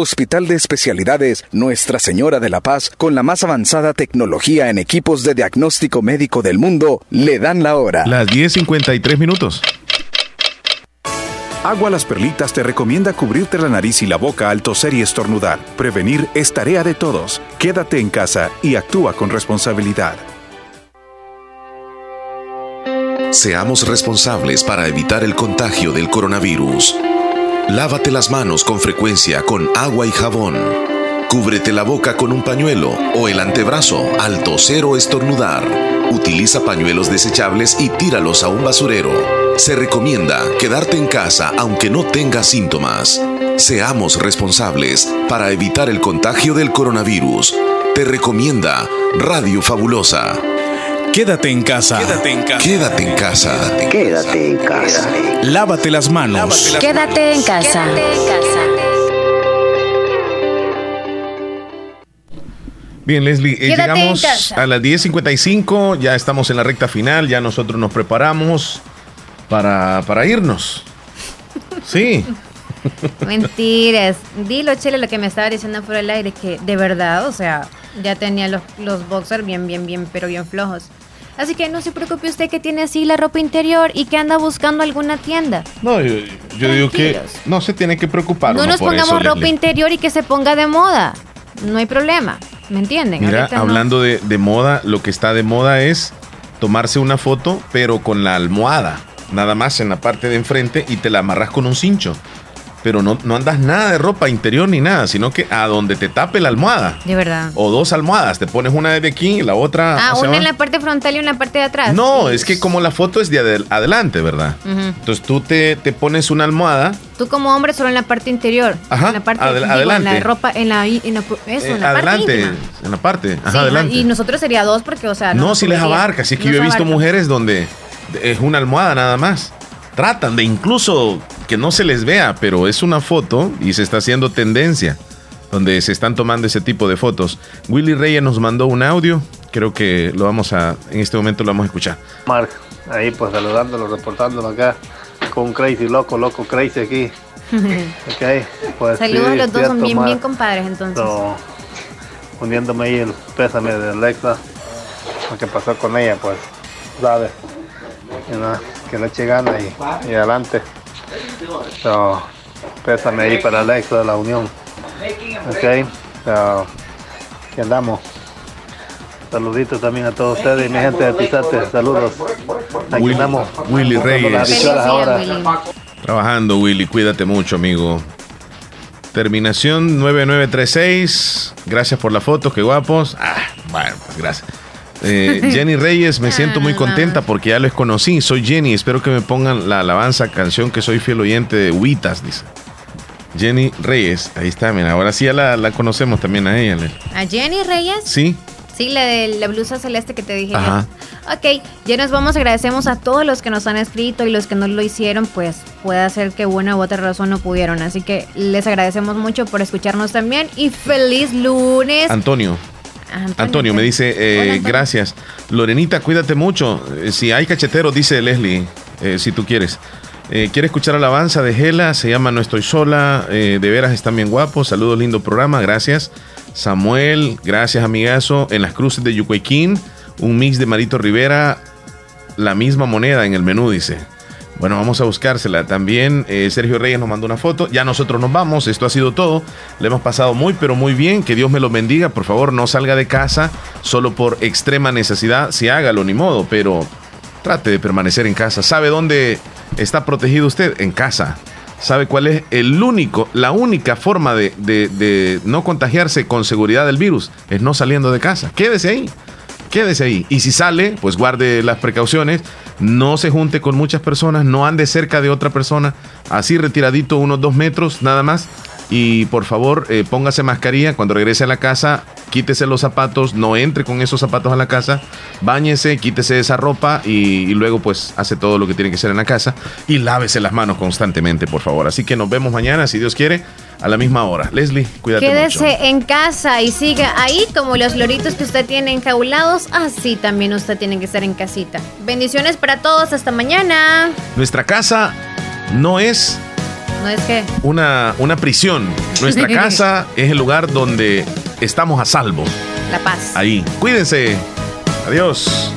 Hospital de Especialidades Nuestra Señora de la Paz, con la más avanzada tecnología en equipos de diagnóstico médico del mundo, le dan la hora. Las 10.53 minutos. Agua Las Perlitas te recomienda cubrirte la nariz y la boca al toser y estornudar. Prevenir es tarea de todos. Quédate en casa y actúa con responsabilidad. Seamos responsables para evitar el contagio del coronavirus. Lávate las manos con frecuencia con agua y jabón. Cúbrete la boca con un pañuelo o el antebrazo al toser o estornudar. Utiliza pañuelos desechables y tíralos a un basurero. Se recomienda quedarte en casa aunque no tengas síntomas. Seamos responsables para evitar el contagio del coronavirus. Te recomienda Radio Fabulosa. Quédate en casa. Quédate en casa. Quédate en casa. Quédate en casa. Lávate las manos. Quédate en casa. Bien, Leslie, eh, llegamos a las 10.55, ya estamos en la recta final, ya nosotros nos preparamos para, para irnos. Sí. Mentiras. Dilo, Chile, lo que me estaba diciendo fuera del aire, que de verdad, o sea, ya tenía los, los boxers bien, bien, bien, pero bien flojos. Así que no se preocupe usted que tiene así la ropa interior y que anda buscando alguna tienda. No, yo, yo digo que no se tiene que preocupar. no nos por pongamos eso, ropa Leslie. interior y que se ponga de moda. No hay problema. ¿Me entienden? Mira, Ahorita no. hablando de, de moda, lo que está de moda es tomarse una foto, pero con la almohada, nada más en la parte de enfrente y te la amarras con un cincho. Pero no, no andas nada de ropa interior ni nada, sino que a donde te tape la almohada. De verdad. O dos almohadas, te pones una desde aquí y la otra. Ah, una en la parte frontal y una en la parte de atrás. No, es que como la foto es de adel- adelante, ¿verdad? Entonces tú te, te pones una almohada. Tú como hombre solo en la parte interior. Ajá, En la parte adel- digo, En adelante. la ropa, en la, en la- eso, eh, en la parte adelante, íntima. en la parte. Ajá, Sí, adelante. Y nosotros sería dos porque, o sea, No, si les abarca. Si es que yo he visto abarca. mujeres donde es una almohada nada más. Tratan de incluso que no se les vea, pero es una foto y se está haciendo tendencia donde se están tomando ese tipo de fotos. Willy Reyes nos mandó un audio. Creo que lo vamos a, en este momento lo vamos a escuchar. Mark, ahí pues saludándolo, reportándolo acá con un crazy loco, loco crazy aquí. Ok, pues Saludos sí, a los dos, son bien, bien compadres entonces. So, uniéndome ahí el pésame de Alexa, lo que pasó con ella, pues, sabes, que le eche gana y, y adelante. So, pésame ahí para Alexa de la unión. Ok, so, aquí andamos. Saluditos también a todos ustedes y mi gente de Tizate, saludos. Aquí Willy- andamos. Willy las Reyes. Trabajando, Willy, cuídate mucho, amigo. Terminación 9936. Gracias por la foto, qué guapos. Ah, bueno, pues gracias. Eh, Jenny Reyes, me siento muy contenta porque ya les conocí. Soy Jenny, espero que me pongan la alabanza, canción que soy fiel oyente de Huitas, dice. Jenny Reyes, ahí está, mira, ahora sí ya la, la conocemos también a ella. Lel. ¿A Jenny Reyes? Sí, Sí, la de la blusa celeste que te dije. Ajá. Ok, ya nos vamos. Agradecemos a todos los que nos han escrito y los que no lo hicieron, pues puede ser que una u otra razón no pudieron. Así que les agradecemos mucho por escucharnos también y feliz lunes. Antonio. Antonio me dice, eh, Hola, Antonio. gracias. Lorenita, cuídate mucho. Eh, si hay cachetero, dice Leslie, eh, si tú quieres. Eh, quiere escuchar alabanza de Gela, se llama No estoy sola, de veras están bien guapos, saludos, lindo programa, gracias. Samuel, gracias amigazo. En las cruces de Yucuequín, un mix de Marito Rivera, la misma moneda en el menú, dice. Bueno, vamos a buscársela. También eh, Sergio Reyes nos mandó una foto. Ya nosotros nos vamos. Esto ha sido todo. Le hemos pasado muy, pero muy bien. Que Dios me lo bendiga. Por favor, no salga de casa solo por extrema necesidad. Si hágalo, ni modo. Pero trate de permanecer en casa. ¿Sabe dónde está protegido usted? En casa. ¿Sabe cuál es el único, la única forma de, de- de no contagiarse con seguridad del virus? Es no saliendo de casa. Quédese ahí. Quédese ahí. Y si sale, pues guarde las precauciones. No se junte con muchas personas. No ande cerca de otra persona. Así retiradito unos dos metros, nada más. Y por favor, eh, póngase mascarilla. Cuando regrese a la casa, quítese los zapatos. No entre con esos zapatos a la casa. Báñese, quítese esa ropa. Y, y luego, pues, hace todo lo que tiene que hacer en la casa. Y lávese las manos constantemente, por favor. Así que nos vemos mañana, si Dios quiere, a la misma hora. Leslie, cuídate Quédese mucho. en casa y siga ahí como los loritos que usted tiene enjaulados. Así también usted tiene que estar en casita. Bendiciones para todos. Hasta mañana. Nuestra casa no es No es que. una, una prisión. Nuestra casa es el lugar donde estamos a salvo. La paz. Ahí. Cuídense. Adiós.